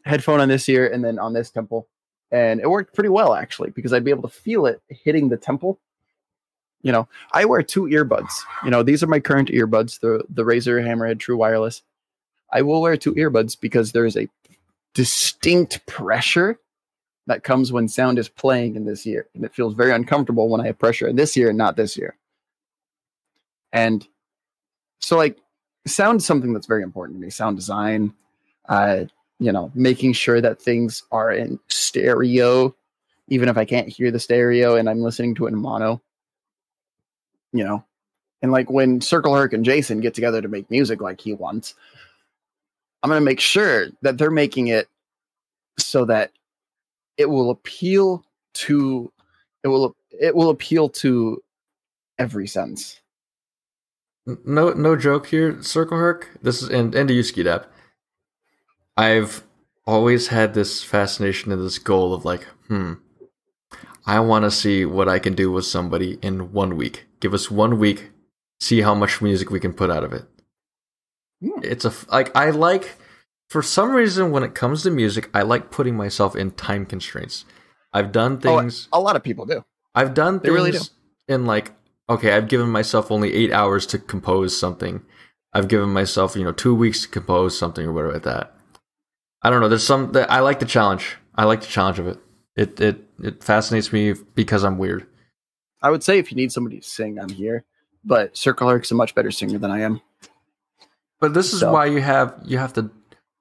headphone on this ear and then on this temple, and it worked pretty well actually because I'd be able to feel it hitting the temple. You know, I wear two earbuds. You know, these are my current earbuds, the the Razer Hammerhead True Wireless. I will wear two earbuds because there is a distinct pressure that comes when sound is playing in this ear. And it feels very uncomfortable when I have pressure in this ear and not this ear. And so, like, sound is something that's very important to me. Sound design, uh, you know, making sure that things are in stereo, even if I can't hear the stereo and I'm listening to it in mono. You know, and like when Circle Herc and Jason get together to make music like he wants, I'm going to make sure that they're making it so that it will appeal to it will it will appeal to every sense. no no joke here, Circle Herc. This is and and to you. I've always had this fascination and this goal of like, hmm, I want to see what I can do with somebody in one week. Give us one week, see how much music we can put out of it. Hmm. It's a like I like for some reason when it comes to music, I like putting myself in time constraints. I've done Oh, things. a lot of people do. I've done They really things in like okay, I've given myself only eight hours to compose something. I've given myself you know two weeks to compose something or whatever like that. I don't know. There's some that I like the challenge. I like the challenge of it. It it it fascinates me because I'm weird. I would say if you need somebody to sing, I'm here. But Circle Herc's a much better singer than I am. But this is So- why you have you have to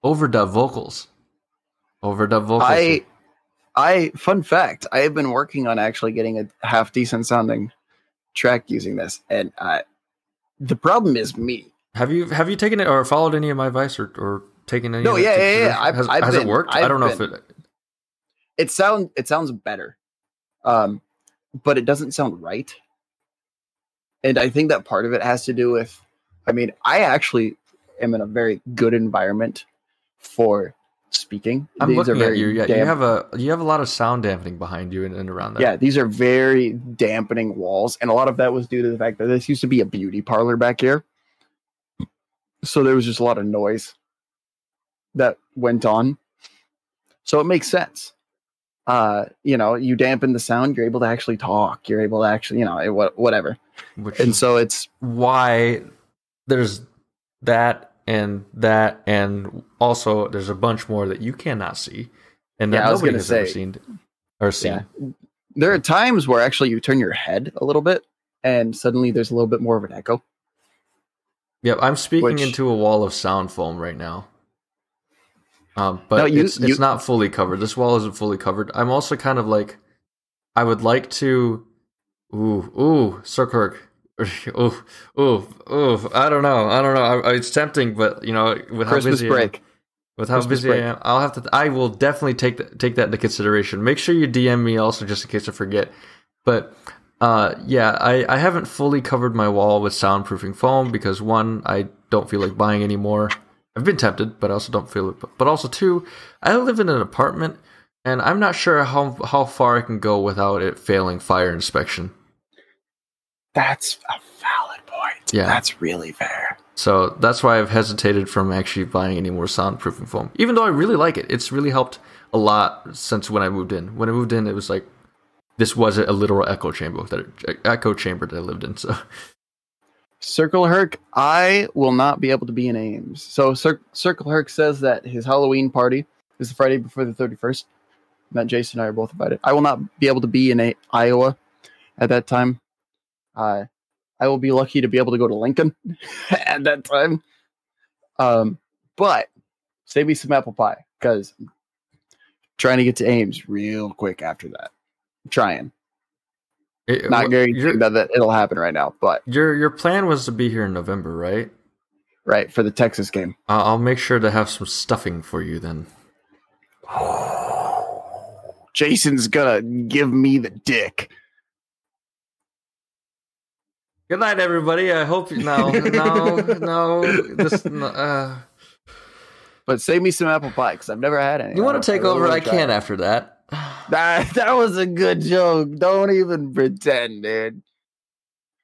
overdub vocals. Overdub vocals. I I fun fact, I have been working on actually getting a half decent sounding track using this, and uh, the problem is me. Have you have you taken it or followed any of my advice or, or taken any? No, of it yeah, yeah, yeah. I've- has, I've has it been- worked? I I've don't know if it. It sound it sounds better, um, but it doesn't sound right. And I think that part of it has to do with. I mean, I actually am in a very good environment for speaking. I'm These are looking at you. Yeah, you have a you have a lot of sound dampening behind you and, and around that. Yeah, these are very dampening walls, and a lot of that was due to the fact that this used to be a beauty parlor back here. So there was just a lot of noise that went on. So it makes sense. Uh, you know, you dampen the sound, you're able to actually talk. You're able to actually, you know, it, whatever. Which And so it's why there's that and that and also there's a bunch more that you cannot see and that Yeah, nobody has ever say- seen or seen. yeah. There are times where actually you turn your head a little bit, and suddenly there's a little bit more of an echo. Yep, I'm speaking Which- into a wall of sound foam right now. Um, but No, you- it's, you- it's not fully covered. This wall isn't fully covered. I'm also kind of like, I would like to, ooh, ooh, Sir Kirk, ooh, ooh, ooh. I don't know, I don't know. I, it's tempting, but you know, with how Christmas busy I am- break. with how Christmas busy break. I am, I'll have to. I will definitely take that, take that into consideration. Make sure you DM me also, just in case I forget. But uh, yeah, I, I haven't fully covered my wall with soundproofing foam because one, I don't feel like buying anymore. I've been tempted, but I also don't feel it. But also two, I live in an apartment, and I'm not sure how how far I can go without it failing fire inspection. That's a valid point. Yeah. That's really fair. So that's why I've hesitated from actually buying any more soundproofing foam. Even though I really like it, it's really helped a lot since when I moved in. When I moved in, it was like this was a literal echo chamber that echo chamber that I lived in. So Circle Herc, I will not be able to be in Ames. So Cir- Circle Herc says that his Halloween party is the Friday before the 31st. That Jason and I are both invited. I will not be able to be in a- Iowa at that time. Uh, I will be lucky to be able to go to Lincoln *laughs* at that time. Um, but save me some apple pie because I'm trying to get to Ames real quick after that. I'm trying. It- Not wh- guaranteeing that, that it'll happen right now, but your your plan was to be here in November, right? right for the Texas game. I'll I'll make sure to have some stuffing for you then. *sighs* Jason's gonna give me the dick. Good night, everybody. I hope you no no no this uh. But save me some apple pie because I've never had any. You want to take really over? wanna I can it. after that. *sighs* That, *laughs* that was a good joke. Don't even pretend, dude.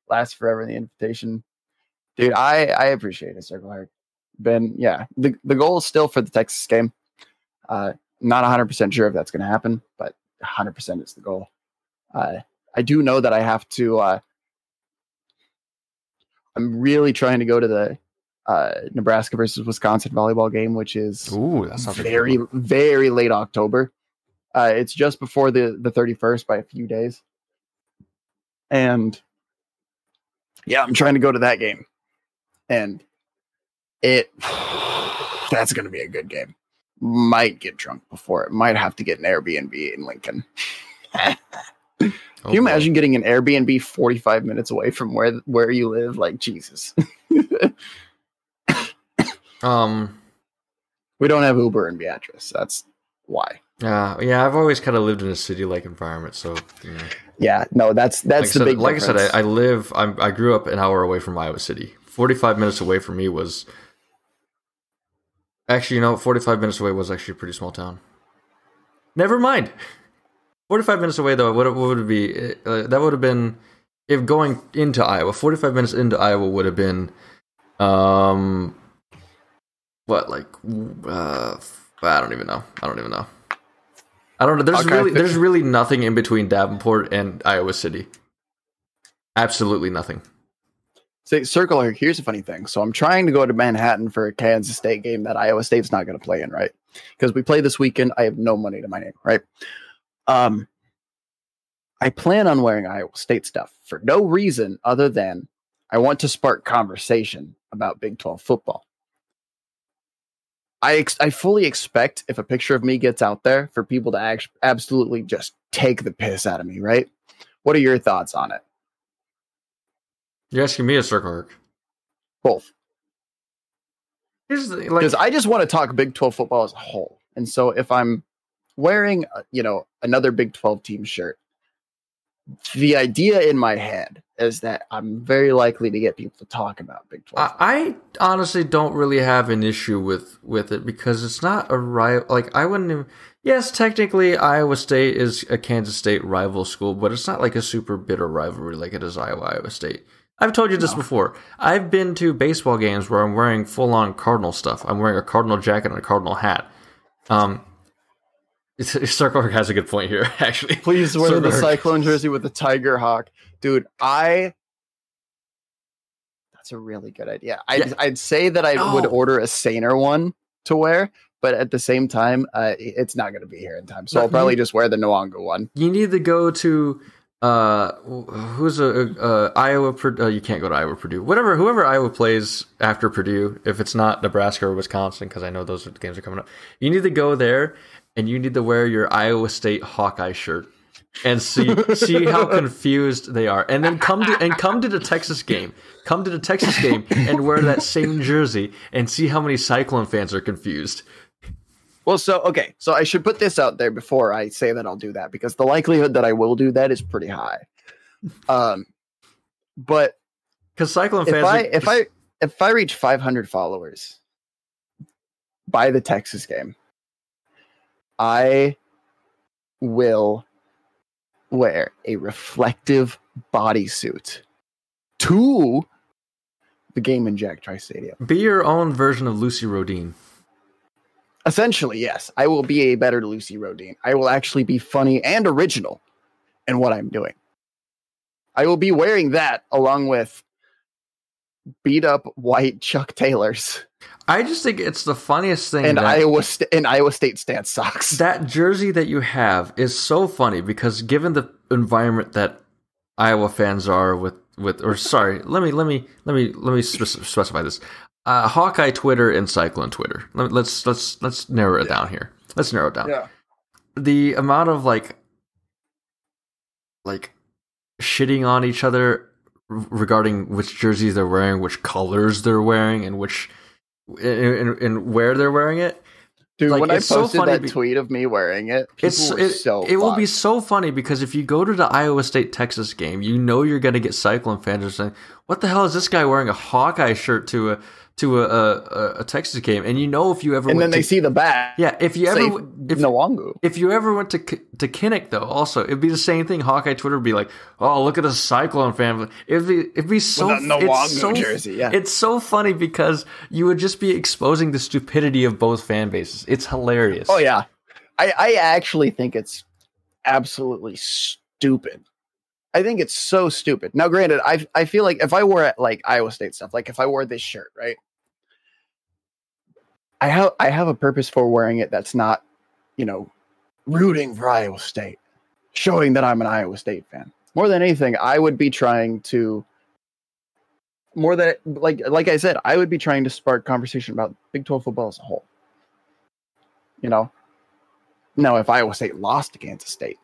Last forever the invitation. Dude, I, I appreciate it, Circle. Ben, yeah. The the goal is still for the Texas game. Uh not 100% sure if that's going to happen, but 100% is the goal. Uh, I do know that I have to. Uh, I'm really trying to go to the uh, Nebraska versus Wisconsin volleyball game, which is Ooh, that sounds like a very good very late October. Uh, it's just before the the 31st by a few days, and yeah, I'm trying to go to that game, and it *sighs* that's going to be a good game. Might get drunk before it. Might have to get an Airbnb in Lincoln. *laughs* Can you imagine getting an Airbnb 45 minutes away from where where you live? Like Jesus. *coughs* Um. we don't have Uber in Beatrice. That's why. Yeah, yeah. I've always kind of lived in a city-like environment, so you know. Yeah, no, that's that's like the said, big like I said. I, I live. I'm, I grew up an hour away from Iowa City. Forty-five minutes away from me was actually, you know, forty-five minutes away was actually a pretty small town. Never mind. Forty-five minutes away, though, what, what would it be? Uh, that would have been if going into Iowa. Forty-five minutes into Iowa would have been, um, what like, uh, I don't even know. I don't even know. I don't know. There's Okay, really there's really nothing in between Davenport and Iowa City. Absolutely nothing. Say, Circle Herc. Here's a funny thing. So I'm trying to go to Manhattan for a Kansas State game that Iowa State's not going to play in, right? Because we play this weekend. I have no money to my name, right? Um, I plan on wearing Iowa State stuff for no reason other than I want to spark conversation about Big 12 football. I ex- I fully expect if a picture of me gets out there for people to act- absolutely just take the piss out of me, right? What are your thoughts on it? You're asking me a Circle Herc. Both. Here's the, like, Because I just want to talk Big 12 football as a whole. And so if I'm wearing, uh, you know, another Big 12 team shirt, the idea in my head is that I'm very likely to get people to talk about Big 12. I, I honestly don't really have an issue with with it because it's not a rival. Like I wouldn't. Even, yes, technically Iowa State is a Kansas State rival school, but it's not like a super bitter rivalry like it is Iowa Iowa State. I've told you this before. I've been to baseball games where I'm wearing full on Cardinal stuff. I'm wearing a Cardinal jacket and a Cardinal hat. Um, it's, has a good point here, *laughs* actually. Please wear the Cyclone jersey with the Tiger Hawk. Dude, I. That's a really good idea. I'd, Yeah. I'd say that I would Oh. order a saner one to wear, but at the same time, uh, it's not going to be here in time. So No, I'll probably you- just wear the Nwangwu one. You need to go to uh who's a uh, Iowa Pur- uh, you can't go to Iowa Purdue whatever whoever Iowa plays after Purdue if it's not Nebraska or Wisconsin because I know those games are coming up you need to go there and you need to wear your Iowa State Hawkeye shirt and see see how *laughs* confused they are. And then come to and come to the Texas game. Come to the Texas game and wear that same jersey and see how many Cyclone fans are confused. Well, so okay, so I should put this out there before I say that I'll do that because the likelihood that I will do that is pretty high. Um, but because Cyclone if fans I are- if I if I reach 500 followers by the Texas game, I will wear a reflective bodysuit to the game in Jack Trice Stadium. be your own version of Lucy Rodine Essentially, yes, I will be a better Lucy Rodine. I will actually be funny and original in what I'm doing. I will be wearing that along with beat up white Chuck Taylors I just think it's the funniest thing and Iowa St- and Iowa State stance socks. *laughs* that jersey that you have is so funny because given the environment that Iowa fans are with with or *laughs* sorry, let me let me let me let me spec- specify this. Uh, Hawkeye Twitter and Cyclone Twitter. Let, let's let's let's narrow it down here. Let's narrow it down. Yeah. The amount of like like shitting on each other regarding which jerseys they're wearing, which colors they're wearing, and which and, and, where they're wearing it. Dude, Like, when I so posted funny that be- tweet of me wearing it, it's it, so it will be so funny because if you go to the Iowa State Texas game, you know you're going to get Cyclone fans saying, "What the hell is this guy wearing a Hawkeye shirt to a to a a, a Texas game?" And you know if you ever and went then they see the back. yeah, if you ever if Nwangwu. if you ever went to to Kinnick though, also it'd be the same thing. Hawkeye Twitter would be like, "Oh, look at a Cyclone fan." It'd be it'd be so Nwangwu it's so, jersey, yeah. It's so funny because you would just be exposing the stupidity of both fan bases. It's hilarious. Oh yeah, I I actually think it's absolutely stupid. I think it's so stupid. Now, granted, I I feel like if I wore like Iowa State stuff, like if I wore this shirt, right? I have I have a purpose for wearing it that's not, you know, rooting for Iowa State, showing that I'm an Iowa State fan. More than anything, I would be trying to more than like like I said, I would be trying to spark conversation about Big 12 football as a whole. You know, now if Iowa State lost to Kansas State,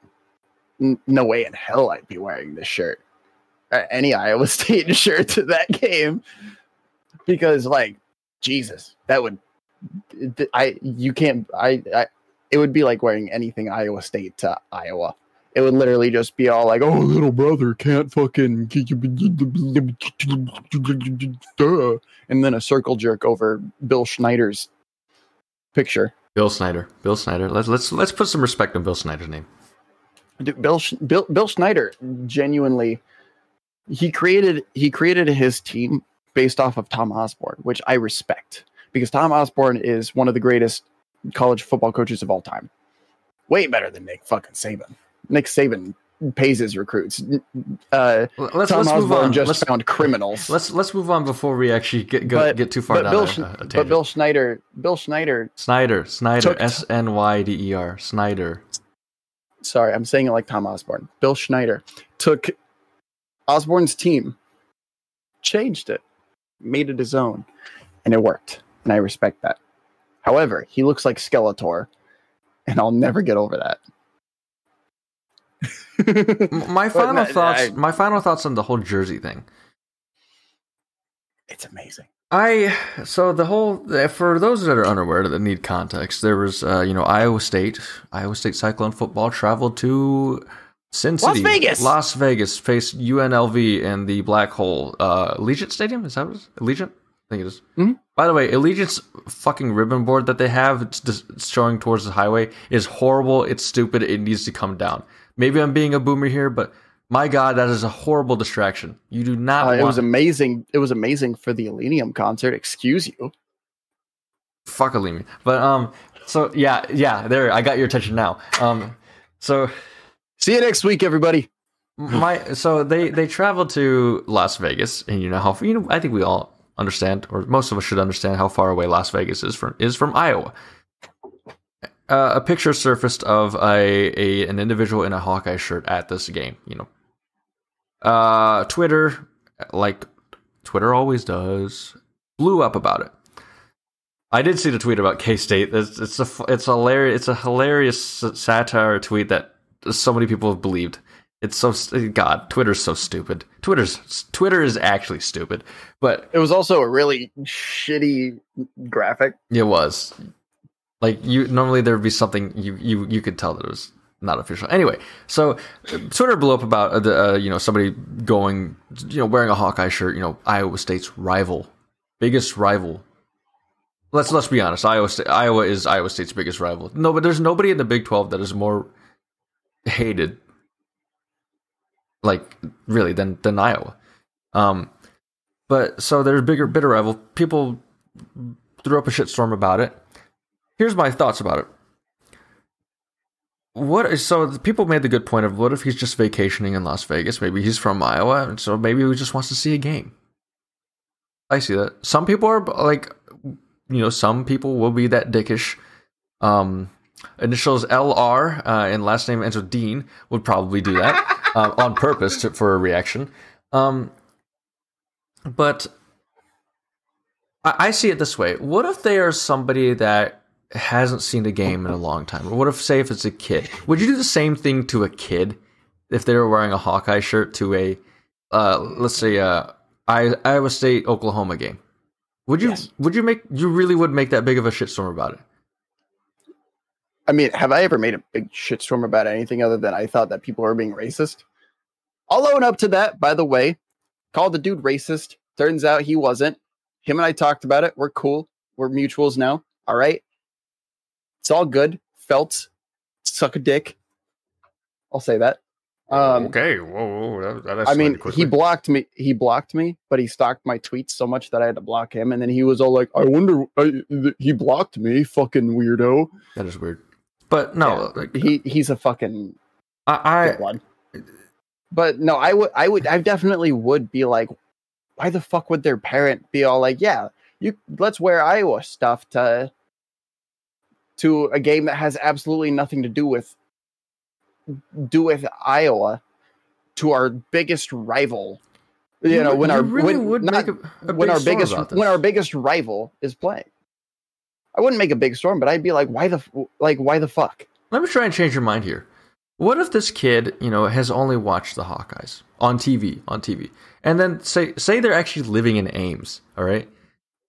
n- no way in hell I'd be wearing this shirt, or any Iowa *laughs* State shirt to that game, because like Jesus, that would I you can't I, I it would be like wearing anything Iowa State to Iowa. It would literally just be all like, "Oh, little brother can't fucking," and then a circle jerk over Bill Schneider's picture. Bill Snyder. Bill Snyder. Let's let's let's put some respect on Bill Snyder's name. Dude, Bill, Bill Bill Schneider genuinely he created he created his team based off of Tom Osborne, which I respect because Tom Osborne is one of the greatest college football coaches of all time. Way better than Nick fucking Saban. Nick Saban pays his recruits. Uh, Let's Tom let's move Osborne on. just let's, found criminals. let's let's move on before we actually get go, But- get too far down Bill, a, a but. Bill Schneider, Bill Schneider. Snyder. Snyder. S N Y D E R. Snyder. Sorry, I'm saying it like Tom Osborne. Bill Schneider took Osborne's team, changed it, made it his own, and it worked. And I respect that. However, he looks like Skeletor, and I'll never get over that. *laughs* My final no, thoughts. I- my final thoughts on the whole jersey thing. It's amazing. I so the whole for those that are unaware that need context, there was uh, you know Iowa State, Iowa State Cyclone football traveled to Sin Las Vegas! Las Vegas, faced UNLV in the Black Hole uh, Allegiant Stadium. Is that what it is? Allegiant? I think it is. Mhm. By the way, Allegiant's fucking ribbon board that they have it's just showing towards the highway is horrible. It's stupid. It needs to come down. Maybe I'm being a boomer here, but my god, that is a horrible distraction. You do not. Uh, want it was amazing. It was amazing for the Illenium concert. Excuse you. fuck Alimi. But um, so yeah, yeah, there, I got your attention now. Um, so See you next week, everybody. my so they they traveled to Las Vegas, and you know how you know I think we all understand, or most of us should understand how far away Las Vegas is from is from Iowa. Uh, a picture surfaced of a, a an individual in a Hawkeye shirt at this game. You know, uh, Twitter, like Twitter always does, blew up about it. I did see the tweet about K State. It's, it's a it's hilarious it's a hilarious satire tweet that so many people have believed. It's so God. Twitter's so stupid. Twitter's Twitter is actually stupid, but It was also a really shitty graphic. it was like you normally there'd be something you you you could tell that it was not official. Anyway, so Twitter blew up about uh, the uh, you know somebody going you know wearing a Hawkeye shirt. You know Iowa State's rival, biggest rival. Let's let's be honest. Iowa State, Iowa is Iowa State's biggest rival. No, but there's nobody in the Big Twelve that is more hated, like really, than than Iowa. Um, but so there's bigger bitter rival. People threw up a shitstorm about it. Here's my thoughts about it. What is so people made the good point of what if he's just vacationing in Las Vegas? Maybe he's from Iowa, and so maybe he just wants to see a game. I see that. Some people are like, you know, some people will be that dickish. Um, initials LR uh, and last name ends with Dean would probably do that uh, on purpose to, for a reaction. Um, but I, I see it this way: What if they are somebody that hasn't seen a game in a long time? Or what if, say, if it's a kid? Would you do the same thing to a kid if they were wearing a Hawkeye shirt to a, uh, let's say, I- Iowa State Oklahoma game? Would you? Would you make? You really would make that big of a shitstorm about it? I mean, have I ever made a big shitstorm about anything other than I thought that people were being racist? I'll own up to that, by the way. Called the dude racist. Turns out he wasn't. Him and I talked about it. We're cool. We're mutuals now. All right. It's all good. Felt suck a dick. I'll say that. Um, okay. Whoa. whoa that, I mean, he blocked me. He blocked me, but he stalked my tweets so much that I had to block him. And then he was all like, "I wonder, I, th- he blocked me, fucking weirdo." that is weird. But no, like, He he's a fucking I, I. But no, I would, I would, I definitely would be like, why the fuck would their parent be all like, yeah, you let's wear Iowa stuff to to a game that has absolutely nothing to do with do with Iowa to our biggest rival. You, You know, would- when you our really when, would not- make a- a when our biggest when our biggest rival is playing. I wouldn't make a big storm, but I'd be like, why the like why the fuck? Let me try and change your mind here. What if this kid, you know, has only watched the Hawkeyes on TV, on TV, and then say say they're actually living in Ames, all right?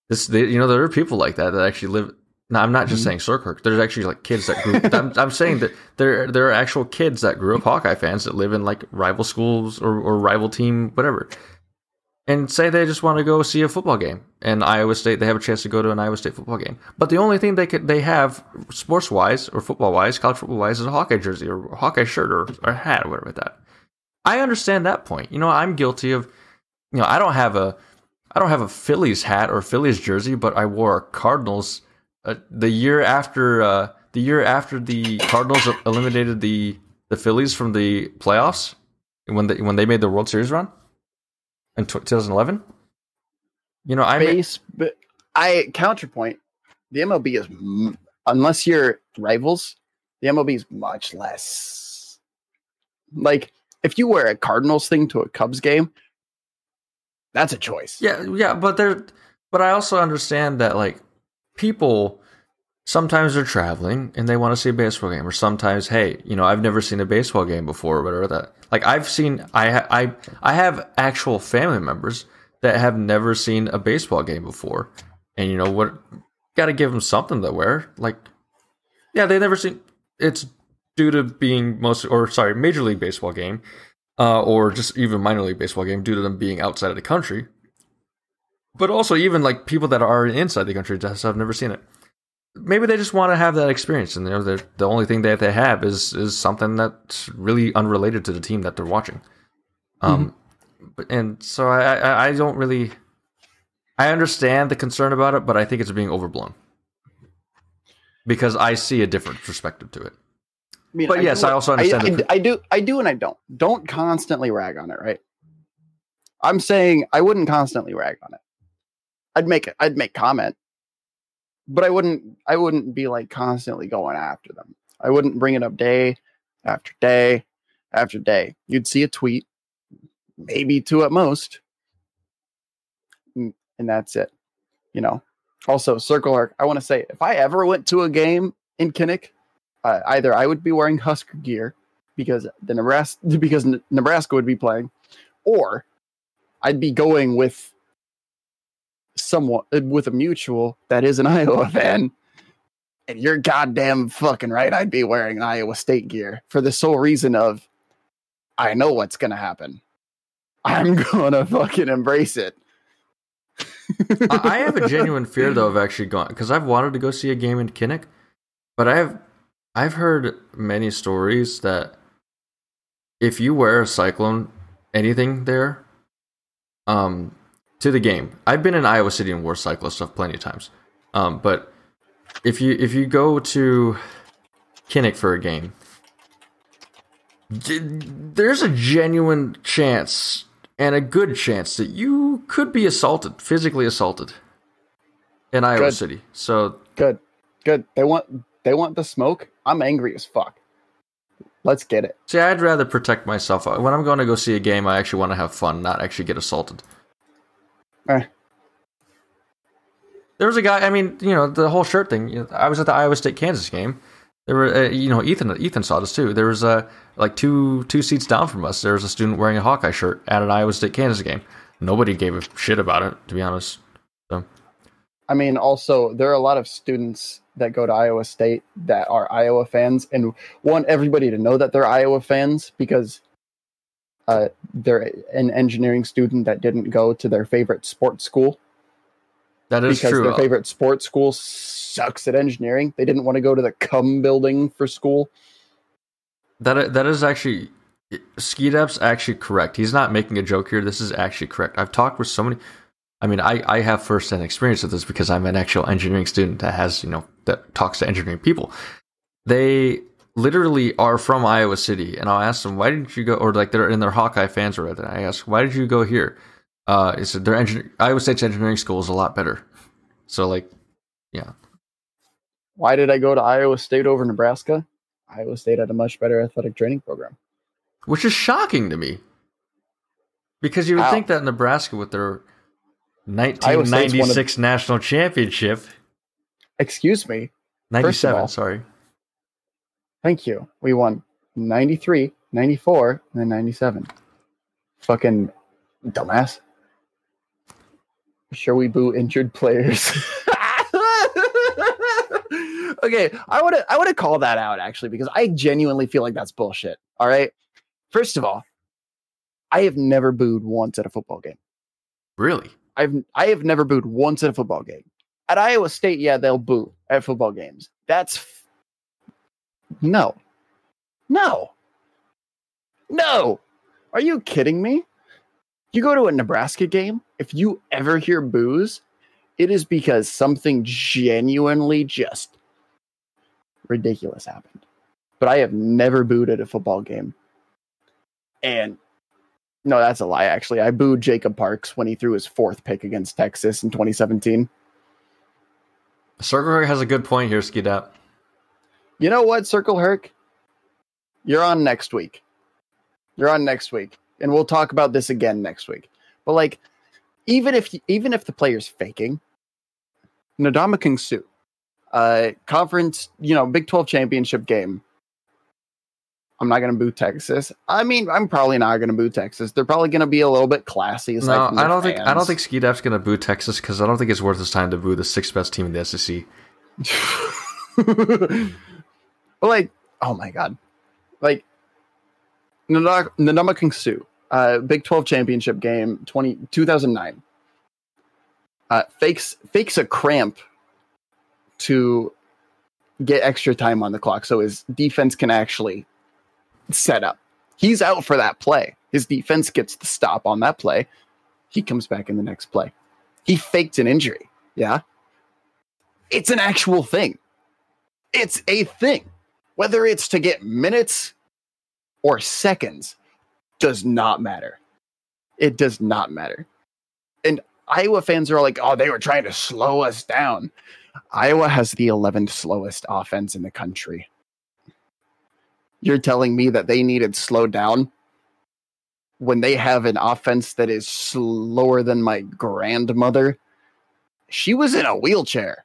This, they, you know, there are people like that that actually live. No, I'm not just mm-hmm. saying Cirkirk. There's actually like kids that grew. I'm, I'm saying that there there are actual kids that grew up Hawkeye fans that live in like rival schools or, or rival team, whatever. And say they just want to go see a football game, and Iowa State they have a chance to go to an Iowa State football game. But the only thing they could they have sports wise or football wise, college football wise, is a Hawkeye jersey or Hawkeye shirt or, or a hat or whatever like that. I understand that point. You know, I'm guilty of. You know, I don't have a I don't have a Phillies hat or Phillies jersey, but I wore a Cardinals uh, the year after uh, the year after the Cardinals eliminated the the Phillies from the playoffs when they when they made the World Series run in 2011. You know, I base, but I counterpoint. The MLB is unless you're rivals, the MLB is much less. Like if you wear a Cardinals thing to a Cubs game, that's a choice. Yeah, yeah, but there, but I also understand that like people sometimes they're traveling and they want to see a baseball game, or sometimes, hey, you know, I've never seen a baseball game before, or whatever that. Like I've seen, I ha- I I have actual family members that have never seen a baseball game before, and you know what? Got to give them something to wear. Like, yeah, they never seen. It's due to being most, or sorry, Major League Baseball game, uh, or just even minor league baseball game, due to them being outside of the country. But also, even like people that are inside the country just have never seen it. Maybe they just want to have that experience, and you know, they're- the only thing that they have is is something that's really unrelated to the team that they're watching. Um, but, and so I, I I don't really. I understand the concern about it, but I think it's being overblown because I see a different perspective to it. I mean, But yes, do- I also understand I, I, I do, I do, and I don't. Don't constantly rag on it, right? I'm saying I wouldn't constantly rag on it. I'd make it. I'd make comment, but I wouldn't. I wouldn't be like constantly going after them. I wouldn't bring it up day after day after day. You'd see a tweet, maybe two at most, and and that's it. You know. Also, Circle Herc. I want to say, if I ever went to a game in Kinnick, uh, either I would be wearing Husker gear because the Nebraska *laughs* because Nebraska would be playing, or I'd be going with someone uh, with a mutual that is an *laughs* Iowa fan. And you're goddamn fucking right. I'd be wearing Iowa State gear for the sole reason of I know what's gonna happen. I'm *laughs* gonna fucking embrace it. I have a genuine fear though of actually going because I've wanted to go see a game in Kinnick, but I have I've heard many stories that if you wear a Cyclone anything there, um, to the game, I've been in Iowa City and War Cyclone stuff plenty of times, um, but if you if you go to Kinnick for a game, there's a genuine chance and a good chance that you could be assaulted, physically assaulted, in Iowa Good. City. So Good. Good. They want they want the smoke. I'm angry as fuck. Let's get it. See, I'd rather protect myself. When I'm going to go see a game, I actually want to have fun, not actually get assaulted. Eh. There was a guy. I mean, you know, the whole shirt thing. you know, I was at the Iowa State Kansas game. There were, uh, you know, Ethan. Ethan saw this too. There was uh, like two two seats down from us. There was a student wearing a Hawkeye shirt at an Iowa State Kansas game. Nobody gave a shit about it, to be honest. So I mean, also there are a lot of students that go to Iowa State that are Iowa fans, and want everybody to know that they're Iowa fans because uh, they're an engineering student that didn't go to their favorite sports school that is because true. their favorite sports school sucks at engineering. They didn't want to go to the cum building for school. That that is actually Skeetup's actually correct. He's not making a joke here. This is actually correct. I've talked with so many. I mean, I I have firsthand experience with this because I'm an actual engineering student that has you know that talks to engineering people. They literally are from Iowa City, and I'll ask them why didn't you go, or like they're in their Hawkeye fans or whatever. I ask why did you go here? Uh, it's their engineer. Iowa State's engineering school is a lot better. So like, yeah, Why did I go to Iowa State over Nebraska? Iowa State had a much better athletic training program. which is shocking to me because you would How? think that Nebraska with their Iowa State's one of- 1996 national championship Excuse me. 97 all- sorry Thank you. We won 93, 94, and then 97. Fucking dumbass. Sure, we boo injured players. *laughs* okay, I want to I want to call that out actually because I genuinely feel like that's bullshit. All right. First of all, I have never booed once at a football game. really I've I have never booed once at a football game. At Iowa State, yeah, they'll boo at football games. That's f- no, no, no. Are you kidding me? You go to a Nebraska game. If you ever hear boos, it is because something genuinely just ridiculous happened. But I have never booed at a football game. And no, that's a lie, actually. I booed Jacob Parks when he threw his fourth pick against Texas in 2017. Circle has a good point here Skeetup. You know what, Circle Herc? You're on next week. You're on next week. And we'll talk about this again next week. But like, even if even if the player's faking, Ndamukong Suh, uh, conference, you know, Big 12 championship game. I'm not going to boo Texas. I mean, I'm probably not going to boo Texas. They're probably going to be a little bit classy. No, I don't think I don't think Ski Dap's gonna boo Texas because I don't think it's worth his time to boo the sixth best team in the SEC. *laughs* *laughs* but like, oh my god, like Nanama Ndamukong Suh, uh, Big 12 championship game 20, 2009. Uh, fakes fakes a cramp to get extra time on the clock so his defense can actually set up. He's out for that play. His defense gets the stop on that play. He comes back in the next play. He faked an injury. Yeah. It's an actual thing. It's a thing. Whether it's to get minutes or seconds does not matter. It does not matter. And Iowa fans are like, oh, they were trying to slow us down. Iowa has the 11th slowest offense in the country. You're telling me that they needed slowed down when they have an offense that is slower than my grandmother? She was in a wheelchair.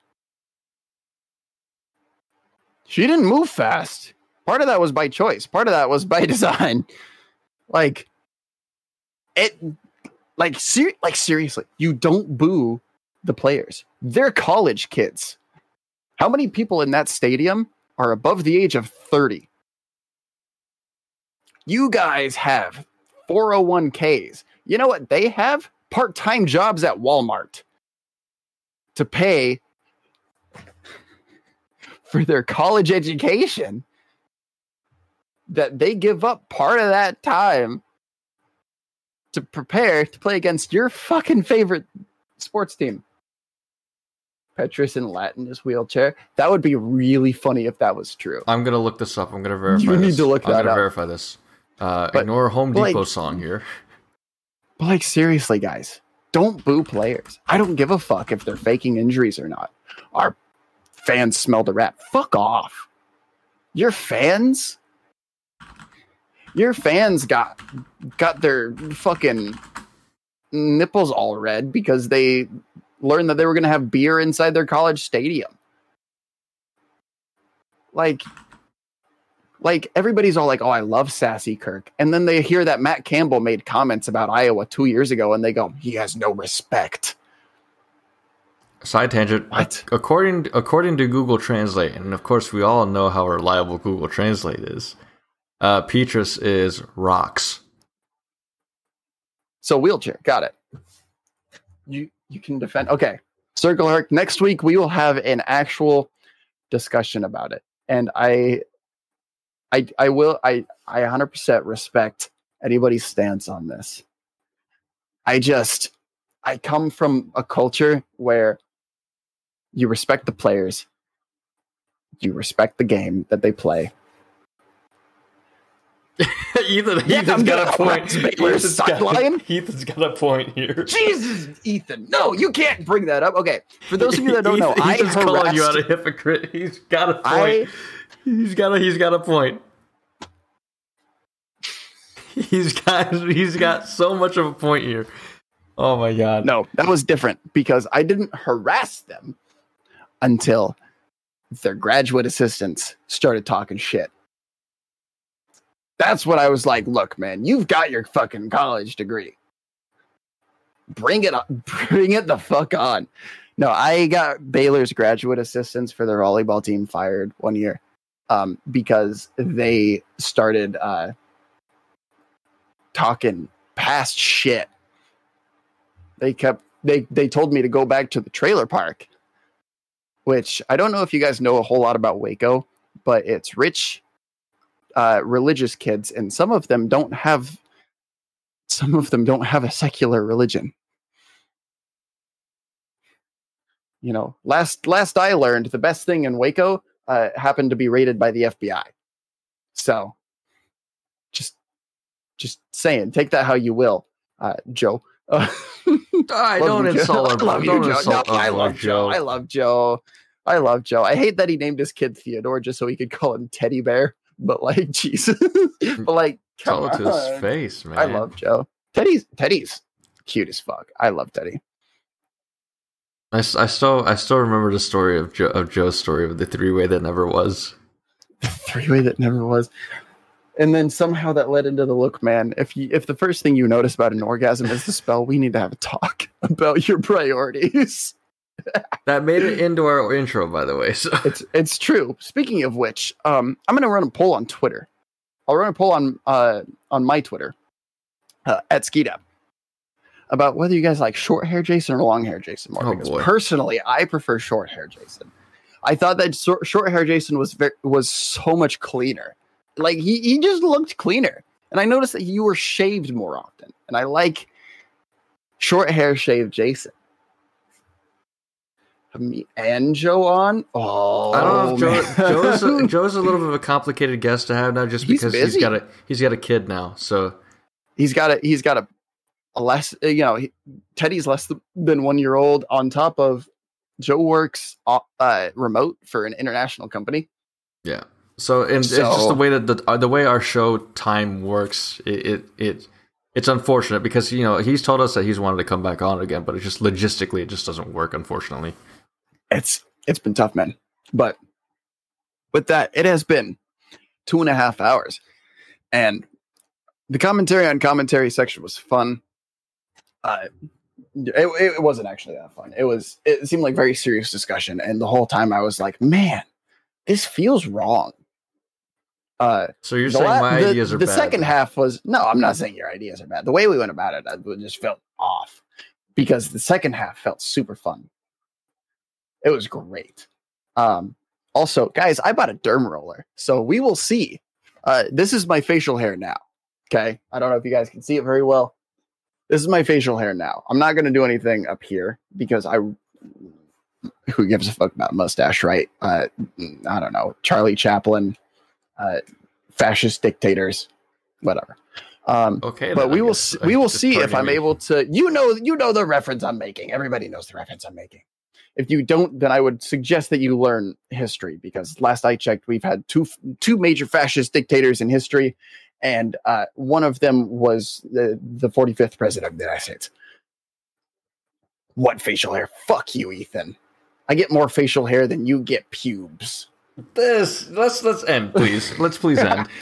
She didn't move fast. Part of that was by choice. Part of that was by *laughs* design. Like it like ser- like seriously, you don't boo the players. They're college kids. How many people in that stadium are above the age of 30? You guys have 401ks. You know what they have? Part-time jobs at Walmart to pay for their college education that they give up part of that time to prepare to play against your fucking favorite sports team. Petras in Latin is wheelchair. That would be really funny if that was true. I'm gonna look this up. I'm gonna verify. You need this. to look I'm that gonna up. verify this. Uh, But, ignore Home like- Depot song here. But like seriously, guys, don't boo players. I don't give a fuck if they're faking injuries or not. Our fans smelled a rat. Fuck off. Your fans, your fans got got their fucking nipples all red because they learned that they were going to have beer inside their college stadium. Like, like everybody's all like, "Oh, I love Sassy Kirk," and then they hear that Matt Campbell made comments about Iowa two years ago, and they go, "He has no respect." Side tangent. What? According according to Google Translate, and of course we all know how reliable Google Translate is. Uh, Petras is rocks. So wheelchair, got it. You you can defend. Okay, Circle Herc. Next week we will have an actual discussion about it, and I, I, I will. I I 100% respect anybody's stance on this. I just I come from a culture where you respect the players, you respect the game that they play. *laughs* Ethan, Yeah, Ethan's got a point. Ethan's got- *laughs* Ethan's got a point here. Jesus, Ethan. No, you can't bring that up. Okay, for those of you that don't know, *laughs* I Ethan's calling you out harassed- a hypocrite. He's got a point. I- He's got a he's got a point. He's got he's got so much of a point here. Oh my god. No, that was different because I didn't harass them until their graduate assistants started talking shit. That's what I was like, look, man, you've got your fucking college degree. Bring it up, *laughs* bring it the fuck on. No, I got Baylor's graduate assistants for their volleyball team fired one year um, because they started uh, talking past shit they kept they they told me to go back to the trailer park which i don't know if you guys know a whole lot about waco but it's rich uh religious kids and some of them don't have some of them don't have a secular religion. You know last last i learned the best thing in waco uh, happened to be rated by the fbi so just just saying take that how you will uh joe *laughs* I Love don't you, insult our *laughs* I love you, don't Joe. No, insult I love Joe. I love Joe. I love Joe. I hate that he named his kid Theodore just so he could call him Teddy Bear. But like, *laughs* Jesus. but like, Tell it to his face, man. I love Joe. Teddy's Teddy's cute as fuck. I love Teddy. I, I still I still remember the story of Joe, of Joe's story of the three way that never was. *laughs* The Three way that never was. And then somehow that led into the look, man. If you if the first thing you notice about an orgasm is the spell, we need to have a talk *laughs* about your priorities. *laughs* That made it into our intro, by the way. So it's it's true. Speaking of which, um, I'm gonna run a poll on Twitter. I'll run a poll on uh on my Twitter uh, at Skeetup about whether you guys like short hair Jason or long hair Jason more. Oh, because boy. personally, I prefer short hair Jason. I thought that short, short hair Jason was very, was so much cleaner. Like he he just looked cleaner, and I noticed that you were shaved more often, and I like short hair shaved Jason. Have Me and Joe on. Oh, I don't know if Joe. Joe's, a, *laughs* Joe's a little bit of a complicated guest to have now, just He's because he's got a he's got a kid now. So he's got a he's got a, a less uh, you know he, Teddy's less than one year old on top of Joe works uh, remote for an international company. yeah. So and it's just the way that the uh, the way our show time works. It, it it it's unfortunate because you know he's told us that he's wanted to come back on again, but it's just logistically it just doesn't work. Unfortunately. It's it's been tough, man. But with that, it has been two and a half hours, and the commentary on commentary section was fun. Uh, it, it wasn't actually that fun. It was. It seemed like very serious discussion, and the whole time I was like, "Man, this feels wrong." Uh, So you're saying la- my the, ideas are the bad? second half was no. I'm not saying your ideas are bad. The way we went about it, I just felt off because the second half felt super fun. It was great. Um, also, guys, I bought a derm roller, so we will see. Uh, this is my facial hair now. Okay, I don't know if you guys can see it very well. This is my facial hair now. I'm not going to do anything up here because I. Who gives a fuck about mustache, right? Uh, I don't know. Charlie Chaplin, uh, fascist dictators, whatever. Um, okay, but we will guess. we will see if I'm able to. You know, you know the reference I'm making. Everybody knows the reference I'm making. If you don't, then I would suggest that you learn history because last I checked, we've had two two major fascist dictators in history, and uh, one of them was the the 45th president of the United States. What facial hair? Fuck you, Ethan. I get more facial hair than you get pubes. This let's let's end, please. let's please end. *laughs*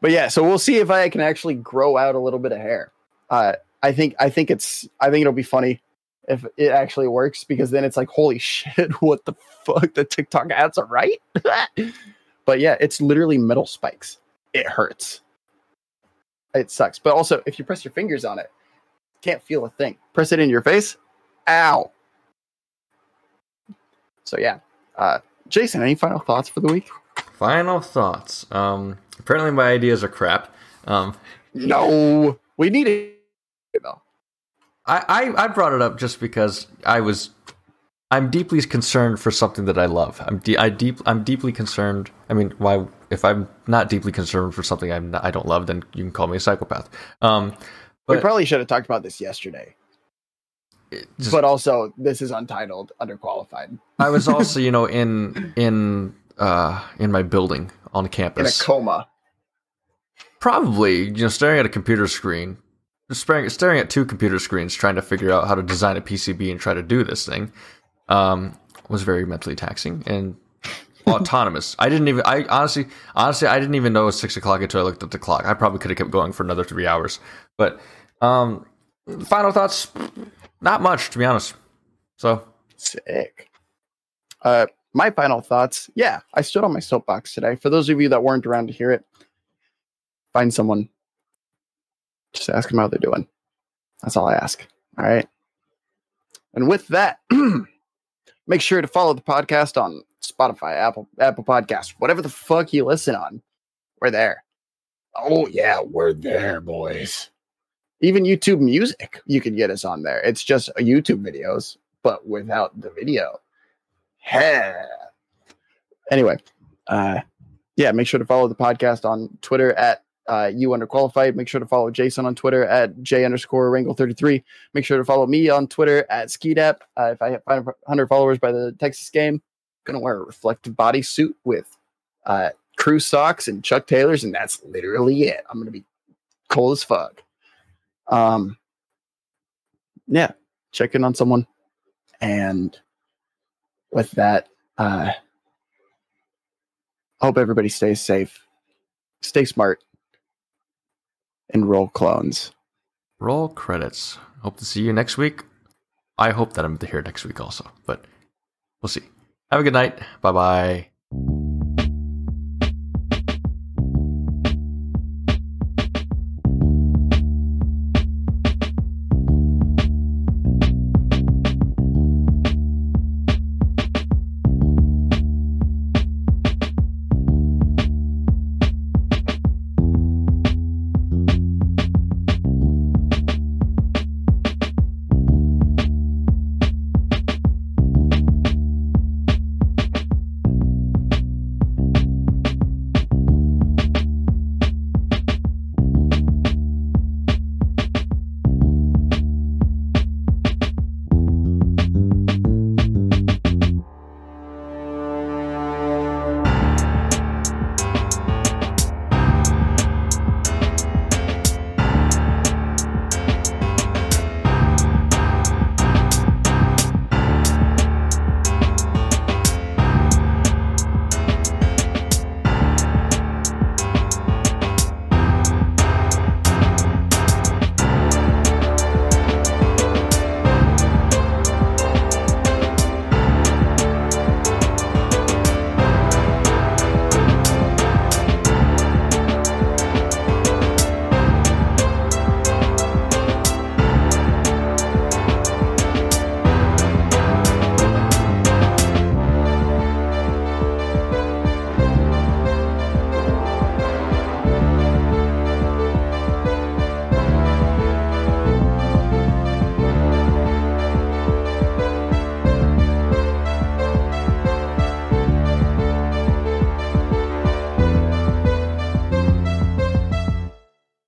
But yeah, so we'll see if I can actually grow out a little bit of hair. Uh, I think I think it's I think it'll be funny if it actually works because then it's like holy *laughs* shit, what the fuck? The TikTok ads are right. *laughs* but yeah, it's literally metal spikes. It hurts. It sucks. But also, if you press your fingers on it, can't feel a thing. Press it in your face. Ow. So yeah, uh, Jason, any final thoughts for the week? Final thoughts. Um, apparently my ideas are crap. Um, No, we need it though. I, I I brought it up just because I was I'm deeply concerned for something that I love. I'm de- I deep I'm deeply concerned. I mean, why if I'm not deeply concerned for something I'm not, I don't love, then you can call me a psychopath. Um, we probably should have talked about this yesterday. Just- but also, this is untitled, underqualified. I was *laughs* also you know in in uh in my building on campus. In a coma. probably you know staring at a computer screen, staring staring at two computer screens, trying to figure out how to design a PCB and try to do this thing. Um, was very mentally taxing and *laughs* autonomous. I didn't even. I honestly, honestly, I didn't even know it was six o'clock until I looked at the clock. I probably could have kept going for another three hours. But um, final thoughts, not much to be honest. So Sick. Uh, my final thoughts. Yeah, I stood on my soapbox today. For those of you that weren't around to hear it, find someone. Just ask them how they're doing. That's all I ask. All right. And with that, *clears throat* make sure to follow the podcast on Spotify, Apple, Apple Podcasts, whatever the fuck you listen on. We're there. Oh yeah, we're there, boys. Even YouTube Music, you can get us on there. It's just YouTube videos, but without the video. Heh. Anyway, uh, yeah, make sure to follow the podcast on Twitter at uh, you underqualified. Make sure to follow Jason on Twitter at J underscore Wrangle 33. Make sure to follow me on Twitter at Skeedap. Uh, if I hit 500 followers by the Texas game, I'm gonna wear a reflective bodysuit with uh, crew socks and Chuck Taylors, and that's literally it. I'm gonna be cold as fuck. Um, yeah, check in on someone, and with that, uh, hope everybody stays safe, stay smart, and roll clones. Roll credits. Hope to see you next week. I hope that I'm here next week also, but we'll see. Have a good night. Bye bye.